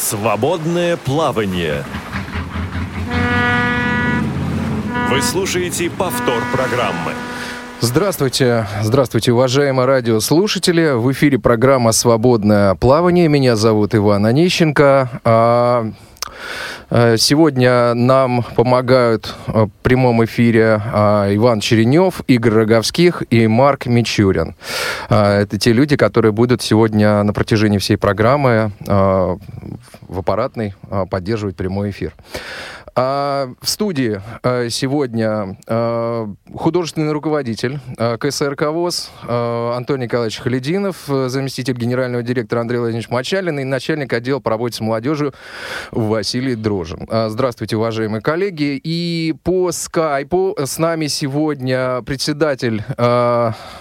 Свободное плавание. Вы слушаете повтор программы. Здравствуйте, здравствуйте, уважаемые радиослушатели. В эфире программа «Свободное плавание». Меня зовут Иван Онищенко. Э, сегодня нам помогают в прямом эфире а, Иван Черенев, Игорь Роговских и Марк Мичурин. Это те люди, которые будут сегодня на протяжении всей программы в аппаратной поддерживать прямой эфир. А в студии а, сегодня а, художественный руководитель а, КСРК ВОЗ Антоний Николаевич Халидинов, заместитель генерального директора Андрей Владимирович Мочалин и начальник отдела по работе с молодежью Василий Дрожин. Здравствуйте, уважаемые коллеги. И по скайпу с нами сегодня председатель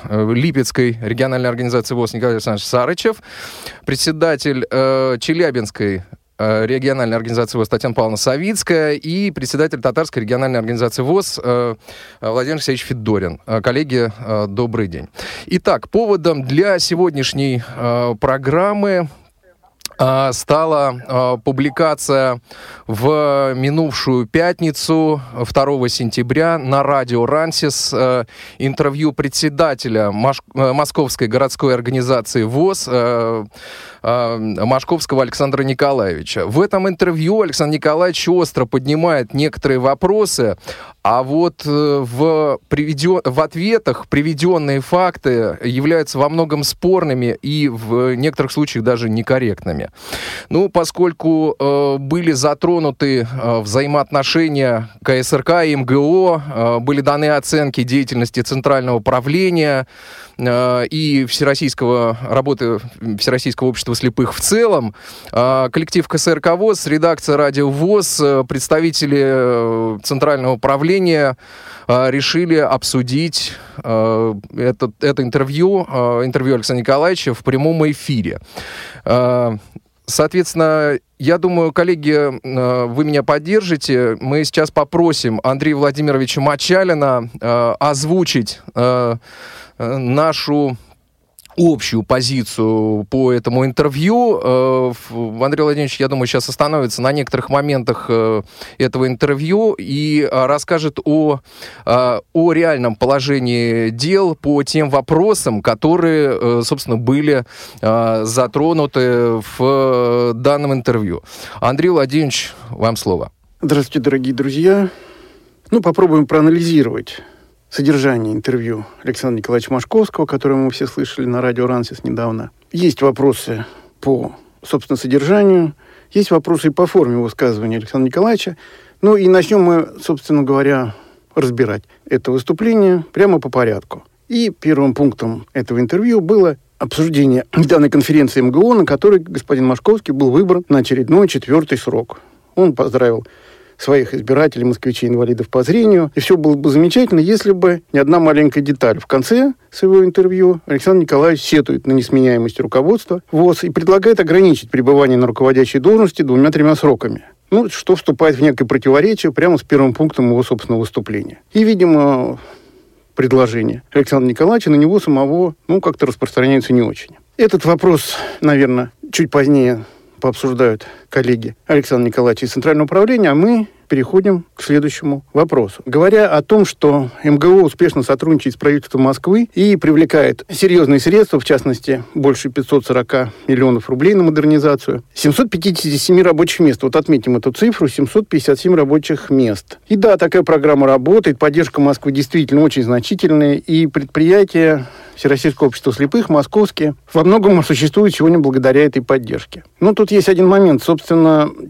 Липецкой региональной организации ВОЗ Николай Александрович Сарычев, председатель Челябинской Э, региональной организации ВОЗ Татьяна Павловна Савицкая и председатель Татарской региональной организации ВОЗ э, Владимир Алексеевич Федорин. Э, коллеги, добрый день. Итак, поводом для сегодняшней программы стала публикация в минувшую пятницу, 2 сентября, на радио «Рансис» интервью председателя Московской городской организации ВОЗ э, Машковского Александра Николаевича. В этом интервью Александр Николаевич остро поднимает некоторые вопросы, а вот э, в, приведен... в ответах приведенные факты являются во многом спорными и в некоторых случаях даже некорректными. Ну, поскольку э, были затронуты э, взаимоотношения КСРК и МГО, э, были даны оценки деятельности Центрального управления, Э, и Всероссийского работы Всероссийского общества слепых в целом, э, коллектив КСРК ВОЗ, редакция Радио ВОЗ, э, представители Центрального управления решили обсудить это, это интервью, интервью Александра Николаевича в прямом эфире. Соответственно, я думаю, коллеги, вы меня поддержите. Мы сейчас попросим Андрея Владимировича Мачалина озвучить Э, нашу общую позицию по этому интервью. Э, Андрей Владимирович, я думаю, сейчас остановится на некоторых моментах э, этого интервью и расскажет о, о реальном положении дел по тем вопросам, которые, собственно, были затронуты в данном интервью. Андрей Владимирович, вам слово. Здравствуйте, дорогие друзья. Ну, попробуем проанализировать содержание интервью Александра Николаевича Машковского, которое мы все слышали на радио «Рансис» недавно. Есть вопросы по, собственно, содержанию, есть вопросы и по форме высказывания Александра Николаевича. Ну и начнем мы, собственно говоря, разбирать это выступление прямо по порядку. И первым пунктом этого интервью было обсуждение данной конференции МГО, на которой господин Машковский был выбран на очередной четвертый срок. Он поздравил своих избирателей, москвичей, инвалидов по зрению. И все было бы замечательно, если бы не одна маленькая деталь. В конце своего интервью Александр Николаевич сетует на несменяемость руководства ВОЗ и предлагает ограничить пребывание на руководящей должности двумя-тремя сроками. Ну, что вступает в некое противоречие прямо с первым пунктом его собственного выступления. И, видимо, предложение Александра Николаевича на него самого, ну, как-то распространяется не очень. Этот вопрос, наверное, чуть позднее пообсуждают коллеги Александра Николаевича из Центрального управления, а мы переходим к следующему вопросу. Говоря о том, что МГО успешно сотрудничает с правительством Москвы и привлекает серьезные средства, в частности, больше 540 миллионов рублей на модернизацию, 757 рабочих мест. Вот отметим эту цифру, 757 рабочих мест. И да, такая программа работает, поддержка Москвы действительно очень значительная, и предприятия Всероссийское общество слепых, московские, во многом существуют сегодня благодаря этой поддержке. Но тут есть один момент. Собственно,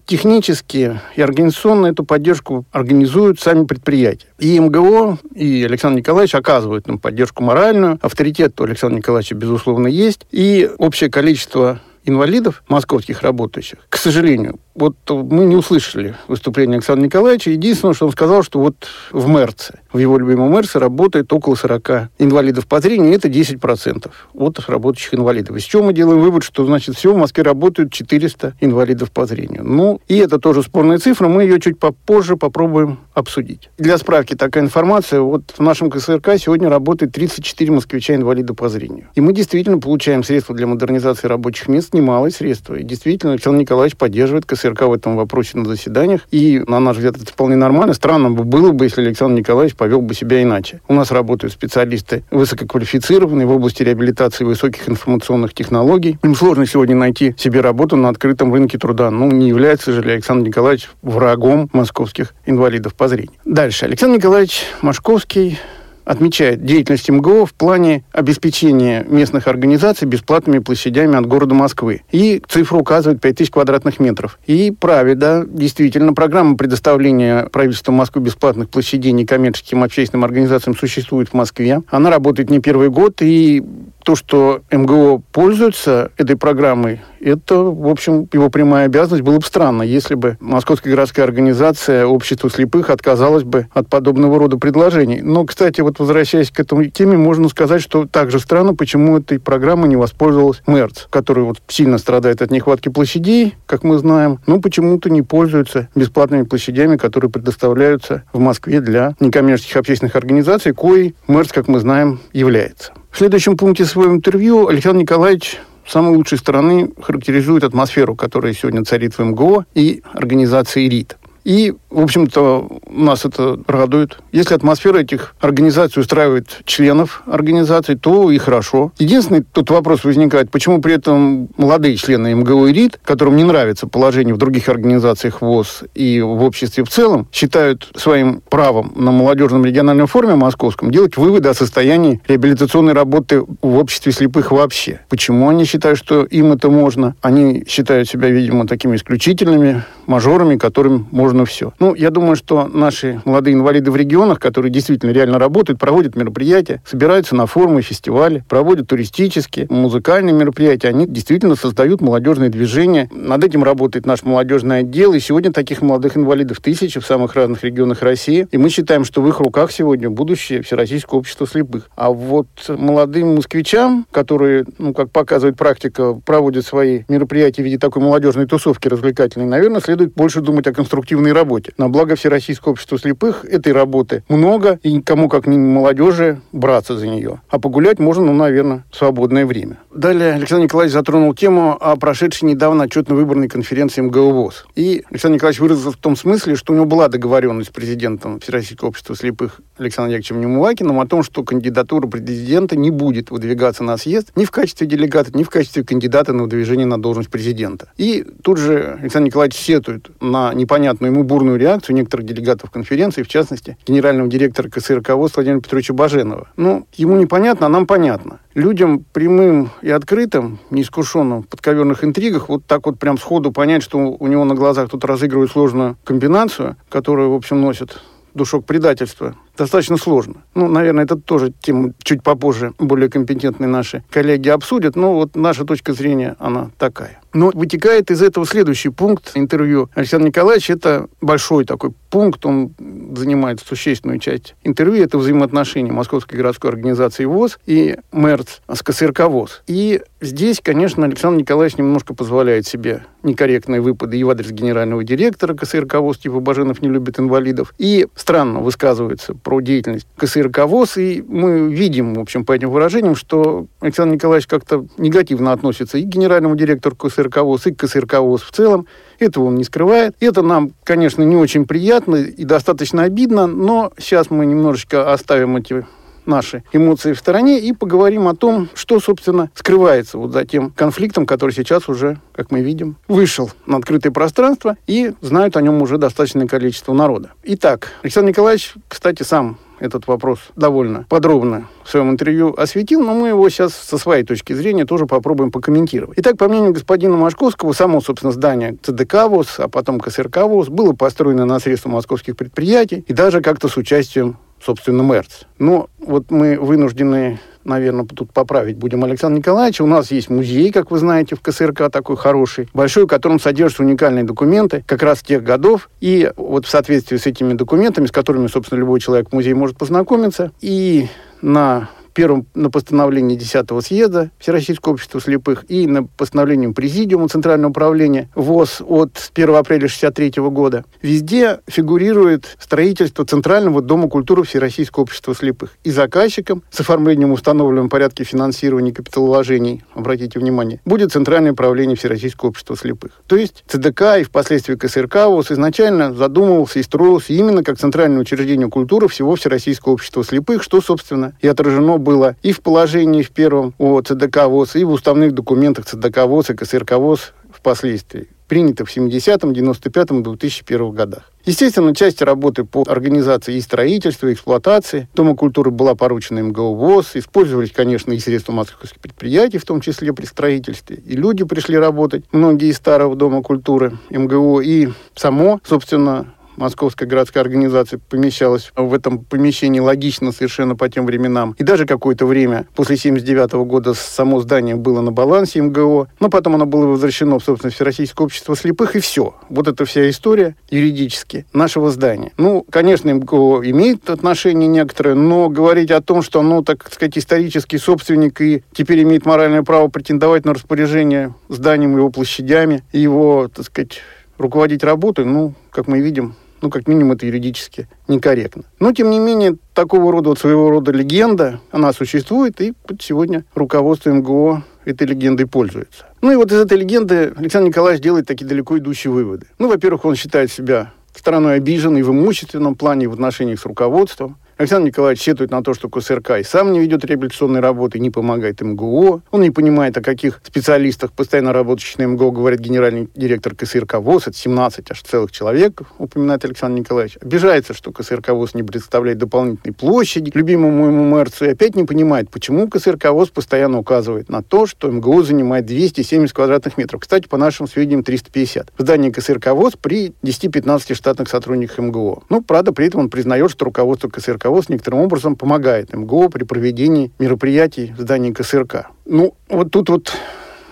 технически и организационно эту поддержку организуют сами предприятия. И МГО, и Александр Николаевич оказывают нам поддержку моральную. Авторитет у Александра Николаевича, безусловно, есть. И общее количество инвалидов, московских работающих, к сожалению, вот мы не услышали выступление Александра Николаевича. Единственное, что он сказал, что вот в Мерце, в его любимом Мерце работает около 40 инвалидов по зрению, это 10% от работающих инвалидов. Из чего мы делаем вывод, что, значит, всего в Москве работают 400 инвалидов по зрению. Ну, и это тоже спорная цифра, мы ее чуть попозже попробуем обсудить. Для справки такая информация, вот в нашем КСРК сегодня работает 34 москвича-инвалида по зрению. И мы действительно получаем средства для модернизации рабочих мест, немалые средства. И действительно, Александр Николаевич поддерживает КСРК в этом вопросе на заседаниях. И, на наш взгляд, это вполне нормально. Странно бы было бы, если Александр Николаевич повел бы себя иначе. У нас работают специалисты высококвалифицированные в области реабилитации высоких информационных технологий. Им сложно сегодня найти себе работу на открытом рынке труда. Ну, не является же Александр Николаевич врагом московских инвалидов по зрению. Дальше. Александр Николаевич Машковский отмечает деятельность МГО в плане обеспечения местных организаций бесплатными площадями от города Москвы. И цифру указывает 5000 квадратных метров. И правда, действительно, программа предоставления правительства Москвы бесплатных площадей некоммерческим общественным организациям существует в Москве. Она работает не первый год, и то, что МГО пользуется этой программой, это, в общем, его прямая обязанность. Было бы странно, если бы Московская городская организация Общества слепых отказалась бы от подобного рода предложений. Но, кстати, вот возвращаясь к этому теме, можно сказать, что также странно, почему этой программой не воспользовалась МЭРЦ, который вот сильно страдает от нехватки площадей, как мы знаем, но почему-то не пользуется бесплатными площадями, которые предоставляются в Москве для некоммерческих общественных организаций, кои МЭРЦ, как мы знаем, является. В следующем пункте своего интервью Александр Николаевич с самой лучшей стороны характеризует атмосферу, которая сегодня царит в МГО и организации РИТ. И, в общем-то, нас это радует. Если атмосфера этих организаций устраивает членов организаций, то и хорошо. Единственный тут вопрос возникает, почему при этом молодые члены МГУ и РИД, которым не нравится положение в других организациях ВОЗ и в обществе в целом, считают своим правом на молодежном региональном форуме московском делать выводы о состоянии реабилитационной работы в обществе слепых вообще. Почему они считают, что им это можно? Они считают себя, видимо, такими исключительными мажорами, которым можно ровно все. Ну, я думаю, что наши молодые инвалиды в регионах, которые действительно реально работают, проводят мероприятия, собираются на форумы, фестивали, проводят туристические, музыкальные мероприятия. Они действительно создают молодежные движения. Над этим работает наш молодежный отдел. И сегодня таких молодых инвалидов тысячи в самых разных регионах России. И мы считаем, что в их руках сегодня будущее Всероссийского общества слепых. А вот молодым москвичам, которые, ну, как показывает практика, проводят свои мероприятия в виде такой молодежной тусовки развлекательной, наверное, следует больше думать о конструктивной активной работе. На благо Всероссийского общества слепых этой работы много, и кому как не молодежи браться за нее. А погулять можно, ну, наверное, в свободное время. Далее Александр Николаевич затронул тему о прошедшей недавно отчетно-выборной конференции МГУ ВОЗ. И Александр Николаевич выразился в том смысле, что у него была договоренность с президентом Всероссийского общества слепых Александром Яковлевичем Немулакиным о том, что кандидатура президента не будет выдвигаться на съезд ни в качестве делегата, ни в качестве кандидата на выдвижение на должность президента. И тут же Александр Николаевич сетует на непонятную ему бурную реакцию некоторых делегатов конференции, в частности, генерального директора КСРК Владимира Петровича Баженова. Ну, ему непонятно, а нам понятно. Людям прямым и открытым, неискушенным в подковерных интригах, вот так вот прям сходу понять, что у него на глазах тут разыгрывают сложную комбинацию, которую, в общем, носит душок предательства, достаточно сложно. Ну, наверное, это тоже тему чуть попозже более компетентные наши коллеги обсудят, но вот наша точка зрения, она такая. Но вытекает из этого следующий пункт интервью Александра Николаевича. Это большой такой пункт, он занимает существенную часть интервью. Это взаимоотношения Московской городской организации ВОЗ и МЭРЦ с КСРК ВОЗ. И здесь, конечно, Александр Николаевич немножко позволяет себе некорректные выпады и в адрес генерального директора КСРК ВОЗ, типа Баженов не любит инвалидов, и странно высказывается про деятельность КСРК ВОЗ, и мы видим, в общем, по этим выражениям, что Александр Николаевич как-то негативно относится и к генеральному директору КСРК ВОЗ, и к КСРК ВОЗ в целом. Этого он не скрывает. Это нам, конечно, не очень приятно и достаточно обидно, но сейчас мы немножечко оставим эти наши эмоции в стороне и поговорим о том, что, собственно, скрывается вот за тем конфликтом, который сейчас уже, как мы видим, вышел на открытое пространство и знают о нем уже достаточное количество народа. Итак, Александр Николаевич, кстати, сам этот вопрос довольно подробно в своем интервью осветил, но мы его сейчас со своей точки зрения тоже попробуем покомментировать. Итак, по мнению господина Машковского, само, собственно, здание ЦДК ВОЗ, а потом КСРК ВОЗ было построено на средства московских предприятий и даже как-то с участием собственно, МЭРЦ. Но вот мы вынуждены наверное, тут поправить будем Александр Николаевич. У нас есть музей, как вы знаете, в КСРК такой хороший, большой, в котором содержатся уникальные документы как раз тех годов. И вот в соответствии с этими документами, с которыми, собственно, любой человек в музее может познакомиться, и на первым на постановлении 10-го съезда Всероссийского общества слепых и на постановлением Президиума Центрального управления ВОЗ от 1 апреля 1963 года. Везде фигурирует строительство Центрального дома культуры Всероссийского общества слепых. И заказчиком с оформлением установленного порядке финансирования капиталовложений, обратите внимание, будет Центральное управление Всероссийского общества слепых. То есть ЦДК и впоследствии КСРК ВОЗ изначально задумывался и строился именно как центральное учреждение культуры всего Всероссийского общества слепых, что, собственно, и отражено было и в положении в первом о ЦДК ВОЗ, и в уставных документах ЦДК ВОЗ и КСРК ВОЗ впоследствии принято в 70-м, 95-м, 2001 годах. Естественно, часть работы по организации и строительства, и эксплуатации Дома культуры была поручена МГУ ВОЗ. Использовались, конечно, и средства московских предприятий, в том числе при строительстве. И люди пришли работать, многие из старого Дома культуры МГУ. И само, собственно, Московская городская организация помещалась в этом помещении логично совершенно по тем временам. И даже какое-то время после 79 года само здание было на балансе МГО, но потом оно было возвращено в собственность Всероссийского общества слепых, и все. Вот это вся история юридически нашего здания. Ну, конечно, МГО имеет отношение некоторое, но говорить о том, что оно, так сказать, исторический собственник и теперь имеет моральное право претендовать на распоряжение зданием, его площадями, его, так сказать, руководить работой, ну, как мы видим, ну, как минимум, это юридически некорректно. Но, тем не менее, такого рода, вот своего рода легенда, она существует, и сегодня руководство МГО этой легендой пользуется. Ну и вот из этой легенды Александр Николаевич делает такие далеко идущие выводы. Ну, во-первых, он считает себя стороной обиженной в имущественном плане, в отношениях с руководством. Александр Николаевич сетует на то, что КСРК и сам не ведет реабилитационной работы, не помогает МГО. Он не понимает, о каких специалистах, постоянно работающих на МГО, говорит генеральный директор КСРК ВОЗ. Это 17 аж целых человек, упоминает Александр Николаевич. Обижается, что КСРК ВОЗ не предоставляет дополнительной площади любимому ему мэрцу. И опять не понимает, почему КСРК ВОЗ постоянно указывает на то, что МГО занимает 270 квадратных метров. Кстати, по нашим сведениям, 350. В здании КСРК ВОЗ при 10-15 штатных сотрудниках МГО. Ну, правда, при этом он признает, что руководство КСРК ВОЗ некоторым образом помогает МГО при проведении мероприятий в здании КСРК. Ну, вот тут вот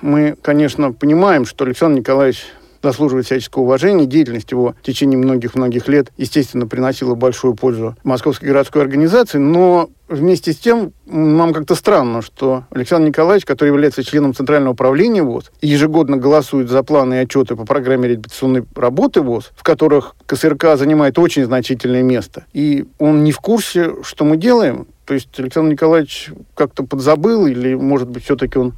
мы, конечно, понимаем, что Александр Николаевич заслуживает всяческого уважения. Деятельность его в течение многих-многих лет, естественно, приносила большую пользу Московской городской организации, но вместе с тем нам как-то странно, что Александр Николаевич, который является членом Центрального управления ВОЗ, ежегодно голосует за планы и отчеты по программе реабилитационной работы ВОЗ, в которых КСРК занимает очень значительное место. И он не в курсе, что мы делаем. То есть Александр Николаевич как-то подзабыл, или, может быть, все-таки он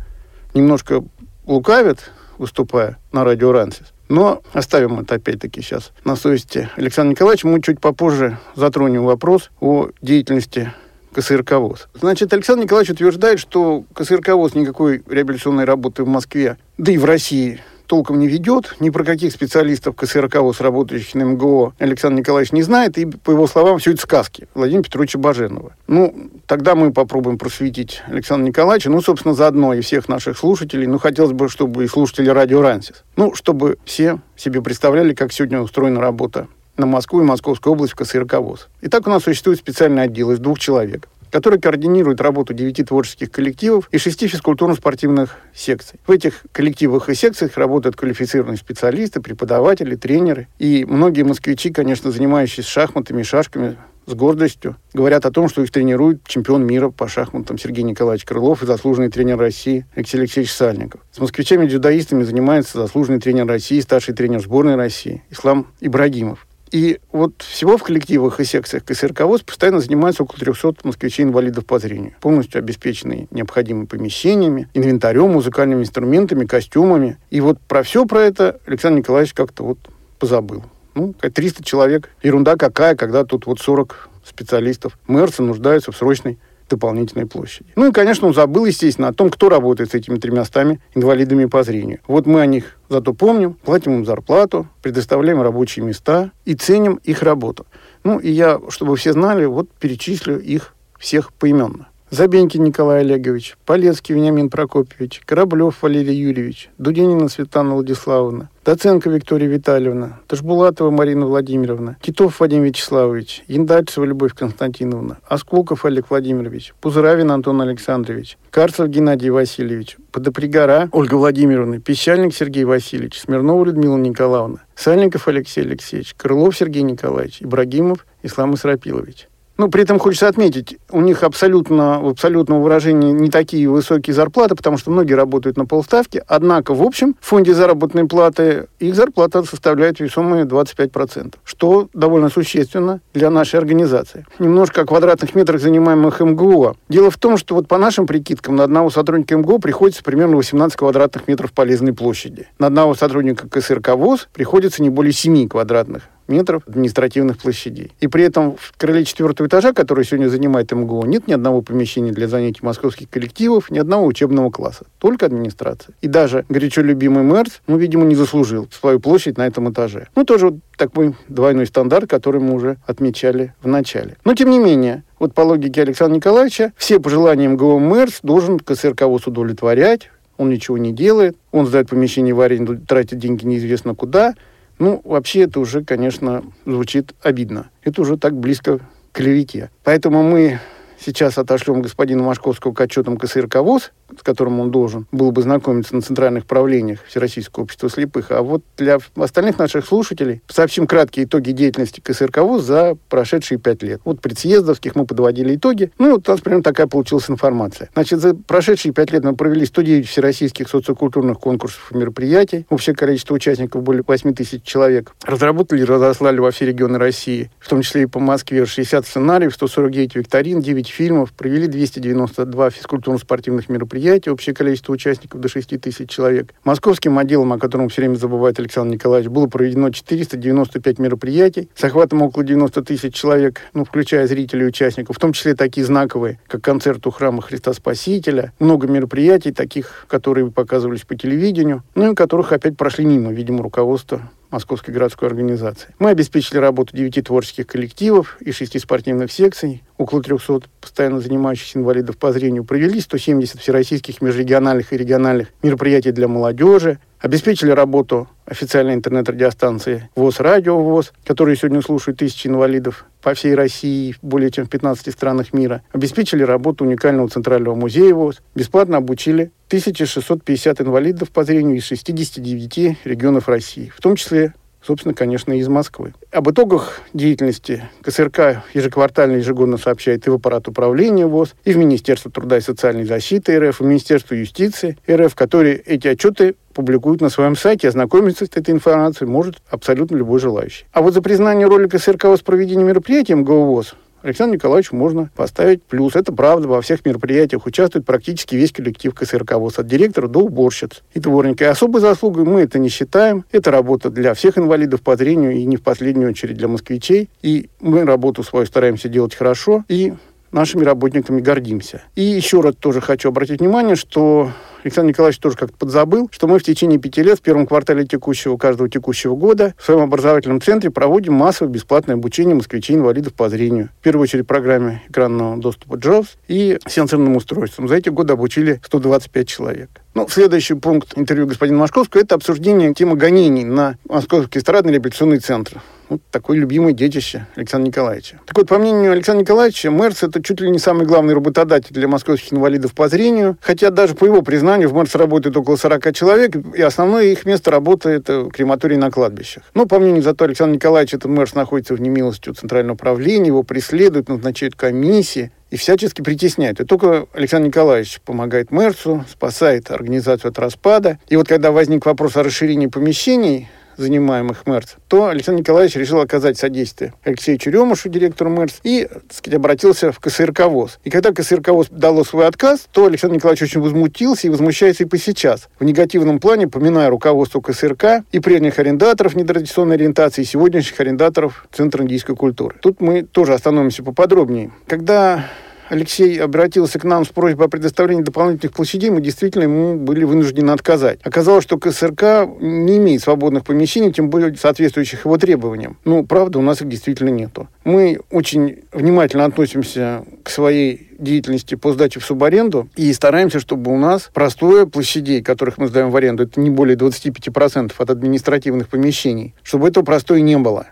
немножко лукавит, выступая на радио «Рансис». Но оставим это опять-таки сейчас на совести Александра Николаевича. Мы чуть попозже затронем вопрос о деятельности КСРК ВОЗ. Значит, Александр Николаевич утверждает, что КСРК ВОЗ никакой реабилитационной работы в Москве, да и в России толком не ведет, ни про каких специалистов КСРК ВОЗ, работающих на МГО, Александр Николаевич не знает, и, по его словам, все это сказки Владимира Петровича Баженова. Ну, тогда мы попробуем просветить Александра Николаевича, ну, собственно, заодно и всех наших слушателей. Ну, хотелось бы, чтобы и слушатели радио «Рансис», ну, чтобы все себе представляли, как сегодня устроена работа на Москву и Московскую область в КСРК ВОЗ. Итак, у нас существует специальный отдел из двух человек который координирует работу девяти творческих коллективов и шести физкультурно-спортивных секций. В этих коллективах и секциях работают квалифицированные специалисты, преподаватели, тренеры. И многие москвичи, конечно, занимающиеся шахматами, шашками, с гордостью говорят о том, что их тренирует чемпион мира по шахматам Сергей Николаевич Крылов и заслуженный тренер России Алексей Алексеевич Сальников. С москвичами-дзюдоистами занимается заслуженный тренер России, старший тренер сборной России Ислам Ибрагимов. И вот всего в коллективах и секциях КСРК ВОЗ постоянно занимается около 300 москвичей-инвалидов по зрению, полностью обеспеченные необходимыми помещениями, инвентарем, музыкальными инструментами, костюмами. И вот про все про это Александр Николаевич как-то вот позабыл. Ну, 300 человек. Ерунда какая, когда тут вот 40 специалистов. Мэрцы нуждаются в срочной дополнительной площади. Ну и, конечно, он забыл, естественно, о том, кто работает с этими тремястами инвалидами по зрению. Вот мы о них зато помним, платим им зарплату, предоставляем рабочие места и ценим их работу. Ну и я, чтобы все знали, вот перечислю их всех поименно. Забенькин Николай Олегович, Полецкий Вениамин Прокопьевич, Кораблев Валерий Юрьевич, Дудинина Светлана Владиславовна, Доценко Виктория Витальевна, Ташбулатова Марина Владимировна, Титов Вадим Вячеславович, Яндальцева Любовь Константиновна, Осколков Олег Владимирович, Пузыравин Антон Александрович, Карцев Геннадий Васильевич, Подопригора Ольга Владимировна, Песчальник Сергей Васильевич, Смирнова Людмила Николаевна, Сальников Алексей Алексеевич, Крылов Сергей Николаевич, Ибрагимов Ислам Исрапилович. Ну, при этом хочется отметить, у них абсолютно, в абсолютном выражении не такие высокие зарплаты, потому что многие работают на полставки. Однако, в общем, в фонде заработной платы их зарплата составляет весомые 25%, что довольно существенно для нашей организации. Немножко о квадратных метрах, занимаемых МГУ. Дело в том, что вот по нашим прикидкам на одного сотрудника МГУ приходится примерно 18 квадратных метров полезной площади. На одного сотрудника КСРК ВОЗ приходится не более 7 квадратных метров административных площадей. И при этом в крыле четвертого этажа, который сегодня занимает МГУ, нет ни одного помещения для занятий московских коллективов, ни одного учебного класса. Только администрация. И даже горячо любимый Мерц, ну, видимо, не заслужил свою площадь на этом этаже. Ну, тоже вот такой двойной стандарт, который мы уже отмечали в начале. Но, тем не менее, вот по логике Александра Николаевича, все пожелания МГУ Мерц должен КСРК удовлетворять, он ничего не делает, он сдает помещение в аренду, тратит деньги неизвестно куда, ну, вообще это уже, конечно, звучит обидно. Это уже так близко к клевете. Поэтому мы сейчас отошлем господину Машковского к отчетам КСРК ВОЗ, с которым он должен был бы знакомиться на центральных правлениях Всероссийского общества слепых. А вот для остальных наших слушателей сообщим краткие итоги деятельности КСРК ВОЗ за прошедшие пять лет. Вот предсъездовских мы подводили итоги. Ну, вот у нас примерно такая получилась информация. Значит, за прошедшие пять лет мы провели 109 всероссийских социокультурных конкурсов и мероприятий. Общее количество участников более 8 тысяч человек. Разработали и разослали во все регионы России, в том числе и по Москве, 60 сценариев, 149 викторин, 9 фильмов. Провели 292 физкультурно-спортивных мероприятия общее количество участников до 6 тысяч человек. Московским отделом, о котором все время забывает Александр Николаевич, было проведено 495 мероприятий с охватом около 90 тысяч человек, ну, включая зрителей и участников, в том числе такие знаковые, как концерт у храма Христа Спасителя, много мероприятий, таких, которые показывались по телевидению, ну и которых опять прошли мимо, видимо, руководство Московской городской организации. Мы обеспечили работу девяти творческих коллективов и шести спортивных секций, около 300 постоянно занимающихся инвалидов по зрению, провели 170 всероссийских межрегиональных и региональных мероприятий для молодежи, обеспечили работу официальной интернет-радиостанции ВОЗ Радио ВОЗ, которые сегодня слушают тысячи инвалидов по всей России, более чем в 15 странах мира, обеспечили работу уникального центрального музея ВОЗ, бесплатно обучили 1650 инвалидов по зрению из 69 регионов России, в том числе собственно, конечно, из Москвы. Об итогах деятельности КСРК ежеквартально ежегодно сообщает и в аппарат управления ВОЗ, и в Министерство труда и социальной защиты РФ, и в Министерство юстиции РФ, которые эти отчеты публикуют на своем сайте. Ознакомиться с этой информацией может абсолютно любой желающий. А вот за признание ролика КСРК ВОЗ проведения мероприятий МГУ Александру Николаевичу можно поставить плюс. Это правда, во всех мероприятиях участвует практически весь коллектив КСРК ВОЗ, от директора до уборщиц и дворника. И особой заслугой мы это не считаем. Это работа для всех инвалидов по зрению и не в последнюю очередь для москвичей. И мы работу свою стараемся делать хорошо. И нашими работниками гордимся. И еще раз тоже хочу обратить внимание, что Александр Николаевич тоже как-то подзабыл, что мы в течение пяти лет в первом квартале текущего, каждого текущего года в своем образовательном центре проводим массовое бесплатное обучение москвичей-инвалидов по зрению. В первую очередь программе экранного доступа JAWS и сенсорным устройствам. За эти годы обучили 125 человек. Ну, следующий пункт интервью господина Машковского – это обсуждение темы гонений на Московский эстрадный реабилитационный центр. Вот такое любимое детище Александра Николаевича. Так вот, по мнению Александра Николаевича, Мерс – это чуть ли не самый главный работодатель для московских инвалидов по зрению. Хотя даже по его признанию в Мерс работает около 40 человек, и основное их место работы – это крематорий на кладбищах. Но, по мнению зато Александра Николаевича, этот Мерс находится в немилости у Центрального управления, его преследуют, назначают комиссии и всячески притесняют. И только Александр Николаевич помогает Мерсу, спасает организацию от распада. И вот когда возник вопрос о расширении помещений, занимаемых МЭРС, то Александр Николаевич решил оказать содействие Алексею Черемушу, директору МЭРС, и, так сказать, обратился в КСРК ВОЗ. И когда КСРК ВОЗ дало свой отказ, то Александр Николаевич очень возмутился и возмущается и по сейчас. В негативном плане, поминая руководство КСРК и прежних арендаторов нетрадиционной ориентации, и сегодняшних арендаторов Центра индийской культуры. Тут мы тоже остановимся поподробнее. Когда Алексей обратился к нам с просьбой о предоставлении дополнительных площадей, мы действительно ему были вынуждены отказать. Оказалось, что КСРК не имеет свободных помещений, тем более соответствующих его требованиям. Ну, правда, у нас их действительно нету. Мы очень внимательно относимся к своей деятельности по сдаче в субаренду и стараемся, чтобы у нас простое площадей, которых мы сдаем в аренду, это не более 25% от административных помещений, чтобы этого простое не было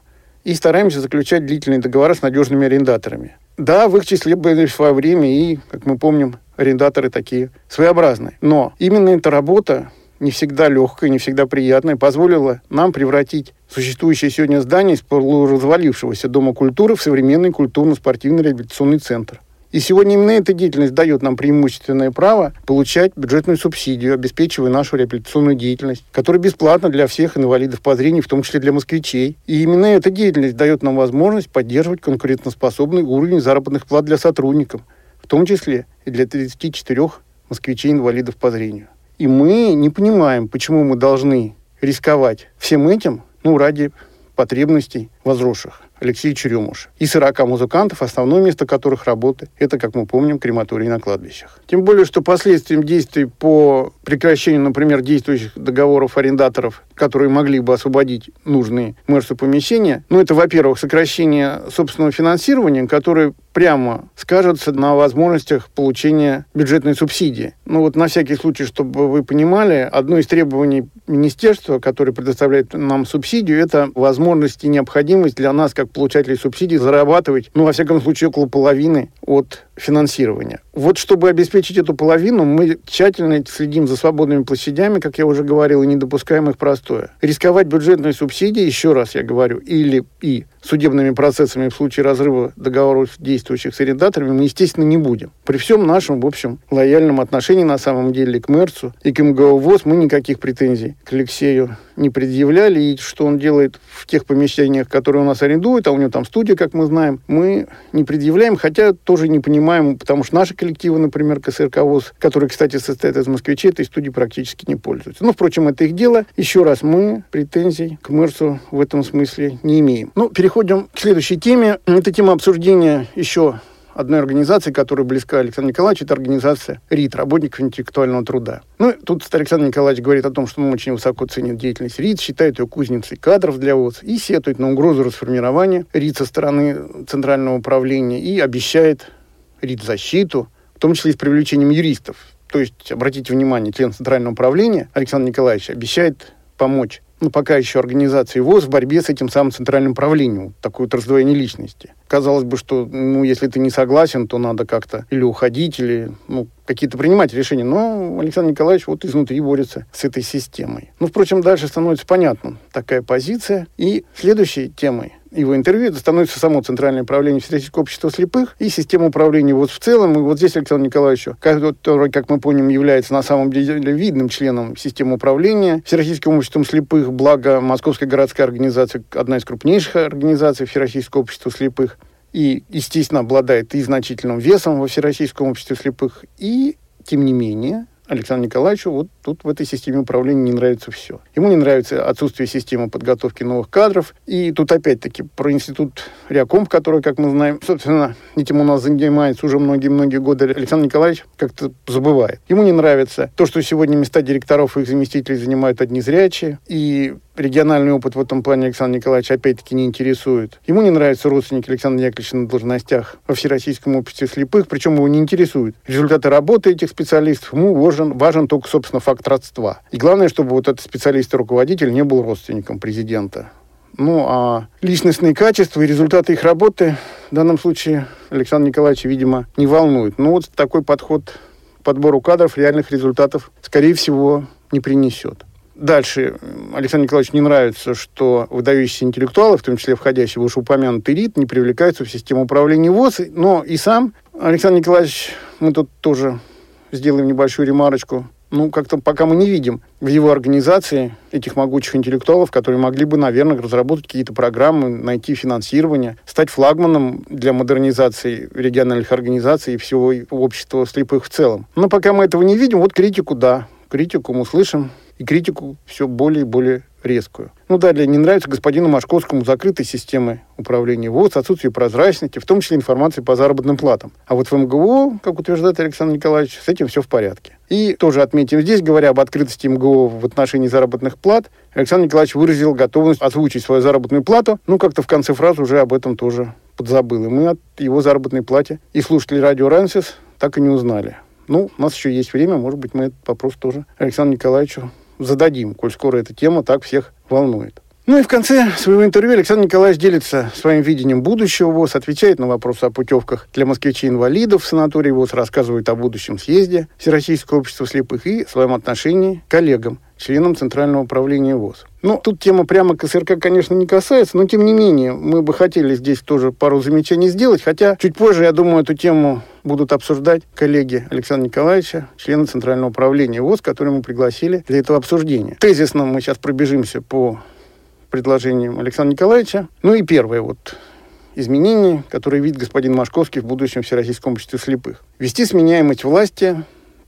и стараемся заключать длительные договора с надежными арендаторами. Да, в их числе были в свое время и, как мы помним, арендаторы такие своеобразные. Но именно эта работа не всегда легкая, не всегда приятная, позволила нам превратить существующее сегодня здание из полуразвалившегося Дома культуры в современный культурно-спортивный реабилитационный центр. И сегодня именно эта деятельность дает нам преимущественное право получать бюджетную субсидию, обеспечивая нашу реабилитационную деятельность, которая бесплатна для всех инвалидов по зрению, в том числе для москвичей. И именно эта деятельность дает нам возможность поддерживать конкурентоспособный уровень заработных плат для сотрудников, в том числе и для 34 москвичей-инвалидов по зрению. И мы не понимаем, почему мы должны рисковать всем этим, ну, ради потребностей возросших. Алексей Черемуш. И 40 музыкантов, основное место которых работы – это, как мы помним, крематорий на кладбищах. Тем более, что последствием действий по прекращению, например, действующих договоров арендаторов, которые могли бы освободить нужные мэрсу помещения, ну, это, во-первых, сокращение собственного финансирования, которое прямо скажется на возможностях получения бюджетной субсидии. Ну вот на всякий случай, чтобы вы понимали, одно из требований министерства, которое предоставляет нам субсидию, это возможность и необходимость для нас, как получателей субсидий, зарабатывать, ну, во всяком случае, около половины от финансирования. Вот чтобы обеспечить эту половину, мы тщательно следим за свободными площадями, как я уже говорил, и не допускаем их простое. Рисковать бюджетной субсидией, еще раз я говорю, или и судебными процессами в случае разрыва договоров действующих с арендаторами мы, естественно, не будем. При всем нашем, в общем, лояльном отношении на самом деле к МЭРЦу и к МГО мы никаких претензий к Алексею не предъявляли. И что он делает в тех помещениях, которые у нас арендуют, а у него там студия, как мы знаем, мы не предъявляем, хотя тоже не понимаем, потому что наши коллективы, например, КСРК ВОЗ, которые, кстати, состоят из москвичей, этой студии практически не пользуются. Но, впрочем, это их дело. Еще раз, мы претензий к МЭРЦу в этом смысле не имеем. Ну, переходим к следующей теме. Это тема обсуждения еще одной организации, которая близка Александру Николаевичу, это организация РИТ, работников интеллектуального труда. Ну, тут Александр Николаевич говорит о том, что он очень высоко ценит деятельность РИТ, считает ее кузницей кадров для ВОЗ и сетует на угрозу расформирования РИТ со стороны Центрального управления и обещает РИТ защиту, в том числе и с привлечением юристов. То есть, обратите внимание, член Центрального управления Александр Николаевич обещает помочь ну, пока еще организации ВОЗ в борьбе с этим самым центральным правлением. Такое вот раздвоение личности. Казалось бы, что, ну, если ты не согласен, то надо как-то или уходить, или, ну, какие-то принимать решения. Но Александр Николаевич вот изнутри борется с этой системой. Ну, впрочем, дальше становится понятным такая позиция. И следующей темой его интервью, это становится само Центральное управление Всероссийского общества слепых и система управления вот в целом. И вот здесь Александр Николаевич, который, как мы помним, является на самом деле видным членом системы управления Всероссийским обществом слепых, благо Московская городская организация, одна из крупнейших организаций Всероссийского общества слепых, и, естественно, обладает и значительным весом во Всероссийском обществе слепых, и, тем не менее, Александру Николаевичу вот тут в этой системе управления не нравится все. Ему не нравится отсутствие системы подготовки новых кадров. И тут опять-таки про институт Реакомп, который, как мы знаем, собственно, этим у нас занимается уже многие-многие годы, Александр Николаевич как-то забывает. Ему не нравится то, что сегодня места директоров и их заместителей занимают одни зрячие. И региональный опыт в этом плане Александр Николаевич опять-таки не интересует. Ему не нравятся родственники Александра Яковлевича на должностях во Всероссийском обществе слепых, причем его не интересуют результаты работы этих специалистов. Ему важен, важен только, собственно, факт родства. И главное, чтобы вот этот специалист и руководитель не был родственником президента. Ну, а личностные качества и результаты их работы в данном случае Александр Николаевич, видимо, не волнует. Ну, вот такой подход к подбору кадров реальных результатов, скорее всего, не принесет. Дальше Александру Николаевичу не нравится, что выдающиеся интеллектуалы, в том числе входящий в вышеупомянутый РИД, не привлекаются в систему управления ВОЗ. Но и сам Александр Николаевич, мы тут тоже сделаем небольшую ремарочку, ну, как-то пока мы не видим в его организации этих могучих интеллектуалов, которые могли бы, наверное, разработать какие-то программы, найти финансирование, стать флагманом для модернизации региональных организаций и всего общества слепых в целом. Но пока мы этого не видим, вот критику, да, критику мы слышим, и критику все более и более резкую. Ну, далее, не нравится господину Машковскому закрытой системы управления ВОЗ, отсутствие прозрачности, в том числе информации по заработным платам. А вот в МГУ, как утверждает Александр Николаевич, с этим все в порядке. И тоже отметим здесь, говоря об открытости МГУ в отношении заработных плат, Александр Николаевич выразил готовность озвучить свою заработную плату, ну, как-то в конце фразы уже об этом тоже подзабыл. И мы от его заработной плате и слушатели радио «Рансис» так и не узнали. Ну, у нас еще есть время, может быть, мы этот вопрос тоже Александру Николаевичу зададим, коль скоро эта тема так всех волнует. Ну и в конце своего интервью Александр Николаевич делится своим видением будущего ВОЗ, отвечает на вопросы о путевках для москвичей-инвалидов в санаторий ВОЗ, рассказывает о будущем съезде Всероссийского общества слепых и своем отношении к коллегам, членам Центрального управления ВОЗ. Ну, тут тема прямо КСРК, конечно, не касается, но тем не менее мы бы хотели здесь тоже пару замечаний сделать, хотя чуть позже, я думаю, эту тему будут обсуждать коллеги Александра Николаевича, члены Центрального управления ВОЗ, которые мы пригласили для этого обсуждения. Тезисно мы сейчас пробежимся по предложениям Александра Николаевича. Ну и первое вот изменение, которое видит господин Машковский в будущем Всероссийском обществе слепых. Вести сменяемость власти,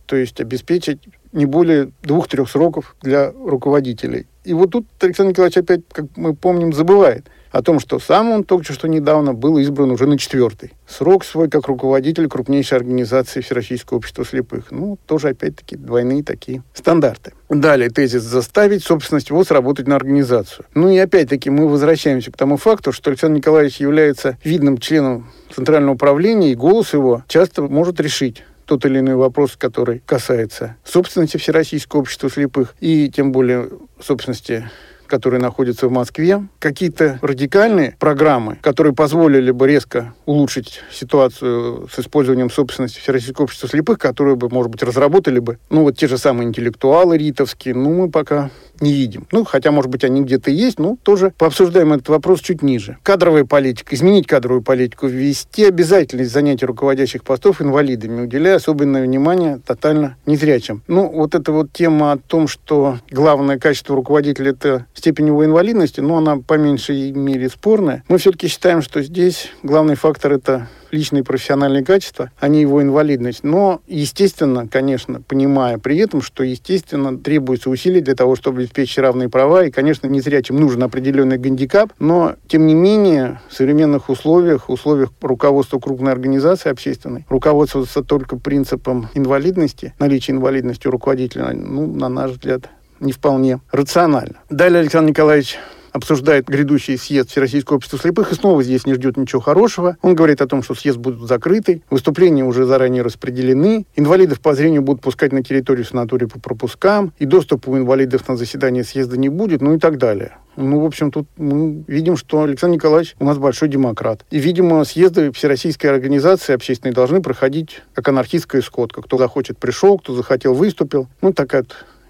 то есть обеспечить не более двух-трех сроков для руководителей. И вот тут Александр Николаевич опять, как мы помним, забывает – о том, что сам он только что недавно был избран уже на четвертый. Срок свой как руководитель крупнейшей организации Всероссийского общества слепых. Ну, тоже опять-таки двойные такие стандарты. Далее тезис «заставить собственность ВОЗ работать на организацию». Ну и опять-таки мы возвращаемся к тому факту, что Александр Николаевич является видным членом Центрального управления, и голос его часто может решить тот или иной вопрос, который касается собственности Всероссийского общества слепых и тем более собственности которые находятся в Москве, какие-то радикальные программы, которые позволили бы резко улучшить ситуацию с использованием собственности Всероссийского общества слепых, которые бы, может быть, разработали бы, ну, вот те же самые интеллектуалы ритовские, ну, мы пока не видим. Ну, хотя, может быть, они где-то есть, но тоже пообсуждаем этот вопрос чуть ниже. Кадровая политика. Изменить кадровую политику. Ввести обязательность занятия руководящих постов инвалидами, уделяя особенное внимание тотально незрячим. Ну, вот эта вот тема о том, что главное качество руководителя – это степень его инвалидности, но она по меньшей мере спорная. Мы все-таки считаем, что здесь главный фактор – это личные профессиональные качества, а не его инвалидность. Но, естественно, конечно, понимая при этом, что, естественно, требуется усилий для того, чтобы обеспечить равные права, и, конечно, незрячим нужен определенный гандикап, но, тем не менее, в современных условиях, условиях руководства крупной организации общественной, руководствоваться только принципом инвалидности, наличия инвалидности у руководителя, ну, на наш взгляд, не вполне рационально. Далее Александр Николаевич обсуждает грядущий съезд Всероссийского общества слепых, и снова здесь не ждет ничего хорошего. Он говорит о том, что съезд будет закрытый, выступления уже заранее распределены, инвалидов по зрению будут пускать на территорию санатория по пропускам, и доступа у инвалидов на заседание съезда не будет, ну и так далее. Ну, в общем, тут мы видим, что Александр Николаевич у нас большой демократ. И, видимо, съезды Всероссийской организации общественной должны проходить как анархистская сходка. Кто захочет, пришел, кто захотел, выступил. Ну, такая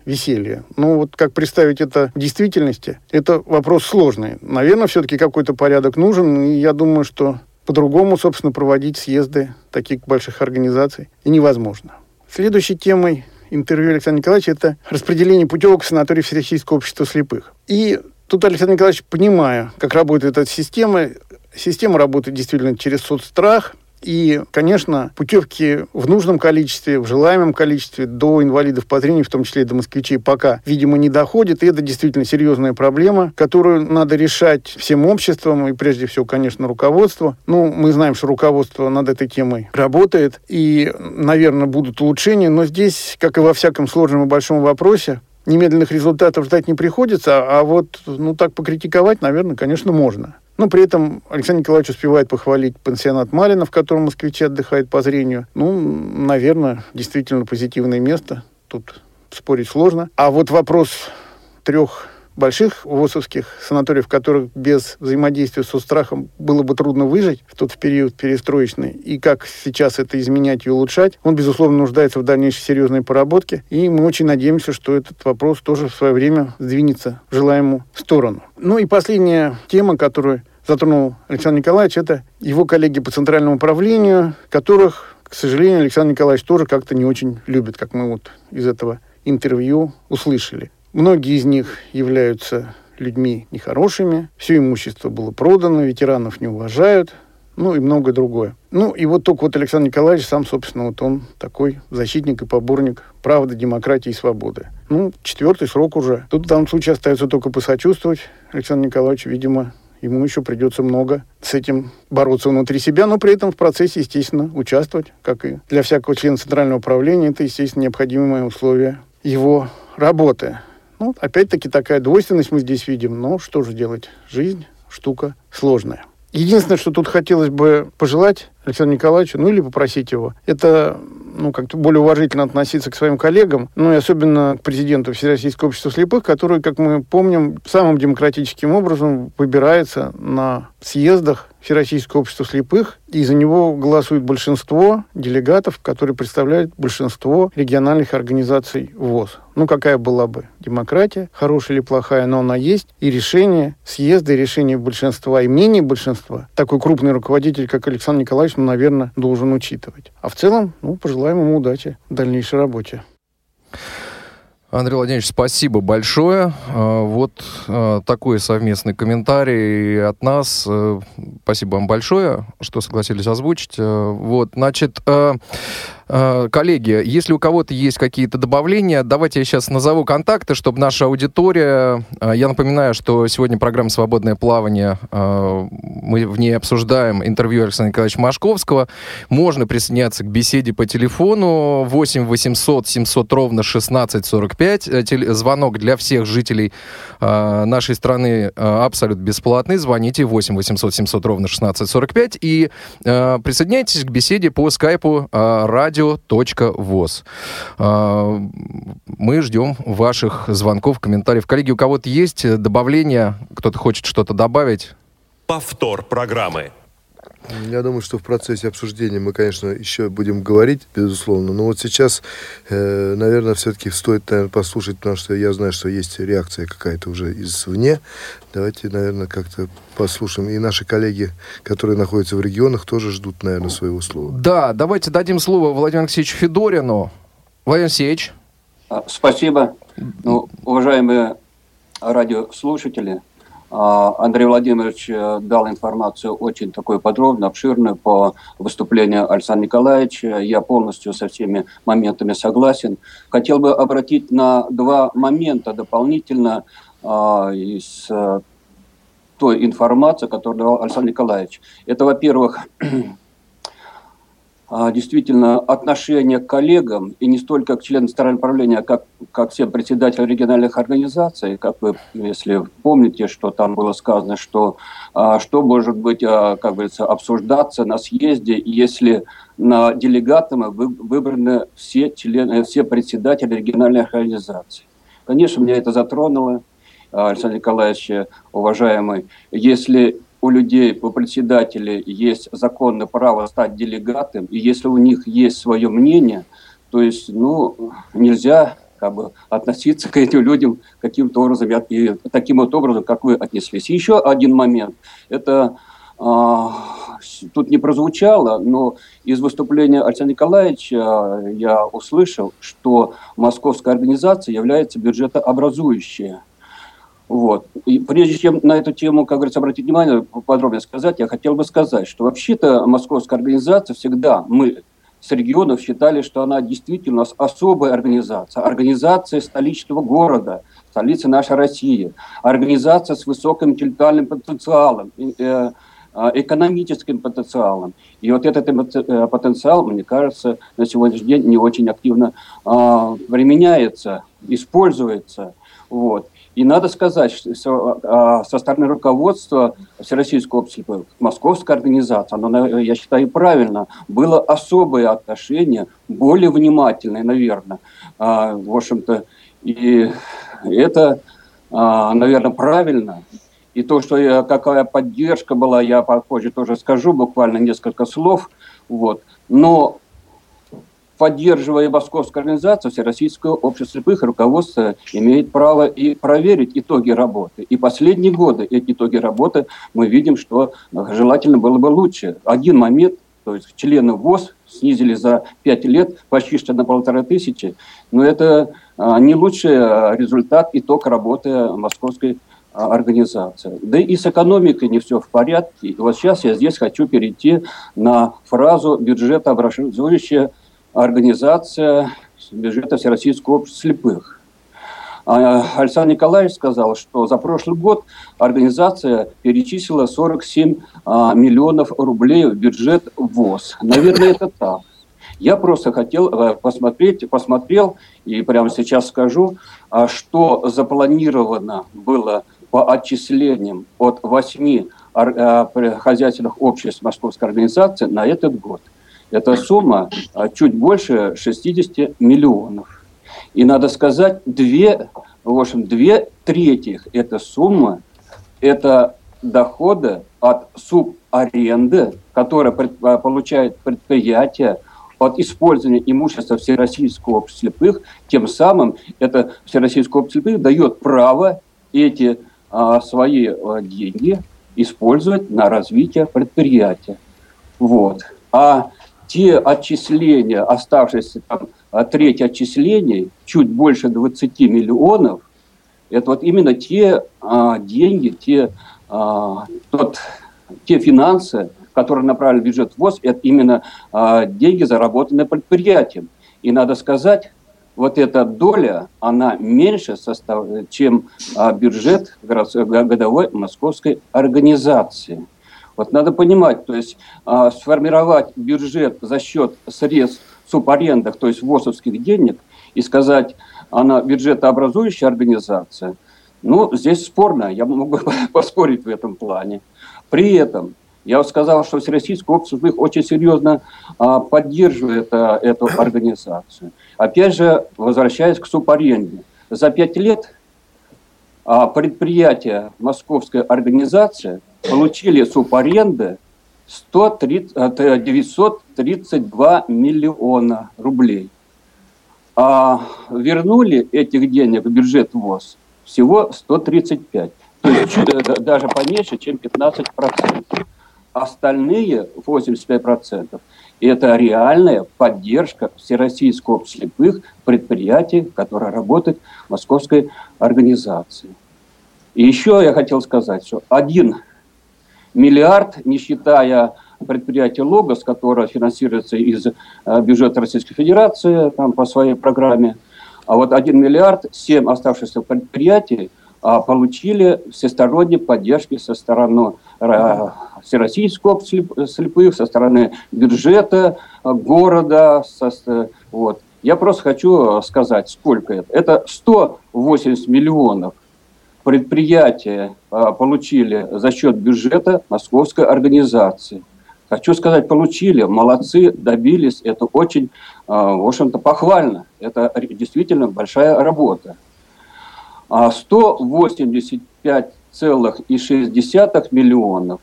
веселье. Ну, вот как представить это в действительности, это вопрос сложный. Наверное, все-таки какой-то порядок нужен, и я думаю, что по-другому, собственно, проводить съезды таких больших организаций и невозможно. Следующей темой интервью Александра Николаевича это распределение путевок в санаторий Всероссийского общества слепых. И тут Александр Николаевич, понимая, как работает эта система, система работает действительно через соцстрах, и, конечно, путевки в нужном количестве, в желаемом количестве до инвалидов по зрению, в том числе и до москвичей, пока, видимо, не доходит. И это действительно серьезная проблема, которую надо решать всем обществом и, прежде всего, конечно, руководству. Ну, мы знаем, что руководство над этой темой работает, и, наверное, будут улучшения, но здесь, как и во всяком сложном и большом вопросе, немедленных результатов ждать не приходится, а вот, ну, так покритиковать, наверное, конечно, можно. Но при этом Александр Николаевич успевает похвалить пансионат Малина, в котором москвичи отдыхают по зрению. Ну, наверное, действительно позитивное место. Тут спорить сложно. А вот вопрос трех больших ВОСовских санаториев, в которых без взаимодействия со страхом было бы трудно выжить в тот период перестроечный, и как сейчас это изменять и улучшать, он, безусловно, нуждается в дальнейшей серьезной поработке, и мы очень надеемся, что этот вопрос тоже в свое время сдвинется в желаемую сторону. Ну и последняя тема, которую затронул Александр Николаевич, это его коллеги по центральному управлению, которых, к сожалению, Александр Николаевич тоже как-то не очень любит, как мы вот из этого интервью услышали. Многие из них являются людьми нехорошими, все имущество было продано, ветеранов не уважают. ну и многое другое. Ну и вот только вот Александр Николаевич сам, собственно, вот он такой защитник и поборник правды, демократии и свободы. Ну, четвертый срок уже. Тут в данном случае остается только посочувствовать Александру Николаевичу, видимо, ему еще придется много с этим бороться внутри себя, но при этом в процессе, естественно, участвовать, как и для всякого члена Центрального управления. Это, естественно, необходимое условие его работы. Ну, опять-таки такая двойственность мы здесь видим, но что же делать? Жизнь штука сложная. Единственное, что тут хотелось бы пожелать Александру Николаевичу, ну или попросить его, это ну, как-то более уважительно относиться к своим коллегам, ну и особенно к президенту Всероссийского общества слепых, который, как мы помним, самым демократическим образом выбирается на съездах Всероссийского общества слепых, и за него голосует большинство делегатов, которые представляют большинство региональных организаций ВОЗ. Ну, какая была бы демократия, хорошая или плохая, но она есть, и решение съезда, и решение большинства, и мнение большинства такой крупный руководитель, как Александр Николаевич, ну, наверное, должен учитывать. А в целом, ну, пожелаем ему удачи в дальнейшей работе. Андрей Владимирович, спасибо большое. А, вот а, такой совместный комментарий от нас. Э, спасибо вам большое, что согласились озвучить. Э, вот, значит, э, коллеги, если у кого-то есть какие-то добавления, давайте я сейчас назову контакты, чтобы наша аудитория... Э, я напоминаю, что сегодня программа «Свободное плавание». Э, мы в ней обсуждаем интервью Александра Николаевича Машковского. Можно присоединяться к беседе по телефону 8 800 700 ровно 1645. Звонок для всех жителей нашей страны абсолютно бесплатный. Звоните 8 800 700 ровно 1645 и присоединяйтесь к беседе по скайпу радио радио.воз. А, мы ждем ваших звонков, комментариев. Коллеги, у кого-то есть добавления? Кто-то хочет что-то добавить? Повтор программы. Я думаю, что в процессе обсуждения мы, конечно, еще будем говорить, безусловно. Но вот сейчас, э, наверное, все-таки стоит, наверное, послушать, потому что я знаю, что есть реакция какая-то уже извне. Давайте, наверное, как-то послушаем. И наши коллеги, которые находятся в регионах, тоже ждут, наверное, своего слова. Да, давайте дадим слово Владимиру Алексеевичу Федорину. Владимир Алексеевич. А, спасибо. Ну, уважаемые радиослушатели, Андрей Владимирович э, дал информацию очень такую подробную, обширную по выступлению Александра Николаевича. Я полностью со всеми моментами согласен. Хотел бы обратить на два момента дополнительно а, из э, той информации, которую дал Александр Николаевич. Это, во-первых, а, действительно отношение к коллегам, и не столько к членам старого управления, как, как всем председателям региональных организаций, как вы, если помните, что там было сказано, что а, что может быть, а, как говорится, обсуждаться на съезде, если на делегатами вы, выбраны все, члены, все председатели региональных организаций. Конечно, меня это затронуло, Александр Николаевич, уважаемый. Если у людей, у председателей есть законное право стать делегатом, и если у них есть свое мнение, то есть, ну, нельзя как бы относиться к этим людям каким-то образом, и таким вот образом, как вы отнеслись. еще один момент, это а, тут не прозвучало, но из выступления Александра Николаевича я услышал, что московская организация является бюджетообразующей. Вот. И прежде чем на эту тему, как говорится, обратить внимание, подробнее сказать, я хотел бы сказать, что вообще-то московская организация всегда, мы с регионов считали, что она действительно особая организация, организация столичного города, столицы нашей России, организация с высоким интеллектуальным потенциалом, э, а, экономическим потенциалом. И вот этот э, потенциал, мне кажется, на сегодняшний день не очень активно а, применяется, используется. Вот. И надо сказать, что а, со стороны руководства Всероссийского общества, московской организации, оно, я считаю, правильно, было особое отношение, более внимательное, наверное. А, в общем-то, и это, а, наверное, правильно. И то, что я, какая поддержка была, я попозже тоже скажу, буквально несколько слов. Вот. Но поддерживая московскую организацию, Всероссийское общество слепых, руководство имеет право и проверить итоги работы. И последние годы эти итоги работы мы видим, что желательно было бы лучше. Один момент, то есть члены ВОЗ снизили за пять лет почти что на полтора тысячи, но это а, не лучший результат, итог работы московской организация. Да и с экономикой не все в порядке. И вот сейчас я здесь хочу перейти на фразу бюджетообразующая организация бюджета Всероссийского общества слепых. А, Александр Николаевич сказал, что за прошлый год организация перечислила 47 а, миллионов рублей в бюджет ВОЗ. Наверное, это так. Я просто хотел э, посмотреть, посмотрел и прямо сейчас скажу, а, что запланировано было по отчислениям от восьми э, хозяйственных обществ Московской организации на этот год. Эта сумма а, чуть больше 60 миллионов. И надо сказать, две, в общем, две трети этой суммы – это доходы от субаренды, которые а, получает предприятие от использования имущества Всероссийского общества слепых, тем самым это Всероссийское общество слепых дает право эти а, свои а, деньги использовать на развитие предприятия. Вот. А те отчисления, оставшиеся там а, треть отчислений, чуть больше 20 миллионов, это вот именно те а, деньги, те, а, тот, те финансы, которые направили в бюджет ВОЗ, это именно а, деньги, заработанные предприятием. И надо сказать, вот эта доля, она меньше, состав, чем а, бюджет годовой московской организации. Вот надо понимать, то есть а, сформировать бюджет за счет средств субарендах, то есть ВОСовских денег, и сказать, она бюджетообразующая организация, ну, здесь спорно, я могу поспорить в этом плане. При этом я сказал, что Всероссийское общество их очень серьезно а, поддерживает а, эту организацию. Опять же, возвращаясь к субаренде. За пять лет а, предприятия Московской организации получили субаренды 130, 932 а, миллиона рублей. А вернули этих денег в бюджет ВОЗ всего 135. То есть э, даже поменьше, чем 15%. Остальные 85% это реальная поддержка всероссийского слепых предприятий, которые работают в московской организации. И еще я хотел сказать, что один миллиард, не считая предприятия «Логос», которое финансируется из э, бюджета Российской Федерации там, по своей программе, а вот один миллиард, семь оставшихся предприятий а, получили всесторонней поддержки со стороны э, Всероссийского слепых, со стороны бюджета э, города. Со, вот. Я просто хочу сказать, сколько это. Это 180 миллионов предприятия э, получили за счет бюджета московской организации. Хочу сказать, получили, молодцы, добились, это очень, в общем-то, похвально. Это действительно большая работа. 185,6 а миллионов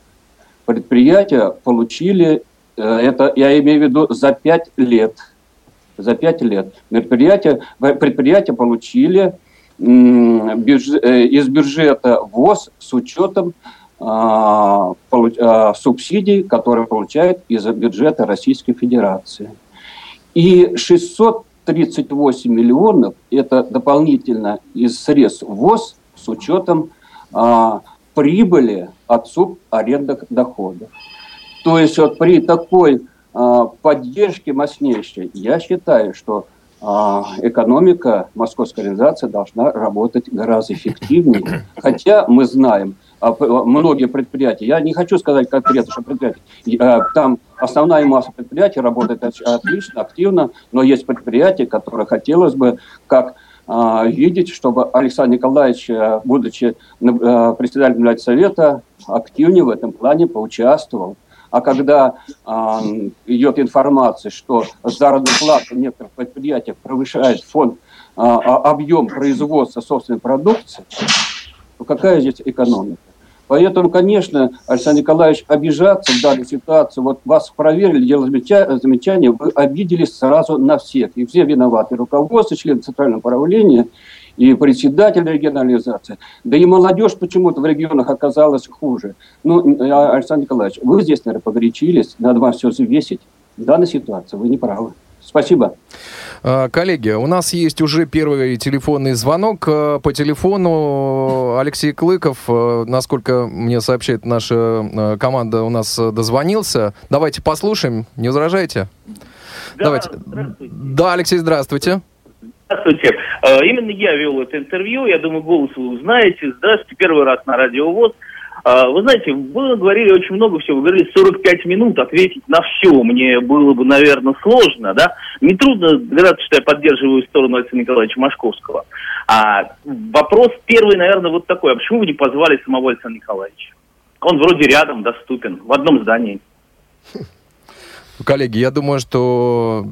предприятия получили, э, это я имею в виду за 5 лет. За 5 лет. Предприятия, предприятия получили из бюджета ВОЗ с учетом а, а, субсидий, которые получают из бюджета Российской Федерации. И 600 38 миллионов – это дополнительно из средств ВОЗ с учетом а, прибыли от субарендных доходов. То есть вот при такой поддержке мощнейшей, я считаю, что экономика московской организации должна работать гораздо эффективнее. Хотя мы знаем, а, многие предприятия, я не хочу сказать конкретно, что предприятия, а, там основная масса предприятий работает отлично, активно, но есть предприятия, которые хотелось бы как видеть, чтобы Александр Николаевич, будучи председателем Совета, активнее в этом плане поучаствовал. А когда э, идет информация, что заработная плата в некоторых предприятиях превышает фонд, э, объем производства собственной продукции, то какая здесь экономика? Поэтому, конечно, Александр Николаевич, обижаться в данной ситуации, вот вас проверили, делали замечания, вы обиделись сразу на всех. И все виноваты. Руководство, члены Центрального управления и председатель регионализации. Да и молодежь почему-то в регионах оказалась хуже. Ну, Александр Николаевич, вы здесь, наверное, погорячились, надо вам все взвесить. В данной ситуации вы не правы. Спасибо. А, коллеги, у нас есть уже первый телефонный звонок. А, по телефону Алексей Клыков, а, насколько мне сообщает наша команда, у нас дозвонился. Давайте послушаем, не возражаете? Да, Давайте. Да, Алексей, здравствуйте. Здравствуйте. Именно я вел это интервью. Я думаю, голос вы узнаете. Здравствуйте. Первый раз на радио ВОЗ. А, вы знаете, вы говорили очень много всего, вы говорили 45 минут ответить на все. Мне было бы, наверное, сложно, да. Нетрудно догадаться, что я поддерживаю сторону Александра Николаевича Машковского. А вопрос первый, наверное, вот такой. А почему вы не позвали самого Александра Николаевича? Он вроде рядом, доступен, в одном здании. Коллеги, я думаю, что...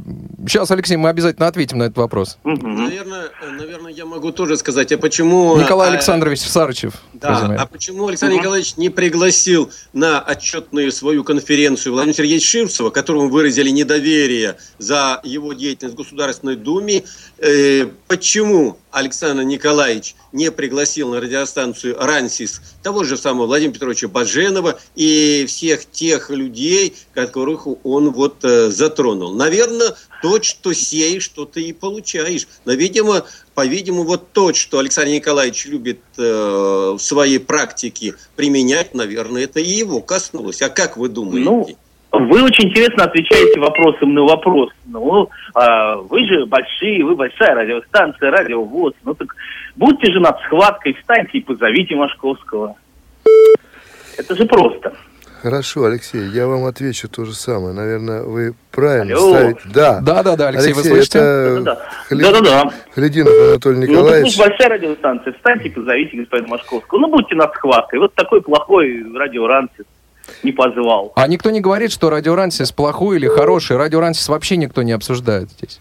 Сейчас, Алексей, мы обязательно ответим на этот вопрос. Наверное, наверное я могу тоже сказать, а почему... Николай а, Александрович Сарычев. Да, а почему Александр Николаевич не пригласил на отчетную свою конференцию Владимира Сергеевича Ширцева, которому выразили недоверие за его деятельность в Государственной Думе? Э, почему Александр Николаевич не пригласил на радиостанцию «Рансис» того же самого Владимира Петровича Баженова и всех тех людей, которых он вот э, затронул. Наверное, то, что сеешь, что ты и получаешь. Но, видимо, по-видимому, вот то, что Александр Николаевич любит э, в своей практике применять, наверное, это и его коснулось. А как вы думаете? Ну, вы очень интересно отвечаете вопросом на вопрос. Ну, а, вы же большие, вы большая радиостанция, радиовоз. Ну так будьте же над схваткой, встаньте и позовите Машковского. Это же просто. Хорошо, Алексей, я вам отвечу то же самое. Наверное, вы правильно Алло. ставите. Да. Да, да, да, Алексей, Алексей вы слышите? Это да, да, Хли... да, да, да. Хлединов Анатолий Николаевич. Ну, это большая радиостанция. Встаньте и позовите господина Машковского. Ну, будьте над схваткой. Вот такой плохой радиорансис не позвал. А никто не говорит, что Радио Рансис плохой или хороший? Радио Рансис вообще никто не обсуждает здесь.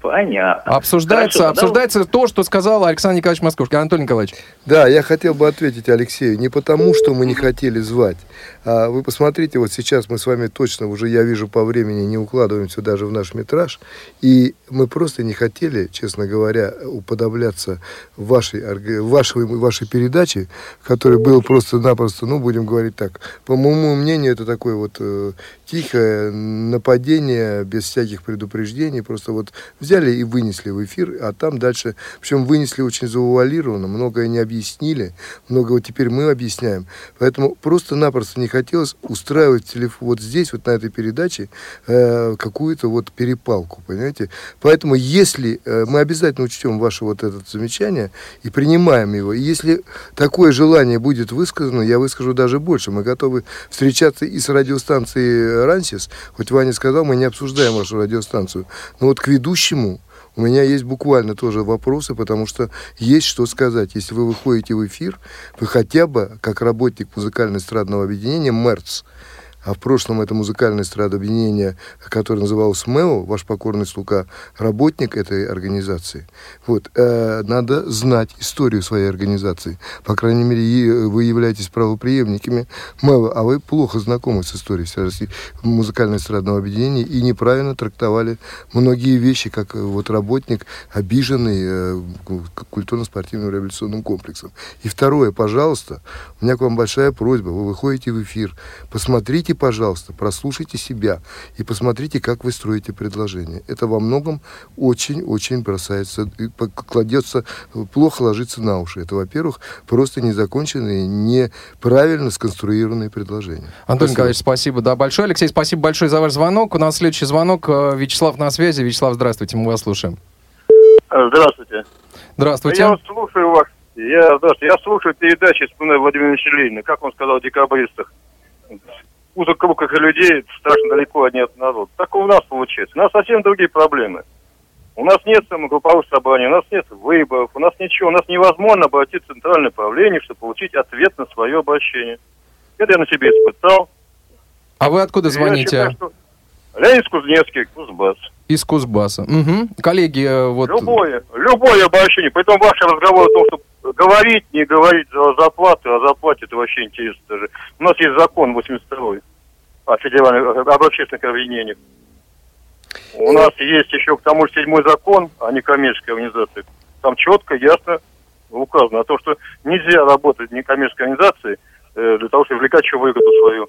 Понятно. Обсуждается, Хорошо, обсуждается да? то, что сказал Александр Николаевич Московский. Анатолий Николаевич. Да, я хотел бы ответить Алексею. Не потому, что мы не хотели звать. А вы посмотрите, вот сейчас мы с вами точно, уже я вижу по времени, не укладываемся даже в наш метраж. И мы просто не хотели, честно говоря, уподобляться вашей, вашей, вашей передаче, которая была просто-напросто, ну, будем говорить так, по моему мнению, это такое вот э, тихое нападение без всяких предупреждений. Просто вот взяли и вынесли в эфир, а там дальше, причем вынесли очень завуалированно, многое не объяснили, много вот теперь мы объясняем. Поэтому просто-напросто не хотелось устраивать телефон вот здесь, вот на этой передаче, э, какую-то вот перепалку, понимаете? Поэтому если э, мы обязательно учтем ваше вот это замечание и принимаем его, и если такое желание будет высказано, я выскажу даже больше, мы готовы встречаться и с радиостанцией Рансис, хоть Ваня сказал, мы не обсуждаем вашу радиостанцию, но вот к ведущему Почему? У меня есть буквально тоже вопросы, потому что есть что сказать. Если вы выходите в эфир, вы хотя бы, как работник музыкально-эстрадного объединения «МЕРЦ», а в прошлом это музыкальное эстрадообъединение, которое называлось МЭО, ваш покорный слуга, работник этой организации. Вот, э, надо знать историю своей организации. По крайней мере, вы являетесь правоприемниками МЭО, а вы плохо знакомы с историей музыкально-эстрадного объединения и неправильно трактовали многие вещи, как э, вот работник, обиженный э, культурно-спортивным революционным комплексом. И второе, пожалуйста, у меня к вам большая просьба. Вы выходите в эфир, посмотрите пожалуйста, прослушайте себя и посмотрите, как вы строите предложение. Это во многом очень-очень бросается, кладется, плохо ложится на уши. Это, во-первых, просто незаконченные, неправильно сконструированные предложения. Антон. Николаевич, спасибо. Да, большое. Алексей, спасибо большое за ваш звонок. У нас следующий звонок. Э, Вячеслав на связи. Вячеслав, здравствуйте, мы вас слушаем. Здравствуйте. Здравствуйте. Я вас слушаю вас. Я, я слушаю передачи вспоминаю Владимира Ильича как он сказал о декабристах узок круг их людей страшно далеко одни от народа. Так у нас получается. У нас совсем другие проблемы. У нас нет самогрупповых собраний, у нас нет выборов, у нас ничего. У нас невозможно обратиться в центральное правление, чтобы получить ответ на свое обращение. Это я на себе испытал. А вы откуда звоните? Я считаю, что... Леонид Кузнецкий, Кузбасс. Из Кузбасса. Угу. Коллеги, э, вот... Любое, любое обращение. Поэтому ваш разговор о том, что говорить, не говорить за зарплату, а зарплате это вообще интересно даже. У нас есть закон 82-й о федеральных, об общественных объединениях. У нас есть еще к тому же седьмой закон о некоммерческой организации. Там четко, ясно указано о том, что нельзя работать в некоммерческой организации э, для того, чтобы извлекать еще выгоду свою.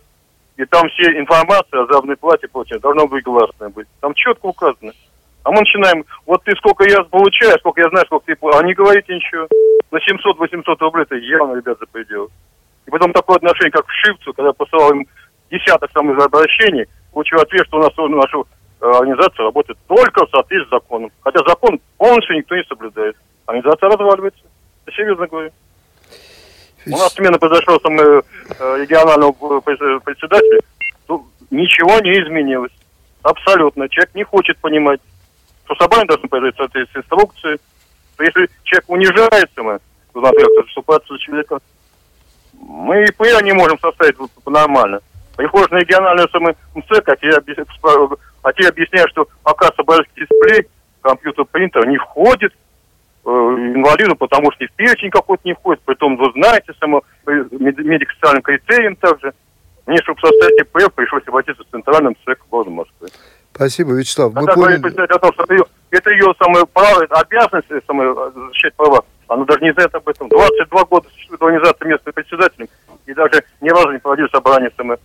И там все информация о заработной плате прочее должна быть гласная быть. Там четко указано. А мы начинаем, вот ты сколько я получаю, сколько я знаю, сколько ты... А не говорите ничего. На 700-800 рублей это явно, ребят, за предел. И потом такое отношение, как в Шивцу, когда посылал им десяток самых обращений, получил ответ, что у нас наша э, организация работает только в соответствии с законом. Хотя закон полностью никто не соблюдает. Организация разваливается. Я серьезно говорю. У нас смена произошла с э, регионального председателя. Ну, ничего не изменилось. Абсолютно. Человек не хочет понимать, что собрание должно произойти в соответствии с инструкцией. Если человек унижается, мы, например, за человека, мы и ПР не можем составить нормально. Приходишь на региональную МЦ, а тебе, а тебе объясняют, что пока собрались дисплей, компьютер принтер не входит инвалиду, потому что и в перечень какой-то не входит, притом вы знаете само медико-социальным критериям также. Мне, чтобы составить ИПФ, пришлось обратиться в центральном ЦЕК города Москвы. Спасибо, Вячеслав. Мы поняли... представить о том, что это ее, это ее самое право, обязанность самое, защищать права. Она даже не знает об этом. 22 года существует организация местным председателем, и даже ни разу не проводили собрание самое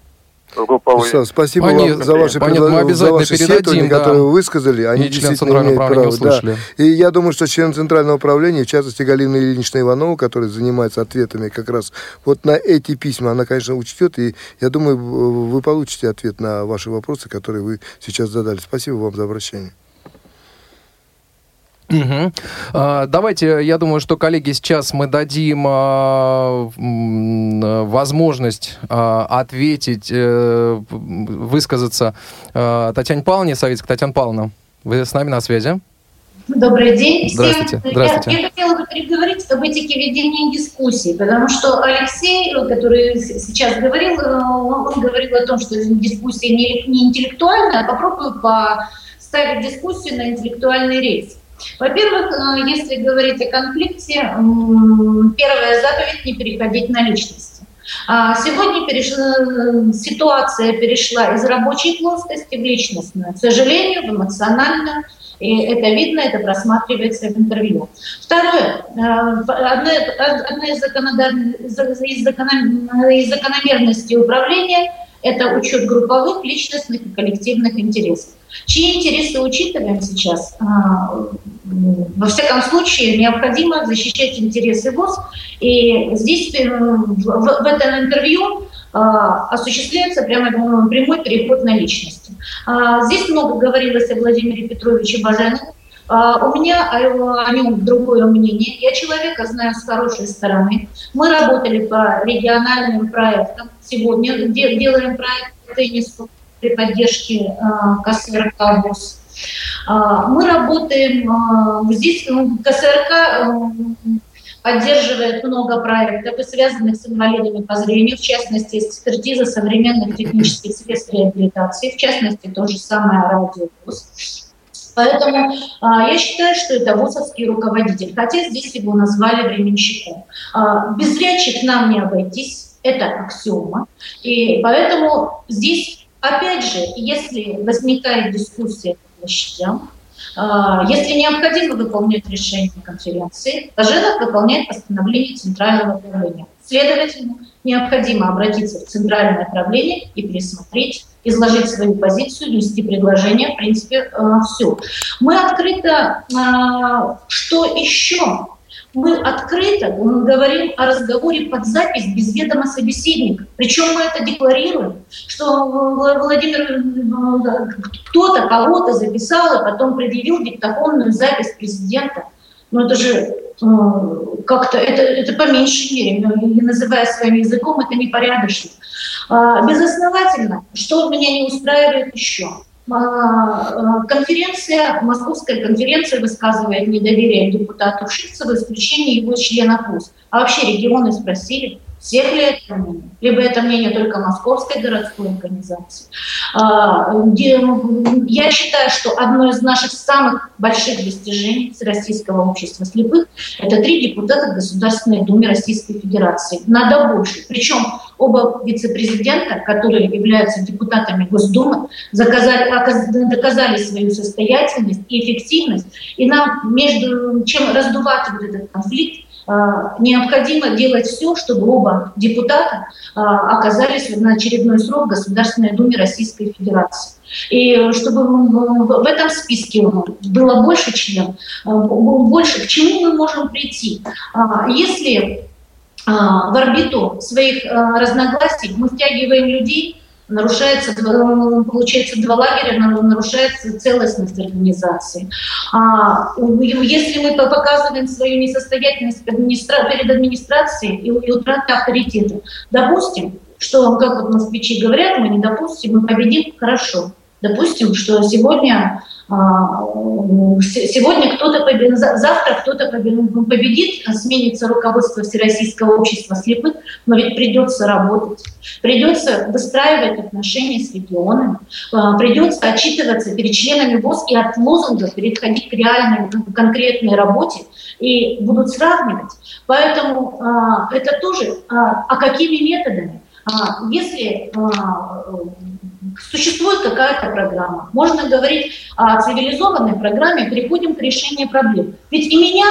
групповые. Все, спасибо Они, вам за ваши, понятно, мы обязательно за ваши передадим, да. которые вы высказали. Они и действительно имеют право. Да. И я думаю, что член Центрального управления, в частности, Галина Ильинична Иванова, которая занимается ответами как раз вот на эти письма, она, конечно, учтет. И я думаю, вы получите ответ на ваши вопросы, которые вы сейчас задали. Спасибо вам за обращение. Угу. А, давайте, я думаю, что, коллеги, сейчас мы дадим а, возможность а, ответить, а, высказаться а, Татьяне Павловне, Советской. Татьяна Павловна, вы с нами на связи? Добрый день всем. Здравствуйте. Здравствуйте. Я, я хотела бы переговорить об этике ведения дискуссий, потому что Алексей, который сейчас говорил, э, он говорил о том, что дискуссия не, не интеллектуальная, попробую поставить дискуссию на интеллектуальный рейс. Во-первых, э, если говорить о конфликте, первая заповедь – не переходить на личности. А сегодня перешла, э, ситуация перешла из рабочей плоскости в личностную, к сожалению, в эмоциональную. И это видно, это просматривается в интервью. Второе. Э, одна, одна из, закономерностей управления – это учет групповых, личностных и коллективных интересов. Чьи интересы учитываем сейчас? А, во всяком случае, необходимо защищать интересы ВОЗ. И здесь в этом интервью а, осуществляется прямо прямой переход на личности. А, здесь много говорилось о Владимире Петровиче Баженове. У меня о нем другое мнение. Я человека знаю с хорошей стороны. Мы работали по региональным проектам. Сегодня делаем проект по теннису при поддержке а, КСРК ВОЗ. А, мы работаем а, здесь, КСРК поддерживает много проектов, связанных с инвалидами по зрению, в частности, экспертиза современных технических средств реабилитации, в частности, то же самое радиовуз. Поэтому а, я считаю, что это вузовский руководитель, хотя здесь его назвали временщиком. А, без зрячих нам не обойтись, это аксиома. И поэтому здесь Опять же, если возникает дискуссия по площадям, а, если необходимо выполнять решение конференции, Коженов выполняет постановление Центрального правления. Следовательно, необходимо обратиться в Центральное правление и пересмотреть, изложить свою позицию, внести предложение, в принципе, а, все. Мы открыто, а, что еще мы открыто говорим о разговоре под запись без ведома собеседника. Причем мы это декларируем, что Владимир э, кто-то кого-то записал, и потом предъявил диктофонную запись президента. Но это же э, как-то, это, это по меньшей мере, не называя своим языком, это непорядочно. А, безосновательно, что меня не устраивает еще – а, а, конференция, московская конференция высказывает недоверие депутату Шивцеву, исключение его членов ВУЗ. А вообще регионы спросили, всех ли это мнение? Либо это мнение только Московской городской организации. А, я считаю, что одно из наших самых больших достижений Российского общества слепых – это три депутата Государственной Думы Российской Федерации. Надо больше. Причем оба вице-президента, которые являются депутатами Госдумы, заказали, доказали свою состоятельность и эффективность. И нам, между чем раздувать вот этот конфликт, необходимо делать все, чтобы оба депутата а, оказались на очередной срок в Государственной Думе Российской Федерации. И чтобы в этом списке было больше членов, больше, к чему мы можем прийти? Если в орбиту своих разногласий мы втягиваем людей, нарушается, получается, два лагеря, нарушается целостность организации. А, если мы показываем свою несостоятельность перед администрацией и утрата авторитета, допустим, что, как вот москвичи говорят, мы не допустим, мы победим, хорошо. Допустим, что сегодня а, сегодня кто-то победит, завтра кто-то победит, сменится руководство Всероссийского общества слепых, но ведь придется работать, придется выстраивать отношения с регионами, а, придется отчитываться перед членами ВОЗ и от лозунгов переходить к реальной конкретной работе и будут сравнивать. Поэтому а, это тоже, а какими методами? Если Существует какая-то программа. Можно говорить о цивилизованной программе, переходим к решению проблем. Ведь и меня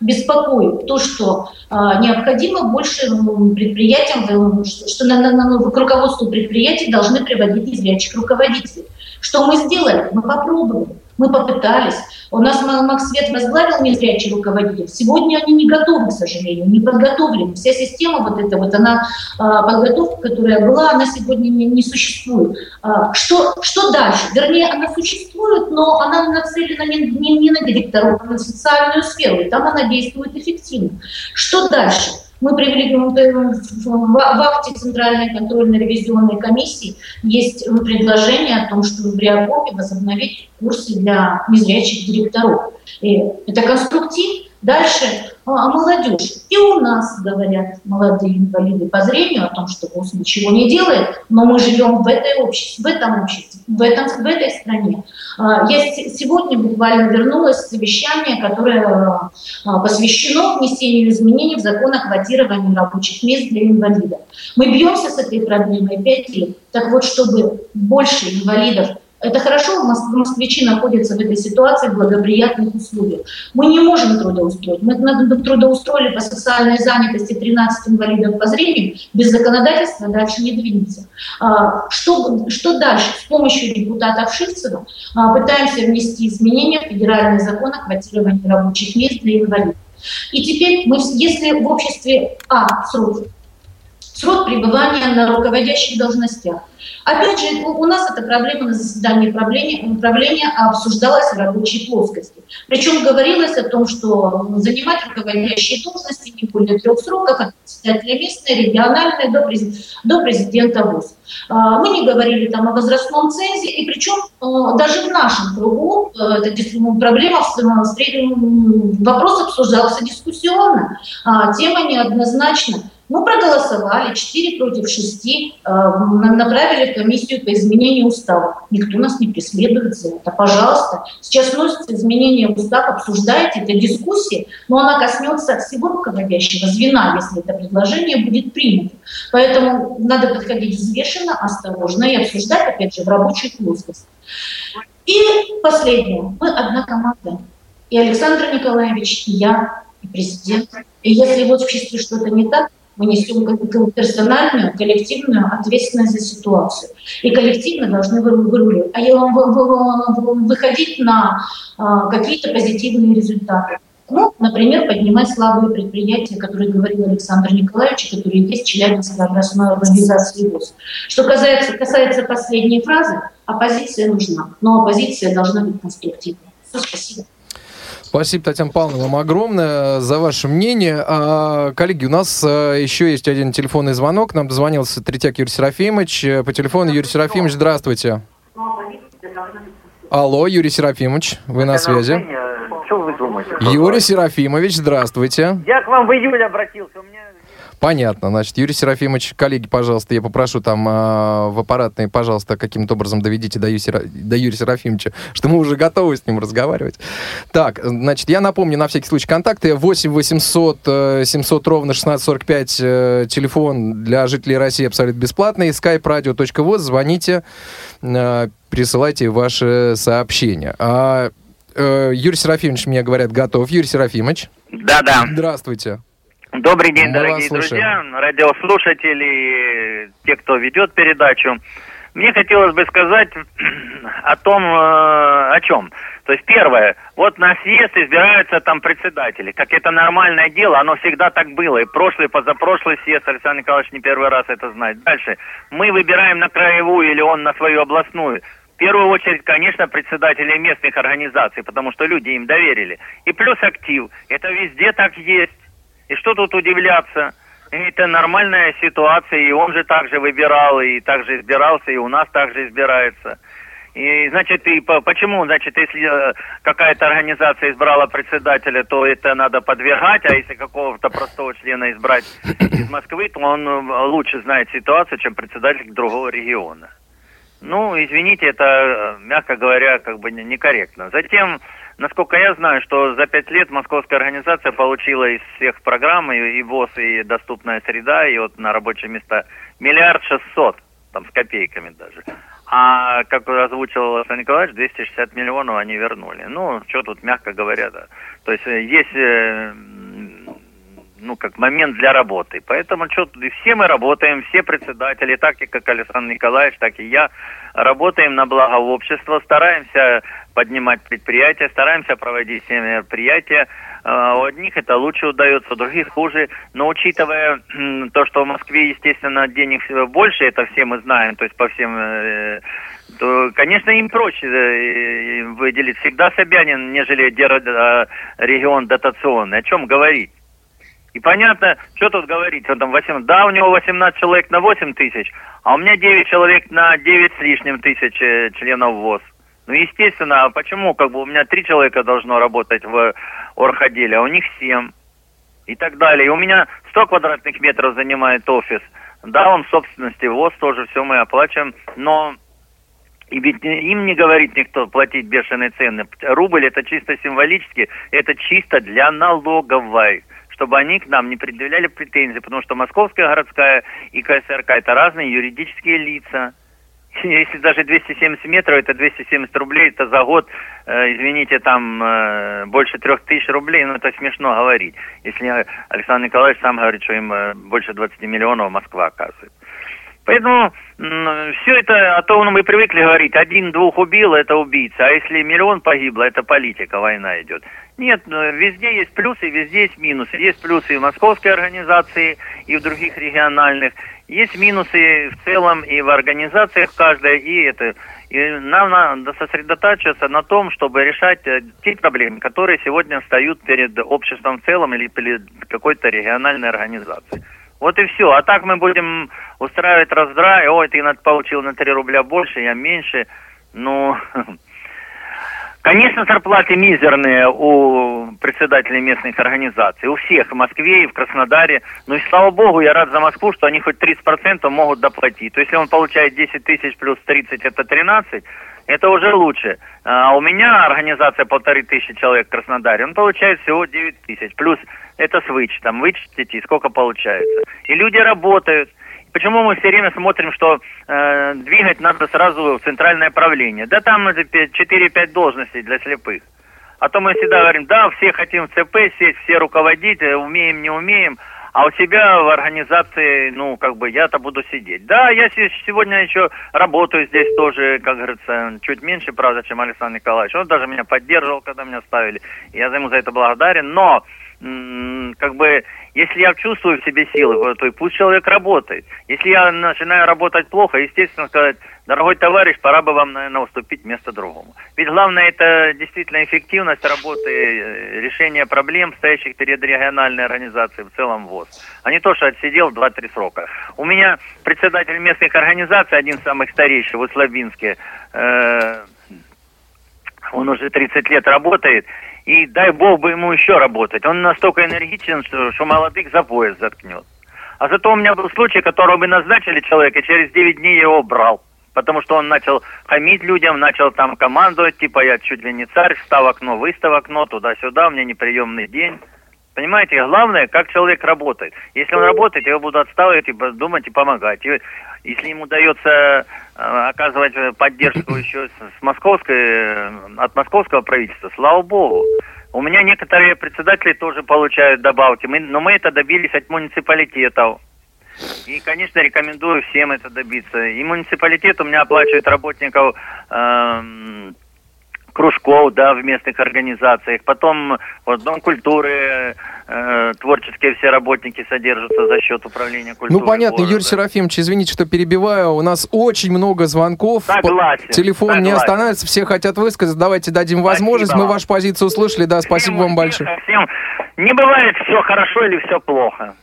беспокоит то, что э, необходимо больше предприятиям, что на, на, на, к руководству предприятий должны приводить незрячих руководителей. Что мы сделали? Мы попробовали. Мы попытались. У нас Макс Свет возглавил незрячий руководитель. Сегодня они не готовы, к сожалению, не подготовлены. Вся система вот эта вот, она, а, подготовка, которая была, она сегодня не, не существует. А, что, что дальше? Вернее, она существует, но она нацелена не, не, не на директоров, а на социальную сферу, и там она действует эффективно. Что дальше? Мы привели в акте Центральной контрольно-ревизионной комиссии есть предложение о том, чтобы в Реакопе возобновить курсы для незрячих директоров. И это конструктив, Дальше молодежь. И у нас говорят молодые инвалиды по зрению о том, что ВОЗ ничего не делает, но мы живем в, этой обществе, в этом обществе, в, этом, в этой стране. А, я сегодня буквально вернулась с совещания, которое а, посвящено внесению изменений в закон о квотировании рабочих мест для инвалидов. Мы бьемся с этой проблемой пять лет. Так вот, чтобы больше инвалидов это хорошо, москвичи находятся в этой ситуации в благоприятных условиях. Мы не можем трудоустроить. Мы трудоустроили по социальной занятости 13 инвалидов по зрению, без законодательства дальше не двинется. А, что, что дальше? С помощью депутатов Шивцева а, пытаемся внести изменения в федеральный закон о квотировании рабочих мест для инвалидов. И теперь, мы, если в обществе А, срок, срок пребывания на руководящих должностях – Опять же, у нас эта проблема на заседании правления, правления обсуждалась в рабочей плоскости. Причем говорилось о том, что занимать руководящие должности не более трех сроков от председателя местной, региональной до, до президента ВУЗ. А, мы не говорили там о возрастном цензе, и причем э, даже в нашем кругу э, эта проблема, вопрос обсуждался дискуссионно, а тема неоднозначна. Мы проголосовали, 4 против 6, э, направили в комиссию по изменению устава. Никто нас не преследует за это. Пожалуйста. Сейчас вносятся изменения в устав, обсуждайте, это дискуссия, но она коснется всего руководящего звена, если это предложение будет принято. Поэтому надо подходить взвешенно, осторожно и обсуждать, опять же, в рабочей плоскости. И последнее. Мы одна команда. И Александр Николаевич, и я, и президент. И если в обществе что-то не так, мы несем персональную, коллективную ответственность за ситуацию. И коллективно должны выруливать, а выходить на а, какие-то позитивные результаты. Ну, например, поднимать слабые предприятия, которые говорил Александр Николаевич, которые есть в Челябинской областной организации ВОЗ. Что касается, касается последней фразы, оппозиция нужна, но оппозиция должна быть конструктивной. Все, спасибо. Спасибо, Татьяна Павловна, вам огромное за ваше мнение. А, коллеги, у нас а, еще есть один телефонный звонок. Нам дозвонился Третьяк Юрий Серафимович. По телефону Юрий Серафимович, здравствуйте. Алло, Юрий Серафимович, вы на связи. Что вы думаете? Юрий Серафимович, здравствуйте. Я к вам в июле обратился. У меня Понятно. Значит, Юрий Серафимович, коллеги, пожалуйста, я попрошу там э, в аппаратной, пожалуйста, каким-то образом доведите до, Юсера, до Юрия Серафимовича, что мы уже готовы с ним разговаривать. Так, значит, я напомню на всякий случай контакты. 8 800 700 ровно 1645 э, телефон для жителей России абсолютно бесплатный. skype radio.voz. Звоните, э, присылайте ваши сообщения. А, э, Юрий Серафимович, мне говорят, готов. Юрий Серафимович. Да-да. Здравствуйте. Добрый день, Мы дорогие друзья, радиослушатели, те, кто ведет передачу. Мне хотелось бы сказать о том, э, о чем. То есть первое, вот на съезд избираются там председатели. Как это нормальное дело, оно всегда так было. И прошлый, позапрошлый съезд, Александр Николаевич не первый раз это знает. Дальше, мы выбираем на краевую или он на свою областную. В первую очередь, конечно, председатели местных организаций, потому что люди им доверили. И плюс актив. Это везде так есть. И что тут удивляться? Это нормальная ситуация, и он же также выбирал, и также избирался, и у нас также избирается. И, значит, и по, почему, значит, если э, какая-то организация избрала председателя, то это надо подвергать, а если какого-то простого члена избрать из Москвы, то он э, лучше знает ситуацию, чем председатель другого региона. Ну, извините, это, э, мягко говоря, как бы не- некорректно. Затем, насколько я знаю, что за пять лет московская организация получила из всех программ, и, и ВОЗ, и доступная среда, и вот на рабочие места миллиард шестьсот, там с копейками даже. А, как озвучил Александр Николаевич, 260 миллионов они вернули. Ну, что тут, мягко говоря, да. То есть э, есть, э, ну, как момент для работы. Поэтому что все мы работаем, все председатели, так и как Александр Николаевич, так и я, работаем на благо общества, стараемся поднимать предприятия, стараемся проводить все мероприятия. А, У одних это лучше удается, у других хуже. Но учитывая то, что в Москве, естественно, денег больше, это все мы знаем, то есть по всем, э, то, конечно, им проще э, выделить всегда Собянин, нежели э, регион дотационный. О чем говорить? И понятно, что тут говорить, он там 8, да, у него 18 человек на 8 тысяч, а у меня 9 человек на 9 с лишним тысяч э, членов ВОЗ. Ну, естественно, а почему, как бы у меня 3 человека должно работать в орготделе, а у них 7 и так далее. И у меня 100 квадратных метров занимает офис. Да, он в собственности ВОЗ, тоже все мы оплачиваем, но и ведь им не говорит никто платить бешеные цены. Рубль это чисто символически, это чисто для налоговой чтобы они к нам не предъявляли претензий, потому что Московская городская и КСРК это разные юридические лица. Если даже 270 метров, это 270 рублей, это за год, э, извините, там э, больше трех тысяч рублей, ну это смешно говорить. Если Александр Николаевич сам говорит, что им э, больше 20 миллионов Москва оказывает. Поэтому все это, а то ну, мы привыкли говорить, один-двух убил, это убийца, а если миллион погибло, это политика, война идет. Нет, ну, везде есть плюсы, везде есть минусы. Есть плюсы и в московской организации, и в других региональных. Есть минусы в целом и в организациях каждой, и это... И нам надо сосредотачиваться на том, чтобы решать э, те проблемы, которые сегодня встают перед обществом в целом или перед какой-то региональной организацией. Вот и все. А так мы будем устраивать раздрай. Ой, ты получил на 3 рубля больше, я меньше. Ну, конечно, зарплаты мизерные у председателей местных организаций. У всех, в Москве и в Краснодаре. Ну и слава богу, я рад за Москву, что они хоть 30% могут доплатить. То есть, если он получает 10 тысяч плюс 30, это 13, это уже лучше. А у меня организация полторы тысячи человек в Краснодаре, он получает всего 9 тысяч. Плюс это с вычетом. Вычтите, сколько получается. И люди работают. Почему мы все время смотрим, что э, двигать надо сразу в центральное правление? Да там 4-5 должностей для слепых. А то мы всегда говорим, да, все хотим в ЦП сесть, все руководить, умеем, не умеем. А у себя в организации, ну, как бы, я-то буду сидеть. Да, я сегодня еще работаю здесь тоже, как говорится, чуть меньше, правда, чем Александр Николаевич. Он даже меня поддерживал, когда меня ставили. Я ему за это благодарен. Но как бы, если я чувствую в себе силы, то пусть человек работает. Если я начинаю работать плохо, естественно, сказать, дорогой товарищ, пора бы вам, наверное, уступить место другому. Ведь главное это действительно эффективность работы, решение проблем, стоящих перед региональной организацией, в целом ВОЗ. А не то, что отсидел 2-3 срока. У меня председатель местных организаций, один из самых старейших, в Услабинске, э, он уже 30 лет работает, и дай бог бы ему еще работать. Он настолько энергичен, что, молодых за пояс заткнет. А зато у меня был случай, которого бы назначили человека, через 9 дней его брал. Потому что он начал хамить людям, начал там командовать, типа я чуть ли не царь, встав окно, выстав окно, туда-сюда, у меня неприемный день. Понимаете, главное, как человек работает. Если он работает, я его буду отставить, и думать и помогать. И если ему удается э, оказывать поддержку еще с, московской, от московского правительства, слава богу. У меня некоторые председатели тоже получают добавки, мы, но мы это добились от муниципалитетов. И, конечно, рекомендую всем это добиться. И муниципалитет у меня оплачивает работников эм, кружков, да, в местных организациях. Потом вот Дом культуры, э, творческие все работники содержатся за счет управления культуры. Ну, понятно, города. Юрий Серафимович, извините, что перебиваю. У нас очень много звонков. Согласен, Телефон не согласен. останавливается, все хотят высказать. Давайте дадим возможность. Мы вам. вашу позицию услышали. Да, спасибо Всем вам большое. всем. Не бывает все хорошо или все плохо.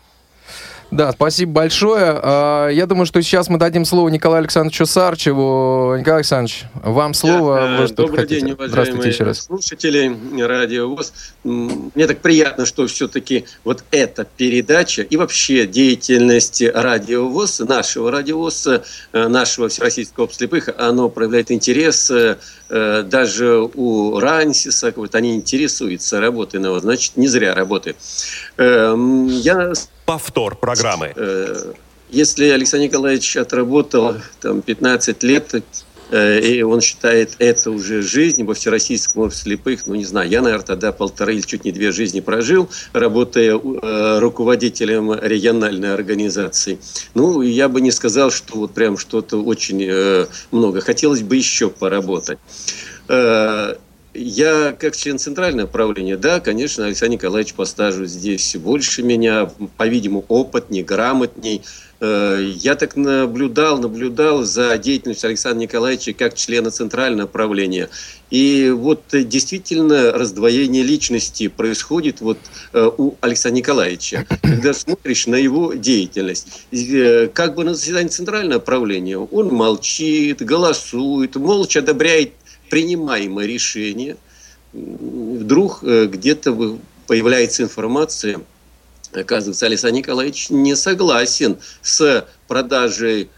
Да, спасибо большое. А, Я думаю, что сейчас мы дадим слово Николаю Александровичу Сарчеву. Николай Александрович, вам слово. Да, Вы Добрый хотите? день, Здравствуйте уважаемые еще раз. слушатели Радио ВОЗ. Мне так приятно, что все-таки вот эта передача и вообще деятельность Радио ВОЗ, нашего Радио ВОЗ, э, нашего Всероссийского слепых, оно проявляет интерес э, э, даже у Рансиса, вот они интересуются работой на ВОЗ, значит, не зря работают. Эм, Я Повтор программы. Э, Если Александр Николаевич отработал там 15 лет, э, и он считает это уже жизнь во Всероссийском обществе слепых, ну не знаю, я, наверное, тогда полторы или чуть не две жизни прожил, работая э, руководителем региональной организации. Ну, я бы не сказал, что вот прям что-то очень много. Хотелось бы еще поработать. Я, как член центрального правления, да, конечно, Александр Николаевич по стажу здесь больше меня, по-видимому, опытней, грамотней. Э, Я так наблюдал, наблюдал за деятельностью Александра Николаевича как члена центрального правления. И вот э, действительно раздвоение личности происходит вот э, у Александра Николаевича. Когда смотришь на его деятельность, как бы на заседании центрального правления, он молчит, голосует, молча одобряет принимаемое решение, вдруг э, где-то появляется информация, оказывается, Александр Николаевич не согласен с продажей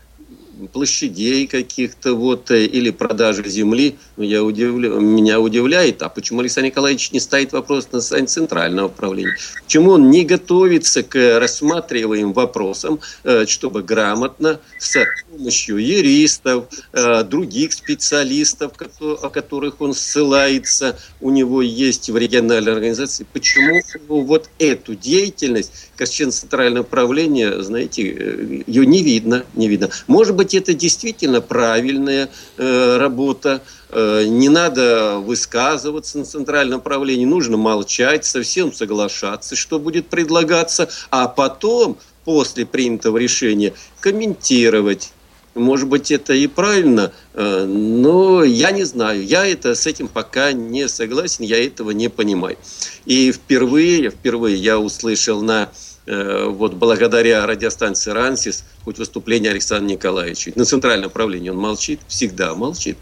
площадей каких-то вот э, или продажей земли, я удивлю, меня удивляет, а почему Александр Николаевич не ставит вопрос на центрального управления? Почему он не готовится к рассматриваемым вопросам, э, чтобы грамотно с помощью юристов, э, других специалистов, о которых он ссылается, у него есть в региональной организации, почему вот эту деятельность, как член центрального управления, знаете, ее не видно, не видно. Может быть, это действительно правильная э, работа, Э, не надо высказываться на центральном правлении, нужно молчать, совсем соглашаться, что будет предлагаться, а потом, после принятого решения, комментировать. Может быть, это и правильно, э, но я не знаю. Я это с этим пока не согласен, я этого не понимаю. И впервые, впервые я услышал на вот благодаря радиостанции «Рансис» хоть выступление Александра Николаевича. На центральном правлении он молчит, всегда молчит.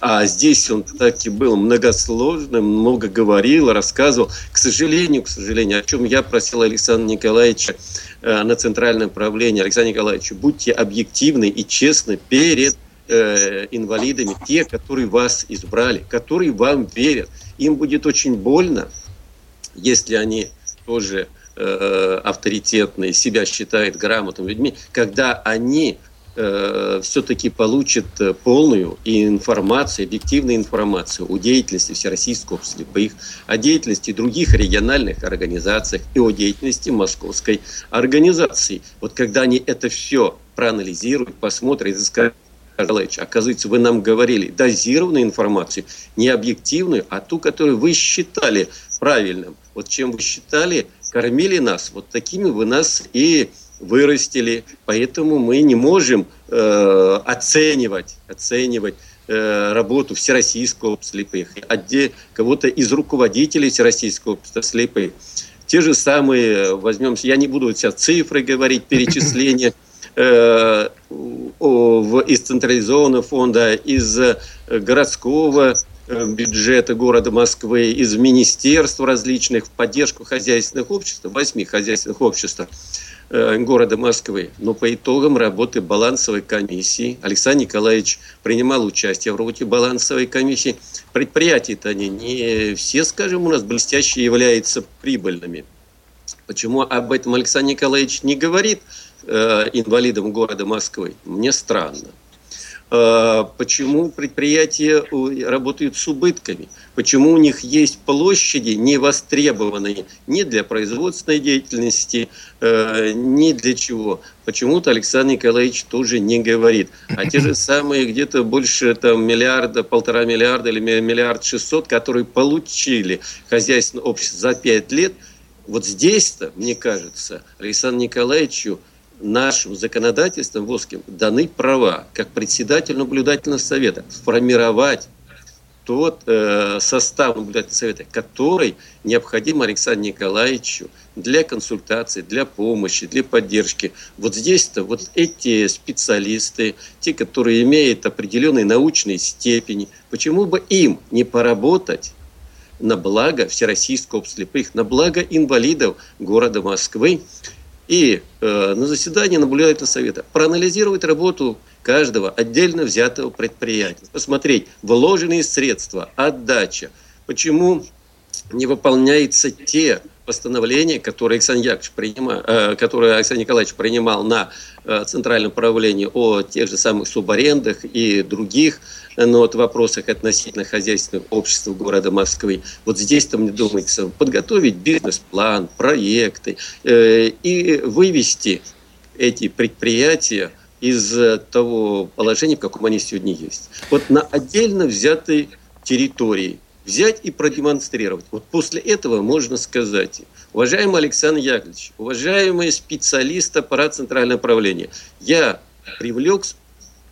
А здесь он так и был многосложным, много говорил, рассказывал. К сожалению, к сожалению, о чем я просил Александра Николаевича э, на центральном правлении. Александр Николаевич, будьте объективны и честны перед э, инвалидами, те, которые вас избрали, которые вам верят. Им будет очень больно, если они тоже э, авторитетные, себя считают грамотными людьми, когда они э, все-таки получат э, полную информацию, объективную информацию о деятельности Всероссийского слепых, о деятельности других региональных организаций и о деятельности Московской организации. Вот когда они это все проанализируют, посмотрят и скажут, оказывается, вы нам говорили дозированную информацию, не объективную, а ту, которую вы считали правильным. Вот чем вы считали, кормили нас, вот такими вы нас и вырастили. Поэтому мы не можем э, оценивать, оценивать э, работу Всероссийского слепых, отде- кого-то из руководителей Всероссийского слепых. Те же самые, возьмем, я не буду сейчас цифры говорить, перечисления, э, в- из централизованного фонда, из э, городского бюджета города Москвы, из министерств различных в поддержку хозяйственных обществ, восьми хозяйственных обществ э, города Москвы. Но по итогам работы балансовой комиссии Александр Николаевич принимал участие в работе балансовой комиссии. Предприятия-то они не все, скажем, у нас блестящие являются прибыльными. Почему об этом Александр Николаевич не говорит э, инвалидам города Москвы? Мне странно. Э, почему предприятия работают с убытками, почему у них есть площади, не востребованные ни для производственной деятельности, э, ни для чего. Почему-то Александр Николаевич тоже не говорит. А те же самые где-то больше там, миллиарда, полтора миллиарда или миллиард шестьсот, которые получили хозяйственное общество за пять лет, вот здесь-то, мне кажется, Александру Николаевичу нашим законодательством ВОСКим даны права, как председатель наблюдательного совета, сформировать тот э, состав наблюдательного совета, который необходим Александру Николаевичу для консультации, для помощи, для поддержки. Вот здесь-то вот эти специалисты, те, которые имеют определенные научные степени, почему бы им не поработать на благо Всероссийского слепых, на благо инвалидов города Москвы, и э, на заседании наблюдательного совета. Проанализировать работу каждого отдельно взятого предприятия, посмотреть вложенные средства, отдача, почему не выполняются те постановления, которые Александр, Яковлевич принимал, э, которые Александр Николаевич принимал на э, Центральном правлении о тех же самых субарендах и других э, ну, вот, вопросах относительно хозяйственных обществ города Москвы. Вот здесь-то, мне думается, подготовить бизнес-план, проекты э, и вывести эти предприятия из того положения, в каком они сегодня есть. Вот на отдельно взятой территории – взять и продемонстрировать. Вот после этого можно сказать, уважаемый Александр Яковлевич, уважаемые специалисты аппарата центрального правления, я привлек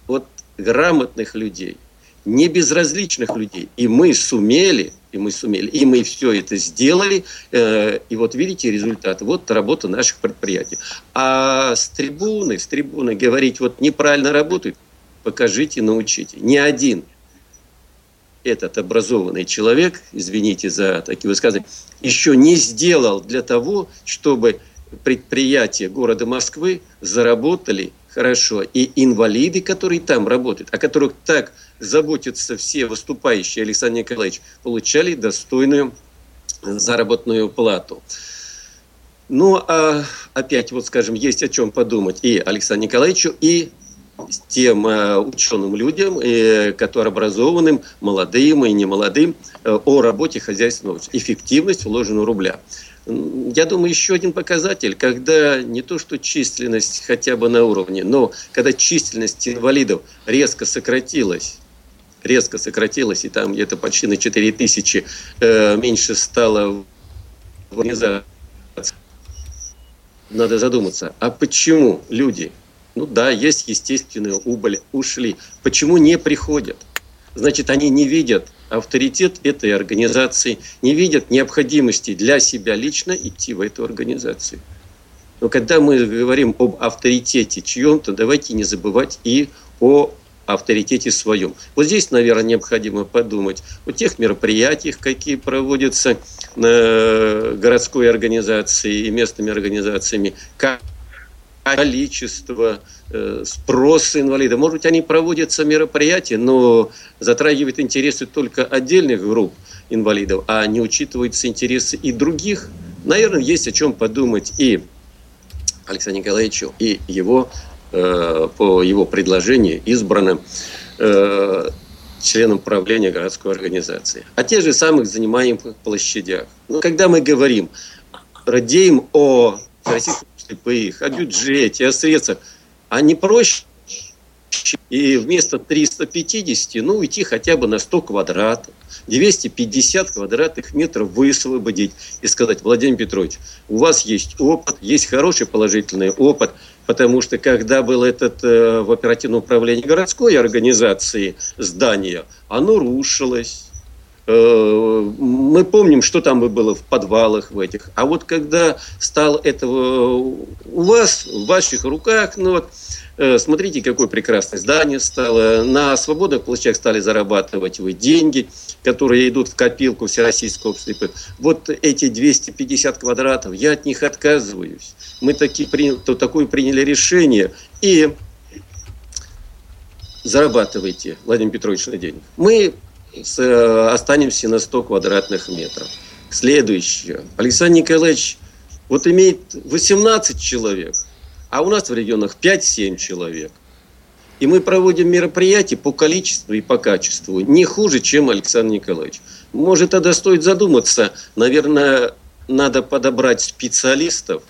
вот грамотных людей, не безразличных людей, и мы сумели, и мы сумели, и мы все это сделали, э, и вот видите результат, вот работа наших предприятий. А с трибуны, с трибуны говорить, вот неправильно работают, покажите, научите. Ни один этот образованный человек, извините за такие высказывания, еще не сделал для того, чтобы предприятия города Москвы заработали хорошо. И инвалиды, которые там работают, о которых так заботятся все выступающие, Александр Николаевич, получали достойную заработную плату. Ну, а опять, вот скажем, есть о чем подумать и Александру Николаевичу, и тем э, ученым людям, э, которые образованным, молодым и немолодым, э, о работе хозяйственного эффективность вложенного рубля. Я думаю, еще один показатель, когда не то что численность хотя бы на уровне, но когда численность инвалидов резко сократилась, резко сократилась, и там где-то почти на 4 тысячи э, меньше стало в организации, надо задуматься, а почему люди ну да, есть естественные убыль, ушли. Почему не приходят? Значит, они не видят авторитет этой организации, не видят необходимости для себя лично идти в эту организацию. Но когда мы говорим об авторитете чьем-то, давайте не забывать и о авторитете своем. Вот здесь, наверное, необходимо подумать о тех мероприятиях, какие проводятся э, городской организацией и местными организациями, как количество, э, спрос инвалидов. Может быть, они проводятся мероприятия, но затрагивают интересы только отдельных групп инвалидов, а не учитываются интересы и других. Наверное, есть о чем подумать и Александру Николаевичу, и его, э, по его предложению избранным э, членом правления городской организации. О тех же самых занимаемых площадях. Но когда мы говорим, радеем о российском слепых, о бюджете, о средствах, а не проще и вместо 350, ну, уйти хотя бы на 100 квадратов, 250 квадратных метров высвободить и сказать, Владимир Петрович, у вас есть опыт, есть хороший положительный опыт, потому что когда был этот э, в оперативном управлении городской организации здание, оно рушилось, мы помним, что там было в подвалах в этих. А вот когда стал этого у вас, в ваших руках, ну вот, э, смотрите, какое прекрасное здание стало. На свободных площадях стали зарабатывать вы деньги, которые идут в копилку Всероссийского общества. Вот эти 250 квадратов, я от них отказываюсь. Мы таки, то, такое приняли решение. И зарабатывайте, Владимир Петрович, на денег. Мы э, останемся на 100 квадратных метров. Следующее. Александр Николаевич вот имеет 18 человек, а у нас в регионах 5-7 человек. И мы проводим мероприятия по количеству и по качеству не хуже, чем Александр Николаевич. Может, тогда стоит задуматься, наверное, надо подобрать специалистов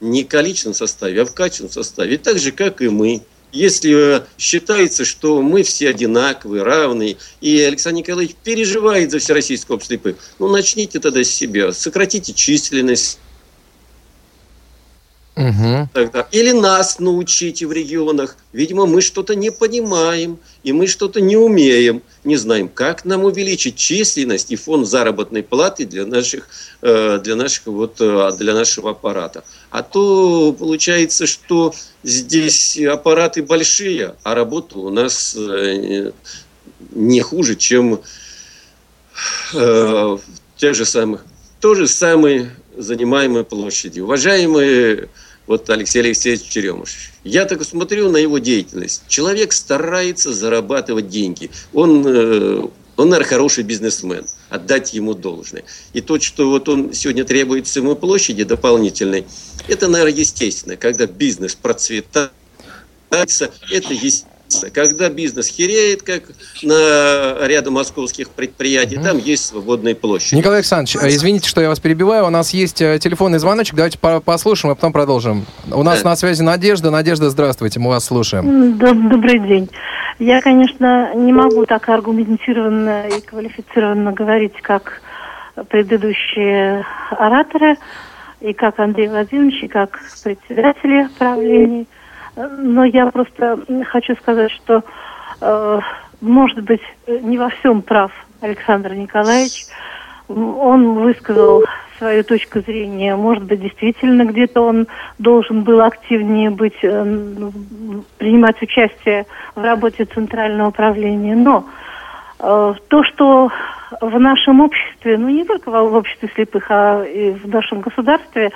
не в количественном составе, а в качественном составе, так же, как и мы. Если считается, что мы все одинаковые, равные, и Александр Николаевич переживает за Всероссийское общество слепых, ну, начните тогда с себя, сократите численность, Угу. Тогда. Или нас научите в регионах. Видимо, мы что-то не понимаем, и мы что-то не умеем, не знаем, как нам увеличить численность и фонд заработной платы для наших, э, для наших вот, э, для нашего аппарата. А то получается, что здесь аппараты большие, а работа у нас э, не хуже, чем в тех же самых, то же самое занимаемой площади. Уважаемые вот Алексей Алексеевич Черемыш. Я так смотрю на его деятельность. Человек старается зарабатывать деньги. Он, э, он, наверное, хороший бизнесмен. Отдать ему должное. И то, что вот он сегодня требует самой площади дополнительной, это, наверное, естественно. Когда бизнес процветает, это естественно когда бизнес хереет, как на ряду московских предприятий, угу. там есть свободные площади. Николай Александрович, э, извините, что я вас перебиваю. У нас есть э, телефонный звоночек. Давайте послушаем, а потом продолжим. У нас да. на связи Надежда. Надежда, здравствуйте, мы вас слушаем. Добрый день. Я, конечно, не могу так аргументированно и квалифицированно говорить, как предыдущие ораторы, и как Андрей Владимирович, и как председатели правления. Но я просто хочу сказать, что, э, может быть, не во всем прав Александр Николаевич. Он высказал свою точку зрения. Может быть, действительно, где-то он должен был активнее быть, э, принимать участие в работе Центрального управления. Но э, то, что в нашем обществе, ну не только в обществе слепых, а и в нашем государстве,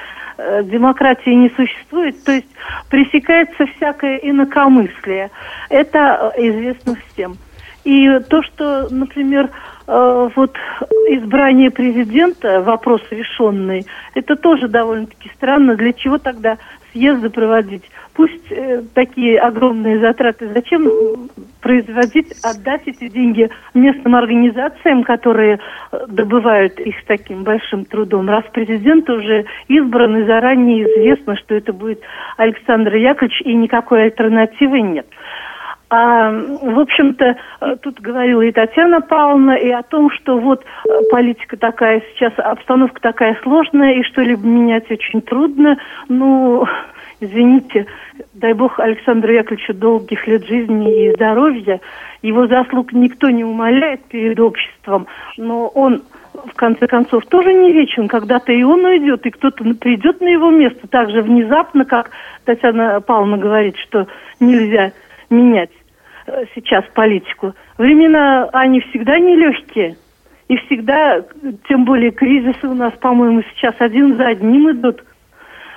демократии не существует, то есть пресекается всякое инакомыслие. Это э, известно всем. И то, что, например, э, вот избрание президента, вопрос решенный, это тоже довольно-таки странно. Для чего тогда съезды проводить? Пусть э, такие огромные затраты, зачем производить, отдать эти деньги местным организациям, которые э, добывают их с таким большим трудом. Раз президент уже избран и заранее известно, что это будет Александр Яковлевич, и никакой альтернативы нет. А, в общем-то, э, тут говорила и Татьяна Павловна, и о том, что вот политика такая сейчас, обстановка такая сложная, и что-либо менять очень трудно. Ну, извините, дай бог Александру Яковлевичу долгих лет жизни и здоровья. Его заслуг никто не умаляет перед обществом, но он в конце концов тоже не вечен. Когда-то и он уйдет, и кто-то придет на его место так же внезапно, как Татьяна Павловна говорит, что нельзя менять э, сейчас политику. Времена, они всегда нелегкие. И всегда, тем более кризисы у нас, по-моему, сейчас один за одним идут.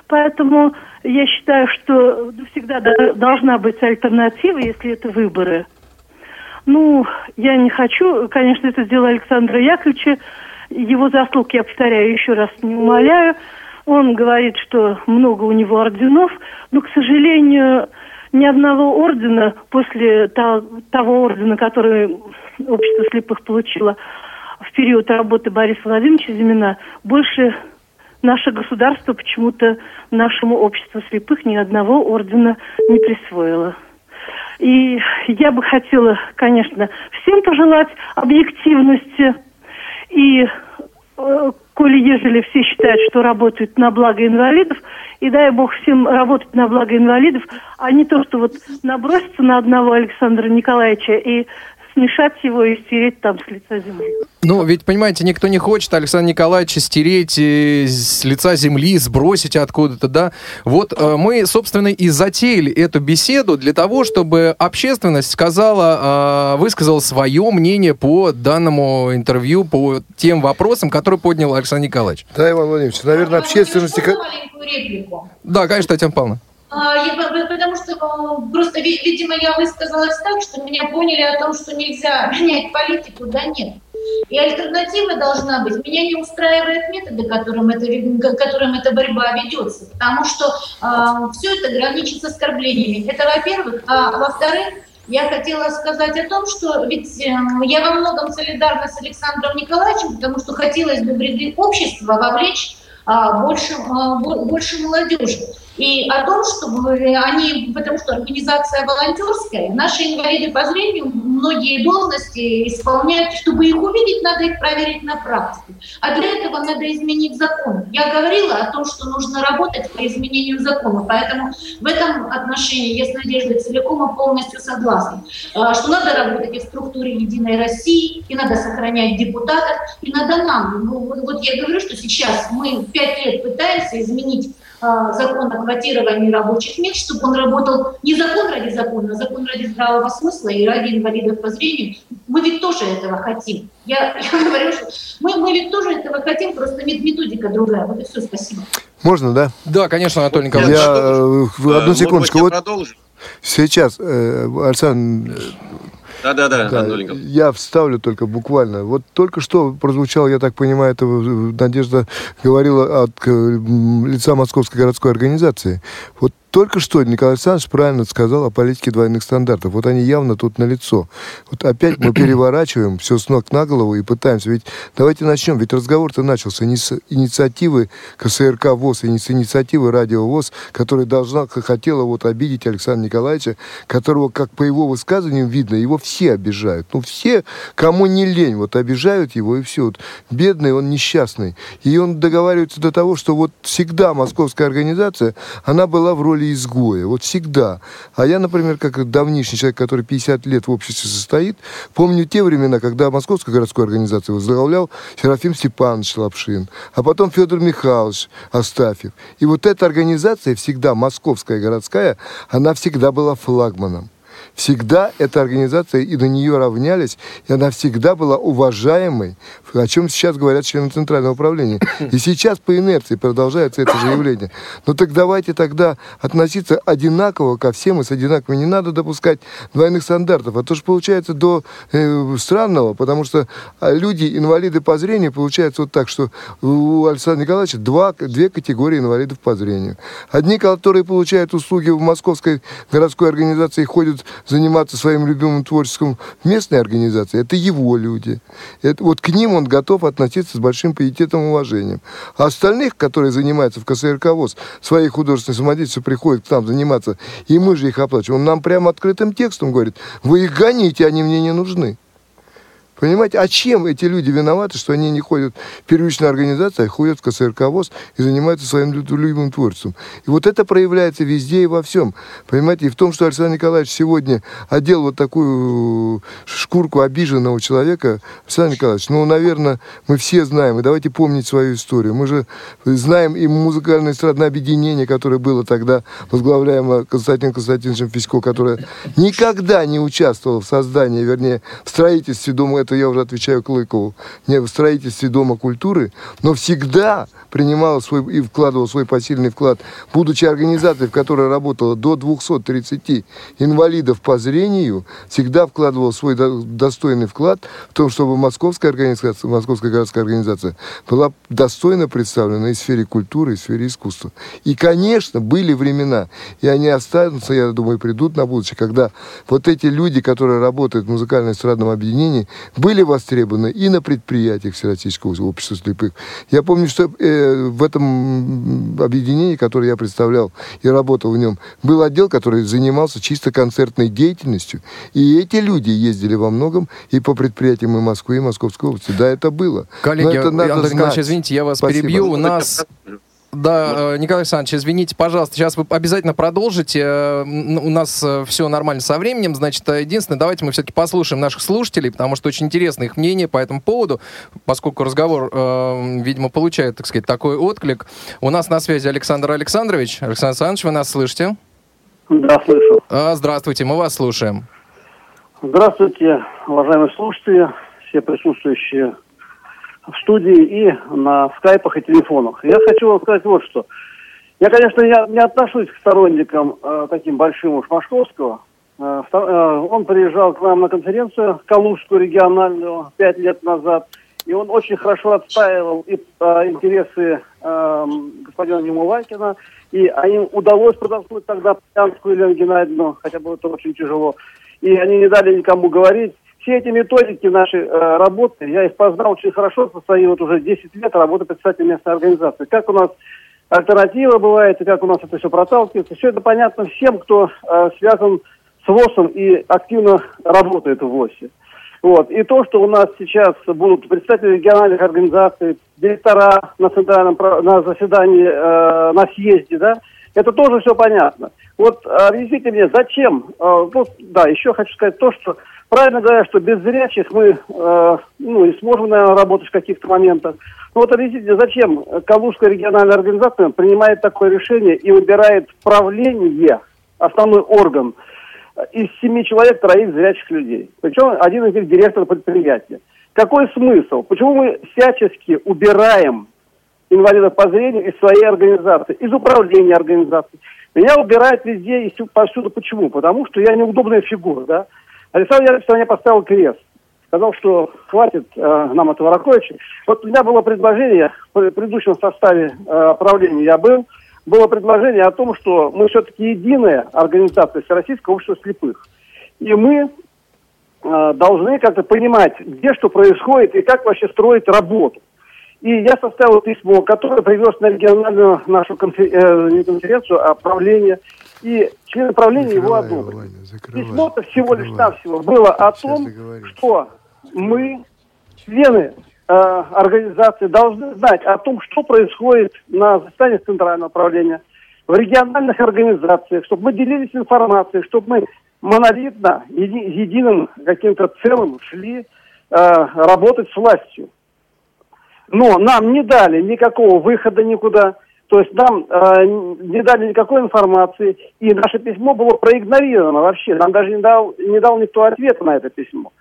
Поэтому я считаю, что всегда должна быть альтернатива, если это выборы. Ну, я не хочу, конечно, это дело Александра Яковлевича. Его заслуг, я повторяю, еще раз не умоляю. Он говорит, что много у него орденов, но, к сожалению, ни одного ордена после того ордена, который общество слепых получило в период работы Бориса Владимировича Зимина, больше наше государство почему-то нашему обществу слепых ни одного ордена не присвоило. И я бы хотела, конечно, всем пожелать объективности. И э, коли ежели все считают, что работают на благо инвалидов, и дай бог всем работать на благо инвалидов, а не то, что вот наброситься на одного Александра Николаевича и смешать его и стереть там с лица земли. Ну, ведь, понимаете, никто не хочет Александра Николаевича стереть с лица земли, сбросить откуда-то, да. Вот э, мы, собственно, и затеяли эту беседу для того, чтобы общественность сказала, э, высказала свое мнение по данному интервью, по тем вопросам, которые поднял Александр Николаевич. Да, Иван Владимирович, наверное, общественности... Да, конечно, Татьяна Павловна. А, потому что ну, просто, видимо, я высказалась так, что меня поняли о том, что нельзя менять политику, да нет. И альтернатива должна быть. Меня не устраивают методы, которым эта, которым эта борьба ведется, потому что э, а, все это граничит с оскорблениями. Это во-первых. А во-вторых, я хотела сказать о том, что ведь э, я во многом солидарна с Александром Николаевичем, потому что хотелось бы в ряды общества вовлечь а, больше, а, больше молодежи. И о том, чтобы они, потому что организация волонтерская, наши инвалиды по зрению многие должности исполняют, чтобы их увидеть, надо их проверить на практике. А для этого надо изменить закон. Я говорила о том, что нужно работать по изменению закона, поэтому в этом отношении я с Надеждой целиком и полностью согласна, а, что надо работать и в структуре «Единой России», и надо сохранять депутатов, и надо нам. Ну, вот я говорю, что сейчас мы пять лет пытаемся изменить закон о квотировании рабочих мест, чтобы он работал не закон ради закона, а закон ради здравого смысла и ради инвалидов по зрению. Мы ведь тоже этого хотим. Я, я говорю, что мы, мы ведь тоже этого хотим, просто методика другая. Вот и все, спасибо. Можно, да? Да, конечно, Анатолий Николаевич. Я, э, одну секундочку. Вот сейчас, э, Александр да-да-да, да, Я вставлю только буквально. Вот только что прозвучало, я так понимаю, это Надежда говорила от лица Московской городской организации. Вот только что Николай Александрович правильно сказал о политике двойных стандартов. Вот они явно тут налицо. Вот опять мы переворачиваем все с ног на голову и пытаемся. Ведь давайте начнем. Ведь разговор-то начался не с инициативы КСРК ВОЗ и не с инициативы Радио ВОЗ, которая должна, хотела вот обидеть Александра Николаевича, которого, как по его высказываниям видно, его все обижают. Ну, все, кому не лень, вот обижают его и все. Вот бедный, он несчастный. И он договаривается до того, что вот всегда московская организация, она была в роли роли изгоя. Вот всегда. А я, например, как давнишний человек, который 50 лет в обществе состоит, помню те времена, когда Московская городская организация возглавлял Серафим Степанович Лапшин, а потом Федор Михайлович Астафьев. И вот эта организация всегда, московская городская, она всегда была флагманом всегда эта организация и на нее равнялись, и она всегда была уважаемой, о чем сейчас говорят члены Центрального управления. И сейчас по инерции продолжается это же явление. Но так давайте тогда относиться одинаково ко всем и с одинаковыми. Не надо допускать двойных стандартов. А то же получается до э, странного, потому что а, люди, инвалиды по зрению, получается вот так, что у Александра Николаевича два, две категории инвалидов по зрению. Одни, которые получают услуги в Московской городской организации, ходят заниматься своим любимым творчеством в местной организации, это его люди. Это, вот к ним он готов относиться с большим пиететом и уважением. А остальных, которые занимаются в КСРК ВОЗ, своей художественной самодеятельностью приходят к нам заниматься, и мы же их оплачиваем, он нам прямо открытым текстом говорит, вы их гоните, они мне не нужны. Понимаете, а чем эти люди виноваты, что они не ходят в первичную организацию, а ходят в КСРК ВОЗ и занимаются своим любимым творчеством? И вот это проявляется везде и во всем. Понимаете, и в том, что Александр Николаевич сегодня одел вот такую шкурку обиженного человека, Александр Николаевич, ну, наверное, мы все знаем, и давайте помнить свою историю. Мы же знаем и музыкальное эстрадное объединение, которое было тогда возглавляемо Константином Константиновичем Фисько, которое никогда не участвовало в создании, вернее, в строительстве Дома это я уже отвечаю Клыкову, не в строительстве Дома культуры, но всегда принимала свой и вкладывала свой посильный вклад, будучи организацией, в которой работало до 230 инвалидов по зрению, всегда вкладывал свой достойный вклад в том, чтобы московская организация, московская городская организация была достойно представлена и в сфере культуры, и в сфере искусства. И, конечно, были времена, и они останутся, я думаю, придут на будущее, когда вот эти люди, которые работают в музыкально-эстрадном объединении, были востребованы и на предприятиях Всероссийского общества слепых. Я помню, что э, в этом объединении, которое я представлял и работал в нем, был отдел, который занимался чисто концертной деятельностью. И эти люди ездили во многом и по предприятиям и Москвы, и Московской области. Да, это было. Коллеги, это надо Андрей Николаевич, извините, я вас Спасибо. перебью. У нас да, э, Николай Александрович, извините, пожалуйста, сейчас вы обязательно продолжите. Э, у нас э, все нормально со временем. Значит, единственное, давайте мы все-таки послушаем наших слушателей, потому что очень интересно их мнение по этому поводу, поскольку разговор, видимо, получает, так сказать, такой отклик. У нас на связи Александр Александрович. Александр Александрович, вы нас слышите? Да, слышу. Здравствуйте, мы вас слушаем. Здравствуйте, уважаемые слушатели, все присутствующие в студии и на скайпах и телефонах. Я хочу вам сказать вот что. Я, конечно, не, не отношусь к сторонникам э, таким большим уж Машковского. Э, э, он приезжал к нам на конференцию Калужскую региональную пять лет назад, и он очень хорошо отстаивал и, э, интересы э, господина Немувакина, и а им удалось протолкнуть тогда Пьянскую Елену Геннадьевну, хотя было это очень тяжело. и они не дали никому говорить. Все эти методики нашей э, работы, я их познал очень хорошо со своей вот уже 10 лет работы председателя местной организации. Как у нас альтернатива бывает, и как у нас это все проталкивается. Все это понятно всем, кто э, связан с ВОСом и активно работает в ВОСе. Вот. И то, что у нас сейчас будут представители региональных организаций, директора на центральном на заседании, э, на съезде, да, это тоже все понятно. Вот объясните мне, зачем? Э, ну, да, еще хочу сказать то, что правильно говорят, что без зрячих мы э, ну, и сможем, наверное, работать в каких-то моментах. Но вот объясните, зачем Калужская региональная организация принимает такое решение и выбирает правление, основной орган, из семи человек троих зрячих людей. Причем один из них директор предприятия. Какой смысл? Почему мы всячески убираем инвалидов по зрению из своей организации, из управления организацией? Меня убирают везде и повсюду. Почему? Потому что я неудобная фигура, да? Александр Яковлевич мне поставил крест. Сказал, что хватит э, нам этого Раковича. Вот у меня было предложение в предыдущем составе э, правления я был, было предложение о том, что мы все-таки единая организация Всероссийского общества слепых. И мы э, должны как-то понимать, где что происходит и как вообще строить работу. И я составил письмо, которое привез на региональную нашу конфер... э, не конференцию, а правление. И члены правления его одобрили. Письмо-то всего лишь навсего было о том, что мы, члены э, организации, должны знать о том, что происходит на заседаниях Центрального управления, в региональных организациях, чтобы мы делились информацией, чтобы мы монолитно, еди, единым каким-то целым шли э, работать с властью. Но нам не дали никакого выхода никуда. То есть нам э, не дали никакой информации, и наше письмо было проигнорировано вообще. Нам даже не дал, не дал никто ответа на это письмо.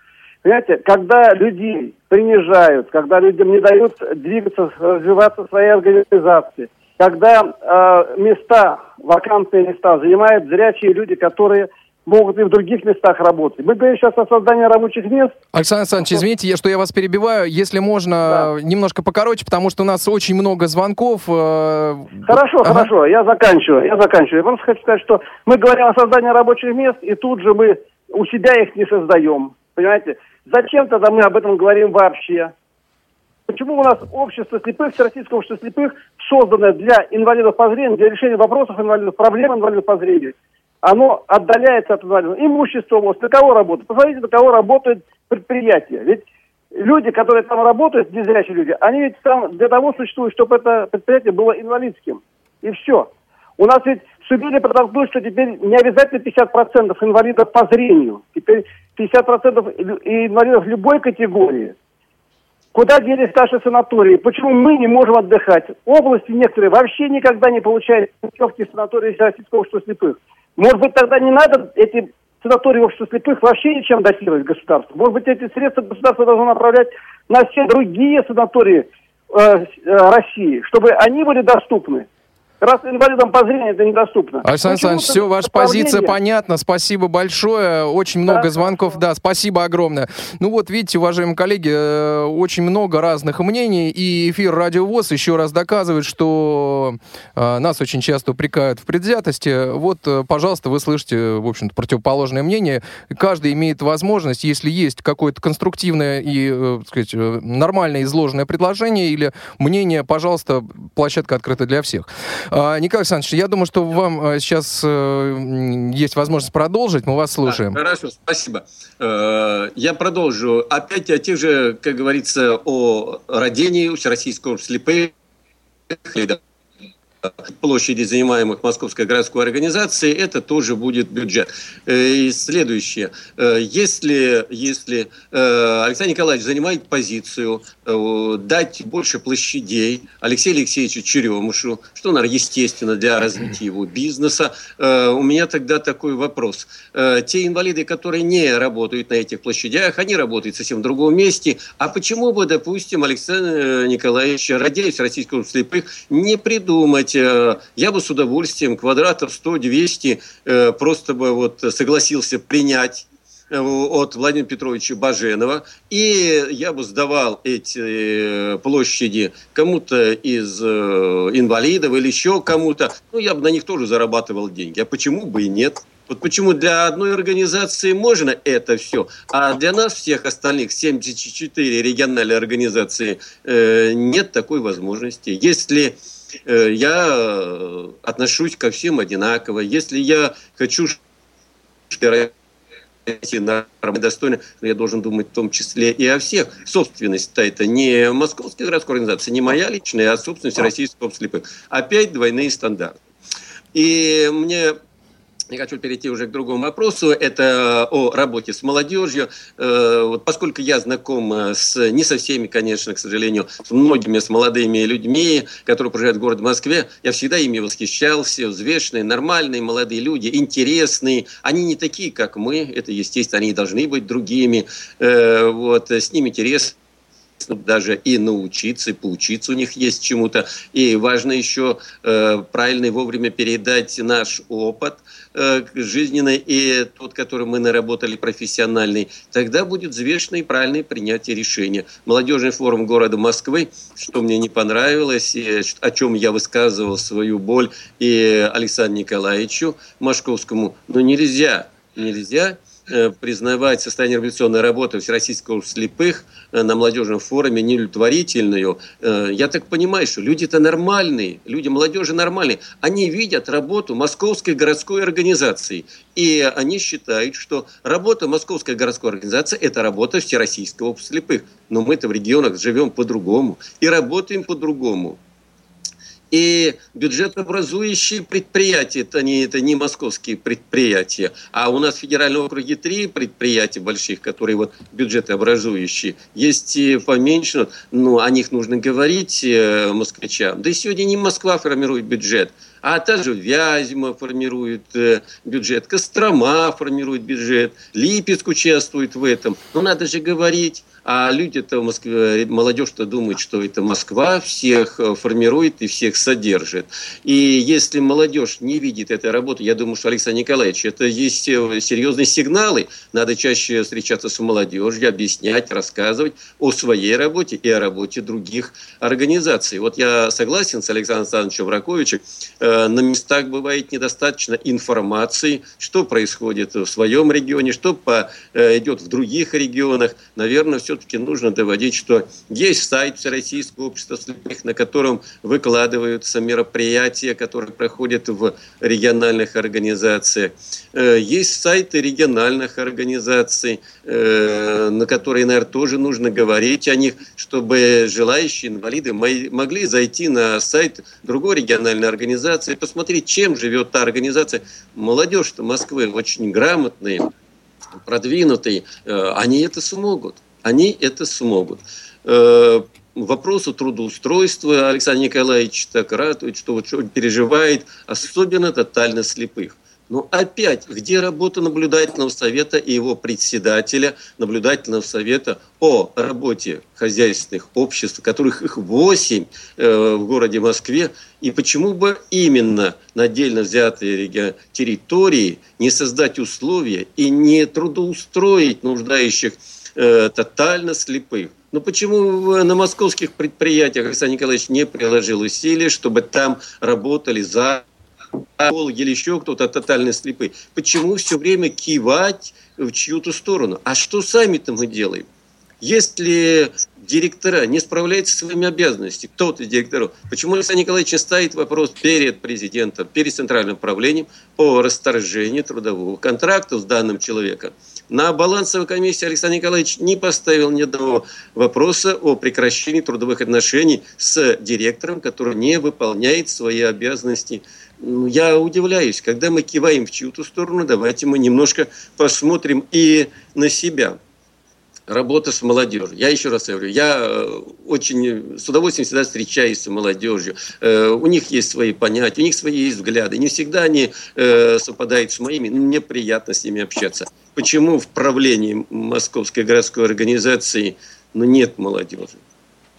Понимаете, когда людей принижают, когда людям не дают двигаться, развиваться своей организации, когда э, места, вакантные места занимают зрячие люди, которые могут и в других местах работать. Мы говорим сейчас о создании рабочих мест. Александр Александрович, извините, что я вас перебиваю. Если можно, да. немножко покороче, потому что у нас очень много звонков. Э, хорошо, ага. хорошо, я заканчиваю, я заканчиваю. Я просто хочу сказать, что мы говорим о создании рабочих мест, и тут же мы у себя их не создаем. Понимаете? Зачем тогда мы об этом говорим вообще? Почему у нас общество слепых, Всероссийское общество слепых, созданное для инвалидов по зрению, для решения вопросов инвалидов, проблем инвалидов по зрению, оно отдаляется от инвалидов. Имущество у на кого работает? Посмотрите, на кого работает предприятие. Ведь люди, которые там работают, незрячие люди, они ведь там для того существуют, чтобы это предприятие было инвалидским. И все. У нас ведь сумели протолкнуть, что теперь не обязательно 50% инвалидов по зрению. Теперь 50% инвалидов любой категории. Куда делись наши санатории? Почему мы не можем отдыхать? Области некоторые вообще никогда не получают путевки в санатории Российского общества слепых. Может быть, тогда не надо эти санатории общества слепых вообще ничем датировать государство? Может быть, эти средства государство должно направлять на все другие санатории э, э, России, чтобы они были доступны? Раз инвалидам по зрению это недоступно. Александр Александрович, все, ваша позиция понятна. Спасибо большое. Очень много да, звонков. Да, спасибо огромное. Ну вот, видите, уважаемые коллеги, э, очень много разных мнений. И эфир Радио ВОЗ еще раз доказывает, что э, нас очень часто упрекают в предвзятости. Вот, э, пожалуйста, вы слышите, в общем-то, противоположное мнение. Каждый имеет возможность, если есть какое-то конструктивное и, так сказать, нормально изложенное предложение или мнение, пожалуйста, площадка открыта для всех. А, Николай Александрович, я думаю, что вам э, сейчас э, есть возможность продолжить. Мы вас слушаем. Да, хорошо, спасибо. Э, я продолжу. Опять о тех же, как говорится, о родении Всероссийского слепых площади, занимаемых Московской городской организацией, это тоже будет бюджет. Э, и следующее. Э, если, если э, Александр Николаевич занимает позицию дать больше площадей Алексею Алексеевичу Черемушу, что, наверное, естественно для развития его бизнеса, у меня тогда такой вопрос. Те инвалиды, которые не работают на этих площадях, они работают совсем в другом месте. А почему бы, допустим, Александр Николаевич, радеясь российского слепых, не придумать я бы с удовольствием квадратов 100-200 э, просто бы вот согласился принять э, от Владимира Петровича Баженова, и я бы сдавал эти площади кому-то из инвалидов или еще кому-то, ну, я бы на них тоже зарабатывал деньги. А почему бы и нет? Вот почему для одной организации можно это все, а для нас всех остальных 74 региональные организации э, нет такой возможности. Если э, я э, отношусь ко всем одинаково, если я хочу достойно, но я должен думать в том числе и о всех. Собственность-то это не Московская городская организация, не моя личная, а собственность Российского слепых. Опять двойные стандарты. И мне я хочу перейти уже к другому вопросу. Это о работе с молодежью. Э, вот поскольку я знаком э, с, не со всеми, конечно, к сожалению, с многими, с молодыми людьми, которые проживают в городе Москве, я всегда ими восхищался. Взвешенные, нормальные молодые люди, интересные. Они не такие, как мы. Это, естественно, они должны быть другими. Э, вот, с ними интересно даже и научиться, и поучиться у них есть чему-то. И важно еще э, правильно и вовремя передать наш опыт э, жизненный и тот, который мы наработали профессиональный. Тогда будет взвешенное и правильное принятие решения. Молодежный форум города Москвы, что мне не понравилось, и о чем я высказывал свою боль и Александру Николаевичу Машковскому, но нельзя, нельзя признавать состояние революционной работы Всероссийского слепых э, на молодежном форуме неудовлетворительную. Э, я так понимаю, что люди-то нормальные, люди молодежи нормальные. Они видят работу Московской городской организации. И они считают, что работа Московской городской организации – это работа Всероссийского слепых. Но мы-то в регионах живем по-другому и работаем по-другому. И бюджетообразующие предприятия, это не, это не московские предприятия, а у нас в федеральном округе три предприятия больших, которые вот бюджетообразующие. Есть и поменьше, но о них нужно говорить э, москвичам. Да и сегодня не Москва формирует бюджет, а также Вязьма формирует э, бюджет, Кострома формирует бюджет, Липецк участвует в этом. Но надо же говорить а люди-то в Москве, молодежь-то думает, что это Москва всех э, формирует и всех содержит. И если молодежь не видит этой работы, я думаю, что Александр Николаевич, это есть э, серьезные сигналы. Надо чаще встречаться с молодежью, объяснять, рассказывать о своей работе и о работе других организаций. Вот я согласен с Александром Александровичем Раковичем, э, на местах бывает недостаточно информации, что происходит в своем регионе, что идет в других регионах. Наверное, все все-таки нужно доводить, что есть сайт Всероссийского общества слепых, на котором выкладываются мероприятия, которые проходят в региональных организациях. Э, есть сайты региональных организаций, э, на которые, наверное, тоже нужно говорить о них, чтобы желающие инвалиды могли зайти на сайт другой региональной организации, посмотреть, чем живет та организация. Молодежь-то Москвы очень грамотные, продвинутые, э, они это смогут они это смогут. Э, вопросу трудоустройства Александр Николаевич так радует, что вот он переживает, особенно тотально слепых. Но опять, где работа наблюдательного совета и его председателя наблюдательного совета о работе хозяйственных обществ, которых их восемь э, в городе Москве, и почему бы именно на отдельно взятые территории не создать условия и не трудоустроить нуждающих э, тотально слепых. Но почему на московских предприятиях Александр Николаевич не приложил усилий, чтобы там работали за или еще кто-то тотально слепый? Почему все время кивать в чью-то сторону? А что сами-то мы делаем? Если директора не справляются со своими обязанностями, кто-то директоров, почему Александр Николаевич ставит вопрос перед президентом, перед центральным правлением о расторжении трудового контракта с данным человеком? На балансовой комиссии Александр Николаевич не поставил ни одного вопроса о прекращении трудовых отношений с директором, который не выполняет свои обязанности. Ну, я удивляюсь, когда мы киваем в чью-то сторону, давайте мы немножко посмотрим и на себя работа с молодежью. Я еще раз говорю, я э, очень с удовольствием всегда встречаюсь с молодежью. Э, у них есть свои понятия, у них свои взгляды. Не всегда они э, совпадают с моими, но мне приятно с ними общаться. Почему в правлении Московской городской организации ну, нет молодежи?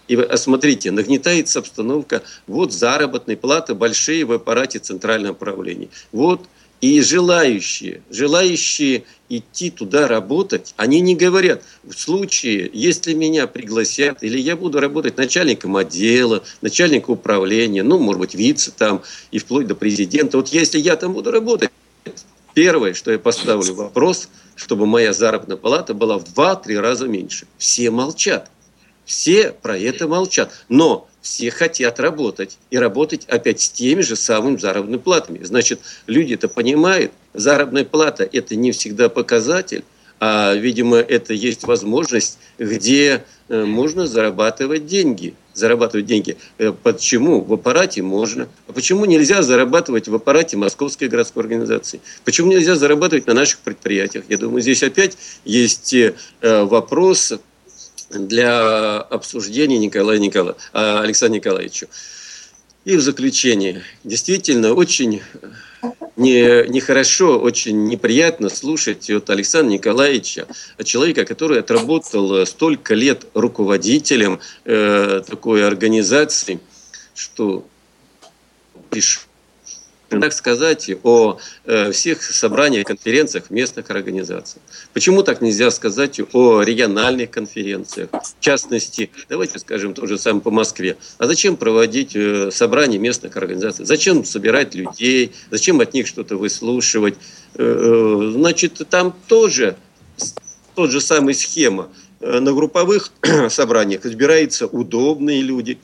И вы смотрите, нагнетается обстановка, вот заработные платы большие в аппарате центрального правления. Вот и желающие, желающие идти туда работать, они не говорят, в случае, если меня пригласят, или я буду работать начальником отдела, начальником управления, ну, может быть, вице там, и вплоть до президента, вот если я там буду работать, Первое, что я поставлю вопрос, чтобы моя заработная плата была в 2-3 раза меньше. Все молчат. Все про это молчат. Но все хотят работать. И работать опять с теми же самыми заработными платами. Значит, люди это понимают. Заработная плата – это не всегда показатель, а, видимо, это есть возможность, где э, можно зарабатывать деньги. Зарабатывать деньги. Э, почему? В аппарате можно. А почему нельзя зарабатывать в аппарате Московской городской организации? Почему нельзя зарабатывать на наших предприятиях? Я думаю, здесь опять есть э, вопрос для обсуждения Николая Никола... А, Александра Николаевича. И в заключение, действительно, очень не, нехорошо, очень неприятно слушать от Александра Николаевича, человека, который отработал столько лет руководителем э, такой организации, что пришел так сказать, о э, всех собраниях, конференциях местных организаций. Почему так нельзя сказать о региональных конференциях? В частности, давайте скажем то же самое по Москве. А зачем проводить э, собрания местных организаций? Зачем собирать людей? Зачем от них что-то выслушивать? Э, значит, там тоже тот же самый схема. На групповых собраниях избираются удобные люди,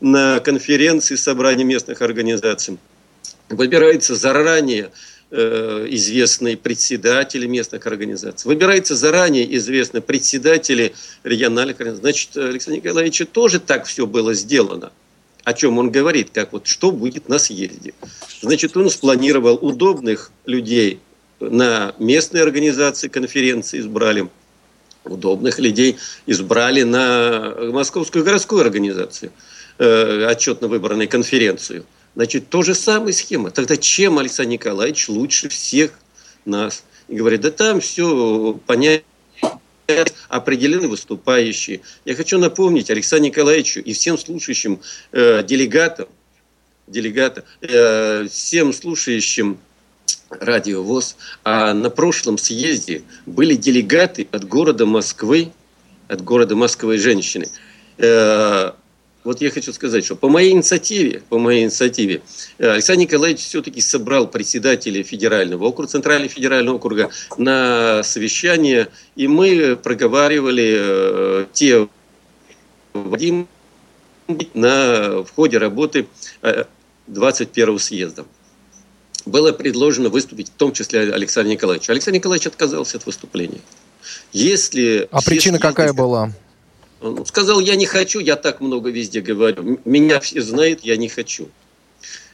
на конференции собрания местных организаций выбирается заранее э, известные председатели местных организаций, выбираются заранее известные председатели региональных организаций. Значит, Александр Николаевич тоже так все было сделано. О чем он говорит, как вот что будет на съезде. Значит, он спланировал удобных людей на местные организации, конференции избрали, удобных людей избрали на Московскую городскую организацию, э, отчетно выбранную конференцию – Значит, то же самая схема. Тогда чем Александр Николаевич лучше всех нас? И говорит, да там все понятно определены выступающие. Я хочу напомнить Александру Николаевичу и всем слушающим э, делегатам, делегатам э, всем слушающим радио ВОЗ, а на прошлом съезде были делегаты от города Москвы, от города Москвы женщины. Э, вот я хочу сказать, что по моей инициативе, по моей инициативе, э, Александр Николаевич все-таки собрал председателей федерального округа, центрального федерального округа на совещание, и мы проговаривали э, те на в ходе работы 21 э, съезда. Было предложено выступить в том числе Александр Николаевич. Александр Николаевич отказался от выступления. Если а причина какая была? Он сказал, я не хочу, я так много везде говорю. Меня все знают, я не хочу.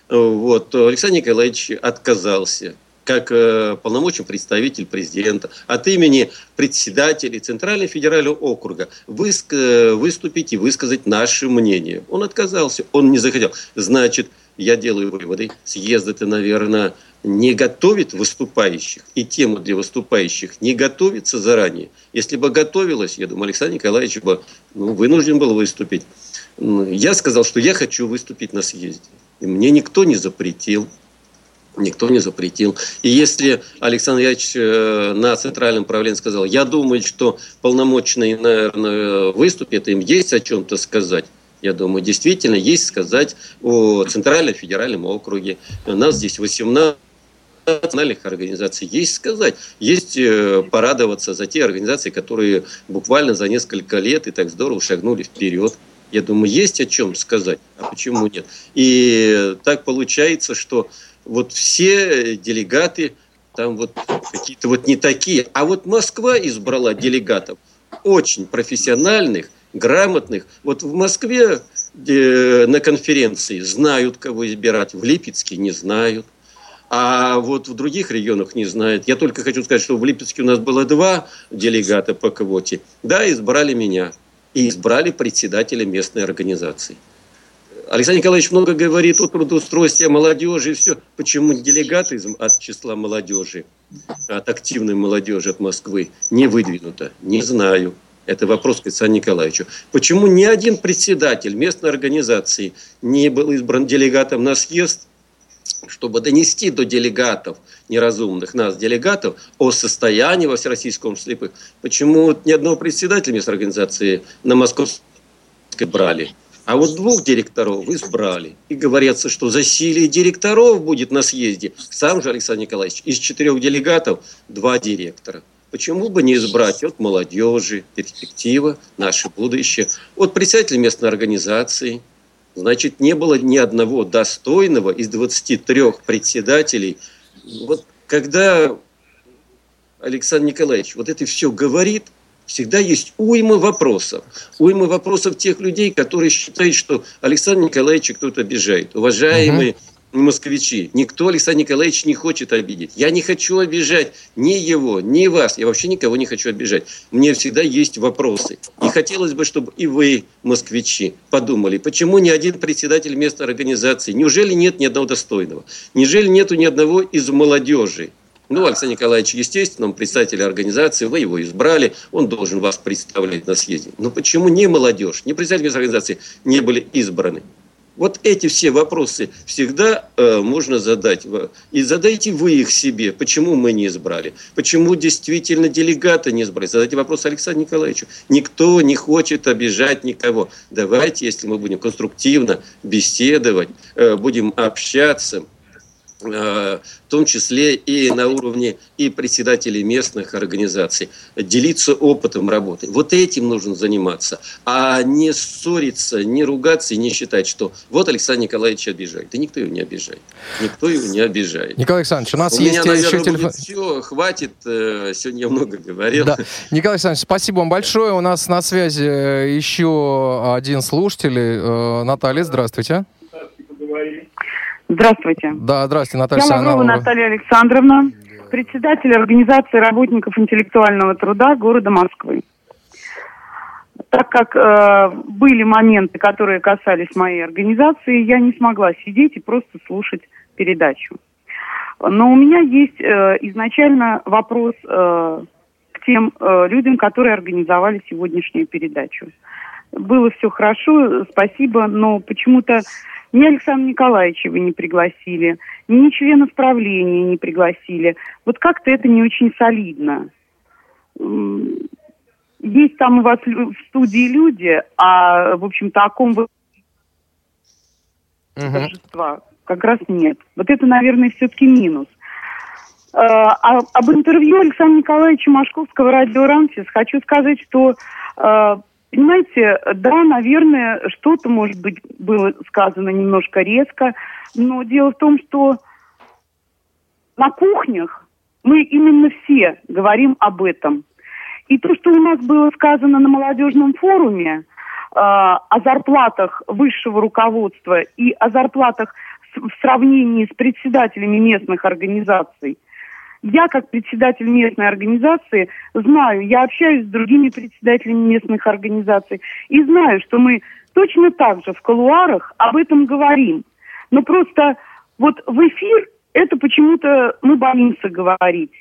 Вот. Александр Николаевич отказался как э, полномочный представитель президента от имени председателей Центрального федерального округа выск- выступить и высказать наше мнение. Он отказался, он не захотел. Значит, я делаю выводы. Съезд это, наверное, не готовит выступающих, и тему для выступающих не готовится заранее. Если бы готовилась, я думаю, Александр Николаевич бы ну, вынужден был выступить. Я сказал, что я хочу выступить на съезде. И мне никто не запретил. Никто не запретил. И если Александр Яковлевич э, на центральном правлении сказал, я думаю, что полномочный, наверное, выступит, им есть о чем-то сказать, я думаю, действительно есть сказать о Центральном федеральном округе. У нас здесь 18 национальных организаций есть сказать, есть э, порадоваться за те организации, которые буквально за несколько лет и так здорово шагнули вперед. Я думаю, есть о чем сказать, а почему нет? И так получается, что вот все делегаты там вот какие-то вот не такие. А вот Москва избрала делегатов очень профессиональных, грамотных. Вот в Москве э, на конференции знают, кого избирать, в Липецке не знают а вот в других регионах не знают. Я только хочу сказать, что в Липецке у нас было два делегата по квоте. Да, избрали меня. И избрали председателя местной организации. Александр Николаевич много говорит о трудоустройстве молодежи и все. Почему делегаты от числа молодежи, от активной молодежи от Москвы не выдвинуто? Не знаю. Это вопрос к Александру Николаевичу. Почему ни один председатель местной организации не был избран делегатом на съезд – чтобы донести до делегатов, неразумных нас делегатов, о состоянии во Всероссийском слепых. Почему ни одного председателя местной организации на московской брали? А вот двух директоров избрали. И говорится, что засилие директоров будет на съезде. Сам же Александр Николаевич из четырех делегатов два директора. Почему бы не избрать от молодежи, перспектива, наше будущее, от председателя местной организации. Значит, не было ни одного достойного из 23 председателей. Вот когда Александр Николаевич вот это все говорит, всегда есть уйма вопросов. Уйма вопросов тех людей, которые считают, что Александр Николаевич кто-то обижает. Уважаемые угу. Москвичи, никто Александр Николаевич не хочет обидеть. Я не хочу обижать ни его, ни вас. Я вообще никого не хочу обижать. Мне всегда есть вопросы. И хотелось бы, чтобы и вы, москвичи, подумали, почему ни один председатель местной организации, неужели нет ни одного достойного? Неужели нету ни одного из молодежи? Ну, Александр Николаевич, естественно, он представитель организации, вы его избрали, он должен вас представлять на съезде. Но почему не молодежь, не представители организации не были избраны? Вот эти все вопросы всегда э, можно задать. И задайте вы их себе. Почему мы не избрали? Почему действительно делегаты не избрали? Задайте вопрос Александру Николаевичу. Никто не хочет обижать никого. Давайте, если мы будем конструктивно беседовать, э, будем общаться, в том числе и на уровне и председателей местных организаций, делиться опытом работы. Вот этим нужно заниматься, а не ссориться, не ругаться и не считать, что вот Александр Николаевич обижает. Да никто его не обижает. Никто его не обижает. Николай Александрович, у нас у есть меня, наверное, еще телефон. Все, хватит. Э, сегодня я много говорил. Да. Николай Александрович, спасибо вам большое. У нас на связи еще один слушатель. Э, Наталья, здравствуйте. Здравствуйте. Да, здравствуйте, Наталья Я Лаврова Наталья Александровна, председатель Организации работников интеллектуального труда города Москвы. Так как э, были моменты, которые касались моей организации, я не смогла сидеть и просто слушать передачу. Но у меня есть э, изначально вопрос э, к тем э, людям, которые организовали сегодняшнюю передачу. Было все хорошо, спасибо, но почему-то ни Александра Николаевича вы не пригласили, ни членов правления не пригласили. Вот как-то это не очень солидно. Есть там у вас в студии люди, а, в общем-то, о ком вы угу. торжества как раз нет. Вот это, наверное, все-таки минус. А, а, об интервью Александра Николаевича Машковского радио «Рамсис» хочу сказать, что а, Понимаете, да, наверное, что-то, может быть, было сказано немножко резко, но дело в том, что на кухнях мы именно все говорим об этом. И то, что у нас было сказано на молодежном форуме э, о зарплатах высшего руководства и о зарплатах в сравнении с председателями местных организаций – я, как председатель местной организации, знаю, я общаюсь с другими председателями местных организаций и знаю, что мы точно так же в колуарах об этом говорим. Но просто вот в эфир это почему-то мы боимся говорить.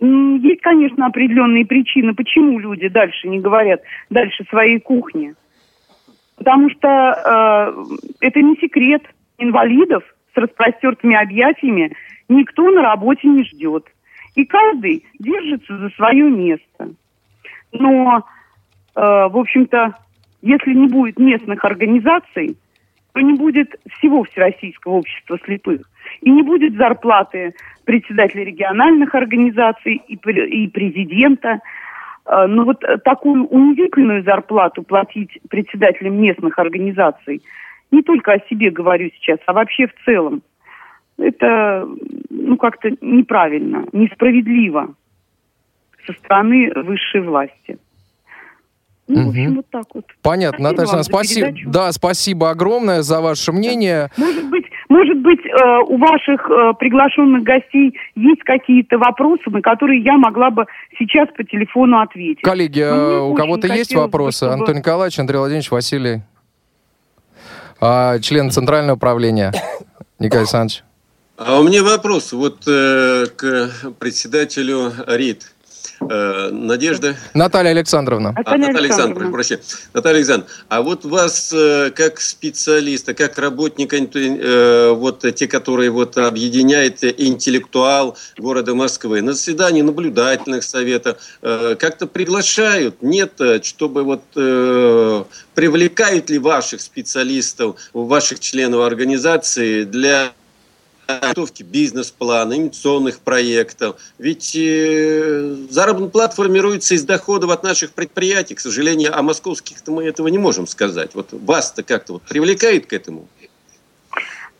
Есть, конечно, определенные причины, почему люди дальше не говорят, дальше своей кухни. Потому что э, это не секрет инвалидов с распростертыми объятиями никто на работе не ждет. И каждый держится за свое место. Но, э, в общем-то, если не будет местных организаций, то не будет всего Всероссийского общества слепых. И не будет зарплаты председателя региональных организаций и, и президента. Э, но вот такую унизительную зарплату платить председателям местных организаций, не только о себе говорю сейчас, а вообще в целом, это ну как-то неправильно, несправедливо со стороны высшей власти. Ну, угу. в общем, вот так вот. Понятно, спасибо Наталья спасибо. Да, спасибо огромное за ваше мнение. Может быть, может быть, э, у ваших э, приглашенных гостей есть какие-то вопросы, на которые я могла бы сейчас по телефону ответить. Коллеги, э, у кого-то есть вопросы? Чтобы... Антон Николаевич, Андрей Владимирович, Василий, а, член Центрального управления Николай Александрович. А у меня вопрос вот э, к председателю РИД. Э, Надежда? Наталья Александровна. А, Наталья Александровна, прошу Наталья Александровна, а вот вас э, как специалиста, как работника, э, вот те, которые вот объединяет интеллектуал города Москвы, на заседании наблюдательных советов как-то приглашают? Нет, чтобы вот привлекают ли ваших специалистов, ваших членов организации для подготовки бизнес-плана, инвестиционных проектов. Ведь э, заработная плата формируется из доходов от наших предприятий. К сожалению, о московских-то мы этого не можем сказать. Вот вас-то как-то вот привлекает к этому?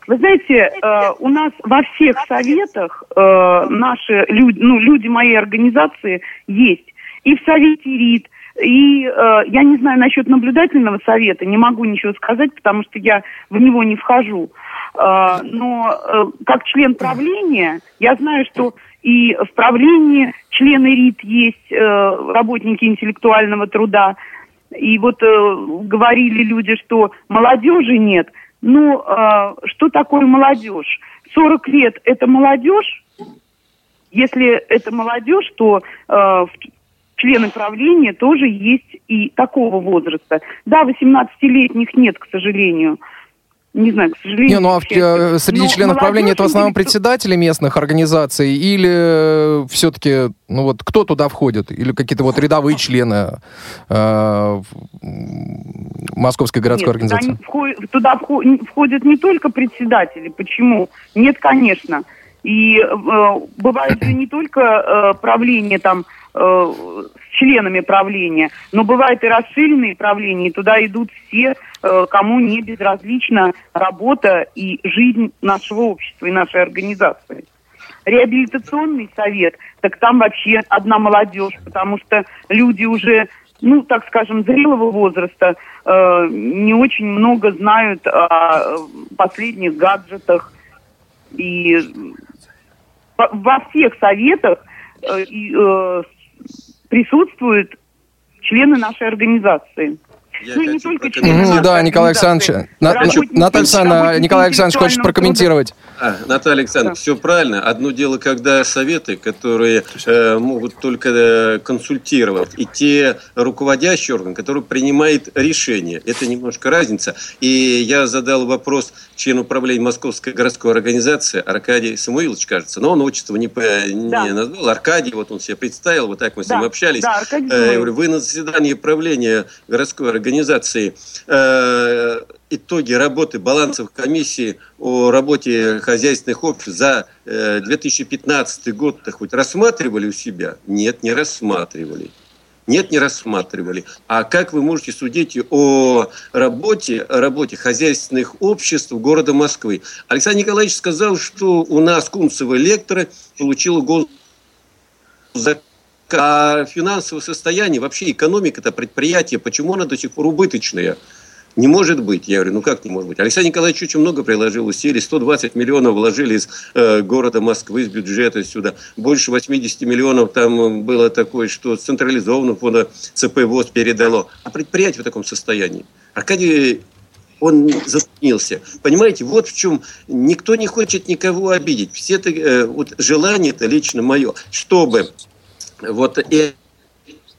Вы знаете, э, у нас во всех советах э, наши люди, ну, люди моей организации есть. И в совете РИД, и э, я не знаю насчет наблюдательного совета, не могу ничего сказать, потому что я в него не вхожу. Но э, как член правления, я знаю, что и в правлении члены РИТ есть э, работники интеллектуального труда. И вот э, говорили люди, что молодежи нет. Ну, э, что такое молодежь? 40 лет – это молодежь? Если это молодежь, то э, члены правления тоже есть и такого возраста. Да, 18-летних нет, к сожалению. Не знаю, к сожалению. Не, ну а в, э, среди Но членов правления это в основном председатели местных организаций или э, все-таки, ну вот, кто туда входит? Или какие-то вот рядовые члены э, Московской городской Нет, организации? Туда, входят, туда входят не только председатели. Почему? Нет, конечно. И э, бывает же не только э, правление там э, с членами правления, но бывает и расширенные правления, и туда идут все, э, кому не безразлична работа и жизнь нашего общества и нашей организации. Реабилитационный совет, так там вообще одна молодежь, потому что люди уже ну, так скажем, зрелого возраста э, не очень много знают о последних гаджетах и во всех советах э, э, присутствуют члены нашей организации. Я ну, не только члены Да, Николай Александрович. Наталья Александровна, Николай Александрович хочет прокомментировать. А, Наталья Александровна, да. все правильно. Одно дело, когда советы, которые э, могут только э, консультировать, и те руководящие органы, которые принимают решения. Это немножко разница. И я задал вопрос члену управления Московской городской организации Аркадий Самуилович, кажется. Но он отчество не, не да. назвал. Аркадий, вот он себя представил, вот так мы с ним общались. Да, Аркадий э, вы на заседании правления городской организации организации э, итоги работы балансовых комиссий о работе хозяйственных обществ за э, 2015 год-то хоть рассматривали у себя? Нет, не рассматривали. Нет, не рассматривали. А как вы можете судить о работе, о работе хозяйственных обществ города Москвы? Александр Николаевич сказал, что у нас Кунцева Электро получила гос а финансовое состояние, вообще экономика это предприятие, почему она до сих пор убыточная? Не может быть. Я говорю, ну как не может быть? Александр Николаевич очень много приложил усилий. 120 миллионов вложили из э, города Москвы, из бюджета сюда. Больше 80 миллионов там было такое, что централизованно фонда ЦП ВОЗ передало. А предприятие в таком состоянии. Аркадий он затруднился. Понимаете, вот в чем никто не хочет никого обидеть. Все это, э, вот желание-то лично мое, чтобы вот и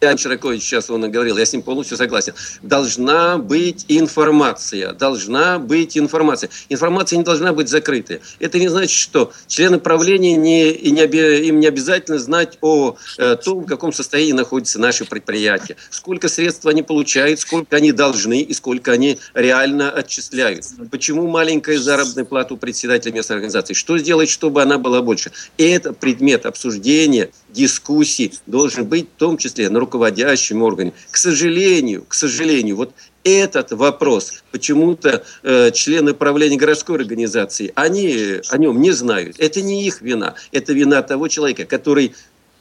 Илья Широкович сейчас он говорил, я с ним полностью согласен. Должна быть информация, должна быть информация. Информация не должна быть закрытой. Это не значит, что члены правления не, и не, им не обязательно знать о э, том, в каком состоянии находится наше предприятие, сколько средств они получают, сколько они должны и сколько они реально отчисляют. Почему маленькая заработная плата у председателя местной организации? Что сделать, чтобы она была больше? И это предмет обсуждения, дискуссий должен быть в том числе на руководящем органе. К сожалению, к сожалению, вот этот вопрос почему-то э, члены правления городской организации, они о нем не знают. Это не их вина, это вина того человека, который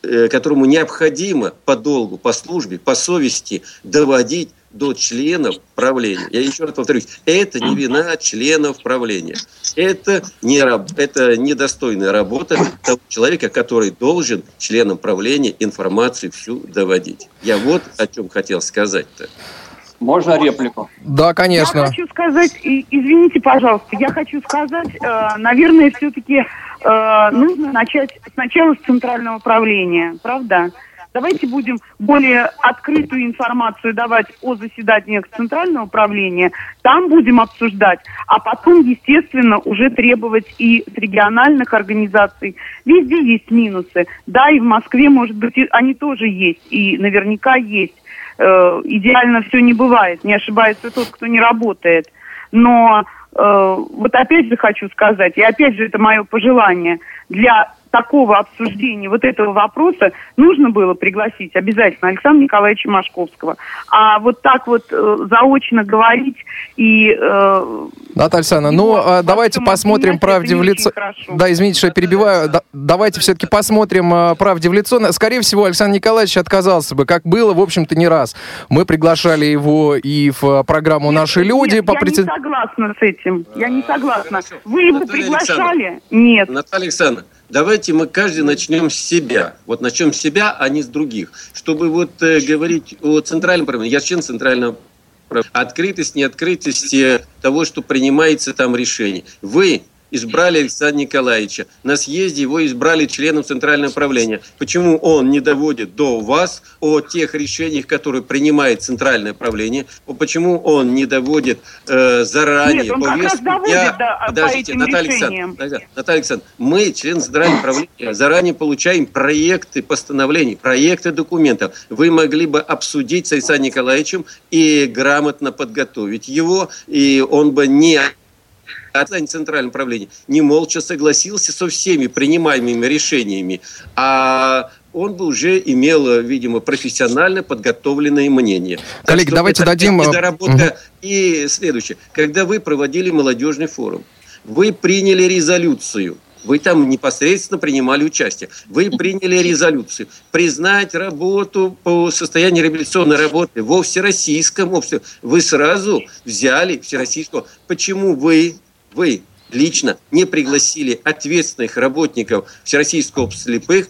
э, которому необходимо по долгу, по службе, по совести доводить до членов правления. Я еще раз повторюсь, это не вина членов правления. Это, не, это недостойная работа того человека, который должен членам правления информацию всю доводить. Я вот о чем хотел сказать-то. Можно реплику? Да, конечно. Я хочу сказать, извините, пожалуйста, я хочу сказать, э, наверное, все-таки э, нужно начать сначала с центрального управления, правда? Давайте будем более открытую информацию давать о заседаниях Центрального управления. Там будем обсуждать, а потом, естественно, уже требовать и с региональных организаций. Везде есть минусы. Да, и в Москве, может быть, они тоже есть, и наверняка есть. Э, идеально все не бывает, не ошибается тот, кто не работает. Но э, вот опять же хочу сказать, и опять же это мое пожелание, для такого обсуждения вот этого вопроса нужно было пригласить обязательно Александра Николаевича Машковского. А вот так вот э, заочно говорить и... Э, Наталья Александровна, ну а давайте посмотрим правде в лицо. Да, извините, что я перебиваю. Да, давайте все-таки посмотрим э, правде в лицо. Скорее всего, Александр Николаевич отказался бы, как было, в общем-то, не раз. Мы приглашали его и в программу «Наши нет, люди». Нет, по я прецед... не согласна с этим. Я не согласна. Вы его Наталья приглашали? Нет. Наталья Александровна, давайте мы каждый начнем с себя. Вот начнем с себя, а не с других. Чтобы вот э, говорить о центральном проблеме. Я член центрального открытость, неоткрытость того, что принимается там решение. Вы избрали Александра Николаевича. На съезде его избрали членом Центрального правления. Почему он не доводит до вас о тех решениях, которые принимает Центральное правление? Почему он не доводит э, заранее Нет, он повестку доводит, дня? Да, Подождите, Наталья Александровна, Наталья Александровна, мы, члены Центрального правления, заранее получаем проекты постановлений, проекты документов. Вы могли бы обсудить с Александром Николаевичем и грамотно подготовить его, и он бы не Казань Центральное управление не молча согласился со всеми принимаемыми решениями, а он бы уже имел, видимо, профессионально подготовленное мнение. Коллеги, давайте дадим... Недоработка. Угу. И следующее. Когда вы проводили молодежный форум, вы приняли резолюцию, вы там непосредственно принимали участие. Вы приняли резолюцию. Признать работу по состоянию реабилитационной работы во всероссийском обществе. Вы сразу взяли всероссийского. Почему вы вы лично не пригласили ответственных работников Всероссийского общества слепых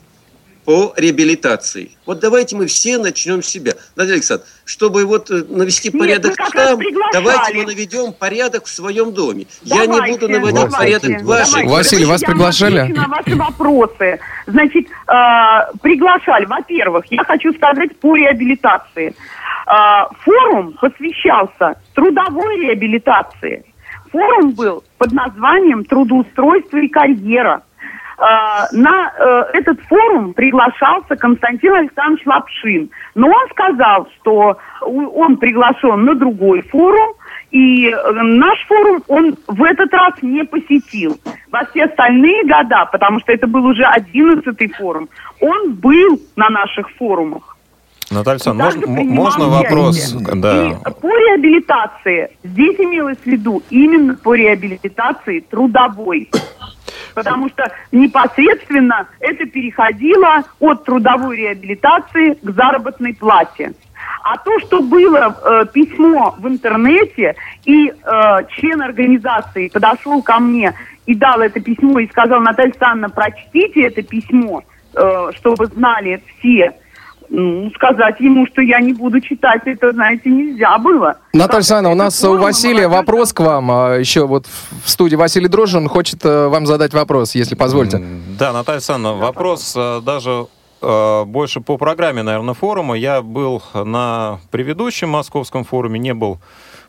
по реабилитации. Вот давайте мы все начнем с себя. Надя Александровна, чтобы вот э, навести порядок Нет, там, давайте мы наведем порядок в своем доме. Давайте, Я не буду наводить давайте, порядок в вашем. Василий, вас приглашали? на ваши вопросы. Значит, э, приглашали. Во-первых, я хочу сказать по реабилитации. Э, форум посвящался трудовой реабилитации. Форум был под названием «Трудоустройство и карьера». А, на э, этот форум приглашался Константин Александрович Лапшин. Но он сказал, что он приглашен на другой форум, и э, наш форум он в этот раз не посетил. Во все остальные года, потому что это был уже одиннадцатый форум, он был на наших форумах. Наталья Александровна, можно, можно вопрос? Да. И по реабилитации, здесь имелось в виду именно по реабилитации трудовой. Потому что непосредственно это переходило от трудовой реабилитации к заработной плате. А то, что было э, письмо в интернете, и э, член организации подошел ко мне и дал это письмо и сказал, Наталья Александровна, прочтите это письмо, э, чтобы знали все, ну, сказать ему, что я не буду читать, это, знаете, нельзя было. Наталья Александровна, у нас у Василия вопрос к вам. А, Еще вот в студии Василий Дрожжин хочет э, вам задать вопрос, если позволите. Да, Наталья Александровна, вопрос э, даже э, больше по программе, наверное, форума. Я был на предыдущем московском форуме, не был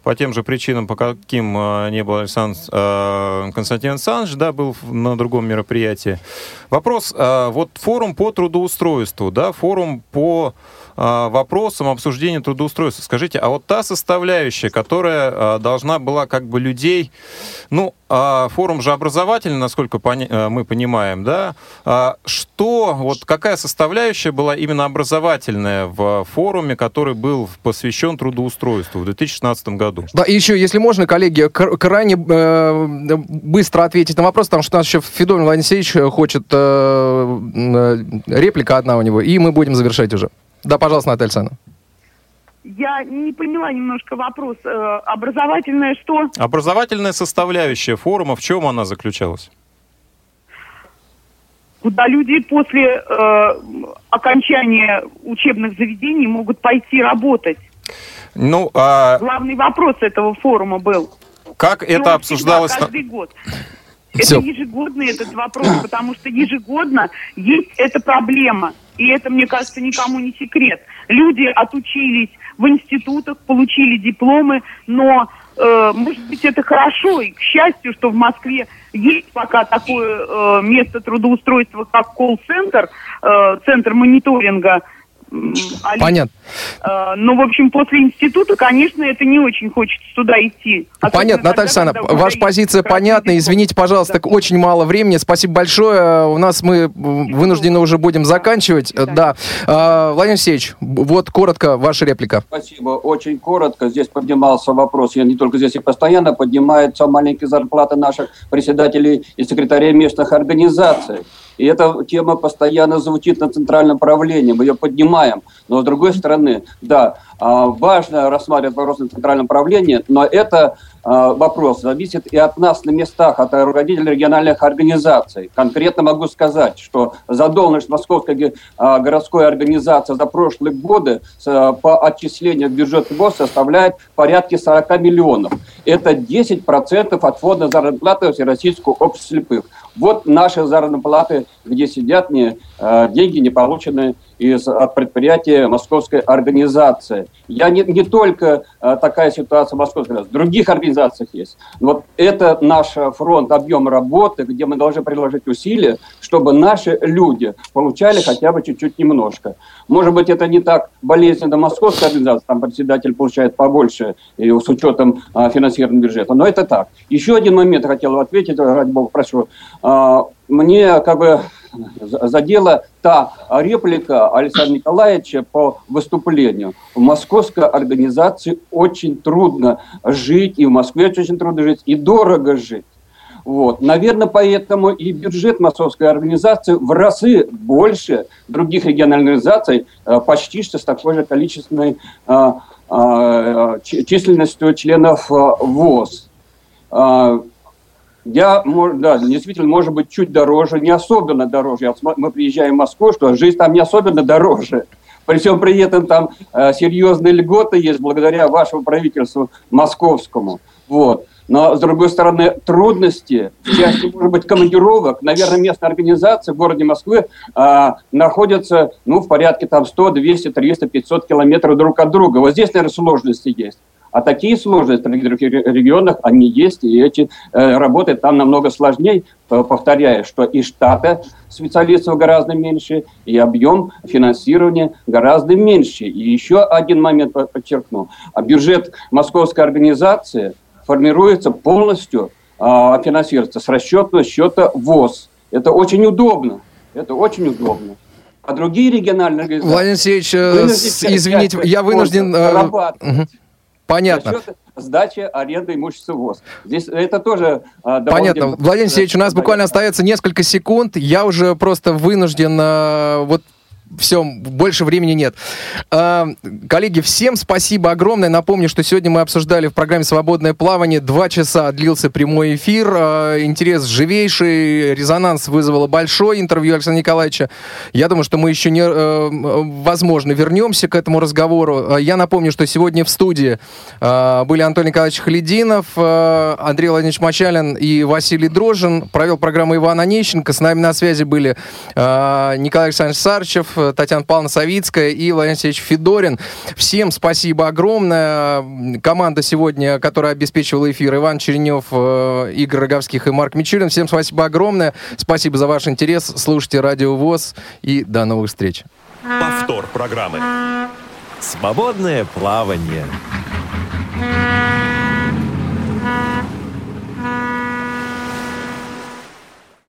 по тем же причинам, по каким э, не был Александр э, Константин Александрович, да, был на другом мероприятии. Вопрос, э, вот форум по трудоустройству, да, форум по а, вопросом обсуждения трудоустройства. Скажите, а вот та составляющая, которая а, должна была как бы людей, ну, а, форум же образовательный, насколько мы понимаем, да, что, вот какая составляющая была именно образовательная в форуме, который был посвящен трудоустройству в 2016 году? Да, и еще, если можно, коллеги, крайне э, быстро ответить на вопрос, потому что у нас еще Федор Владимирович хочет э, э, реплика одна у него, и мы будем завершать уже. Да, пожалуйста, Наталья Александровна. Я не поняла немножко вопрос. Э, образовательная что? Образовательная составляющая форума, в чем она заключалась? Куда люди после э, окончания учебных заведений могут пойти работать. Ну, а... Главный вопрос этого форума был. Как И это обсуждалось? Каждый год. Все. Это ежегодный этот вопрос, потому что ежегодно есть эта проблема – и это, мне кажется, никому не секрет. Люди отучились в институтах, получили дипломы, но, э, может быть, это хорошо, и к счастью, что в Москве есть пока такое э, место трудоустройства, как колл-центр, э, центр мониторинга Понятно. Э, но, в общем, после института, конечно, это не очень хочется туда идти. Особенно Понятно, Наталья Александровна, ваша позиция понятна. Извините, пожалуйста, так очень мало времени. Спасибо большое. У нас мы вынуждены уже будем заканчивать. Да. да. Владимир Алексеевич, вот коротко ваша реплика. Спасибо. Очень коротко. Здесь поднимался вопрос, я не только здесь и постоянно поднимается маленькие зарплаты наших председателей и секретарей местных организаций. И эта тема постоянно звучит на центральном правлении, мы ее поднимаем. Но с другой стороны, да, а, важно рассматривать вопрос на центральном правлении, но это вопрос зависит и от нас на местах, от руководителей региональных организаций. Конкретно могу сказать, что задолженность Московской а, городской организации за прошлые годы по отчислению в бюджет ВОЗ составляет порядка 40 миллионов. Это 10% от фонда заработной платы Всероссийского общества слепых. Вот наши заработные платы, где сидят не, деньги, не полученные из, от предприятия московской организации. Я не, не только а, такая ситуация в московской, в других организациях есть. Вот это наш фронт, объем работы, где мы должны приложить усилия, чтобы наши люди получали хотя бы чуть-чуть немножко. Может быть, это не так болезненно московской организации, там председатель получает побольше и с учетом а, финансирования бюджета, но это так. Еще один момент хотел ответить, ради бога, прошу. А, мне как бы задела та реплика Александра Николаевича по выступлению. В московской организации очень трудно жить, и в Москве очень трудно жить, и дорого жить. Вот. Наверное, поэтому и бюджет московской организации в разы больше других региональных организаций, э, почти что с такой же количественной э, э, численностью членов ВОЗ. Я, да, действительно, может быть, чуть дороже, не особенно дороже. Мы приезжаем в Москву, что жизнь там не особенно дороже. При всем при этом там э, серьезные льготы есть благодаря вашему правительству московскому. Вот. Но, с другой стороны, трудности в части, может быть, командировок, наверное, местные организации в городе Москвы а, находятся ну, в порядке там 100, 200, 300, 500 километров друг от друга. Вот здесь, наверное, сложности есть. А такие сложности в других регионах, они есть, и эти э, работы там намного сложнее, повторяю, что и штаты специалистов гораздо меньше, и объем финансирования гораздо меньше. И еще один момент подчеркну. А бюджет московской организации формируется полностью, э, финансируется с расчетного счета ВОЗ. Это очень удобно. Это очень удобно. А другие региональные организации... Владимир Алексеевич, э, извините, я вынужден... Э, Понятно. сдачи аренды имущества ВОЗ. Здесь это тоже... А, Понятно. Владимир Алексеевич, у нас буквально остается несколько секунд. Я уже просто вынужден а, вот все, больше времени нет. А, коллеги, всем спасибо огромное. Напомню, что сегодня мы обсуждали в программе «Свободное плавание». Два часа длился прямой эфир. А, интерес живейший, резонанс вызвало большой интервью Александра Николаевича. Я думаю, что мы еще, не, э, возможно, вернемся к этому разговору. А, я напомню, что сегодня в студии были Антон Николаевич Халидинов, Андрей Владимирович Мачалин и Василий Дрожин. Провел программу Иван Онищенко. С нами на связи были Николай Александрович Сарчев, Татьяна Павловна Савицкая и Владимир Алексеевич Федорин. Всем спасибо огромное. Команда сегодня, которая обеспечивала эфир, Иван Черенев, э, Игорь Роговских и Марк Мичурин. Всем спасибо огромное. Спасибо за ваш интерес. Слушайте Радио ВОЗ и до новых встреч. Повтор программы. Свободное плавание.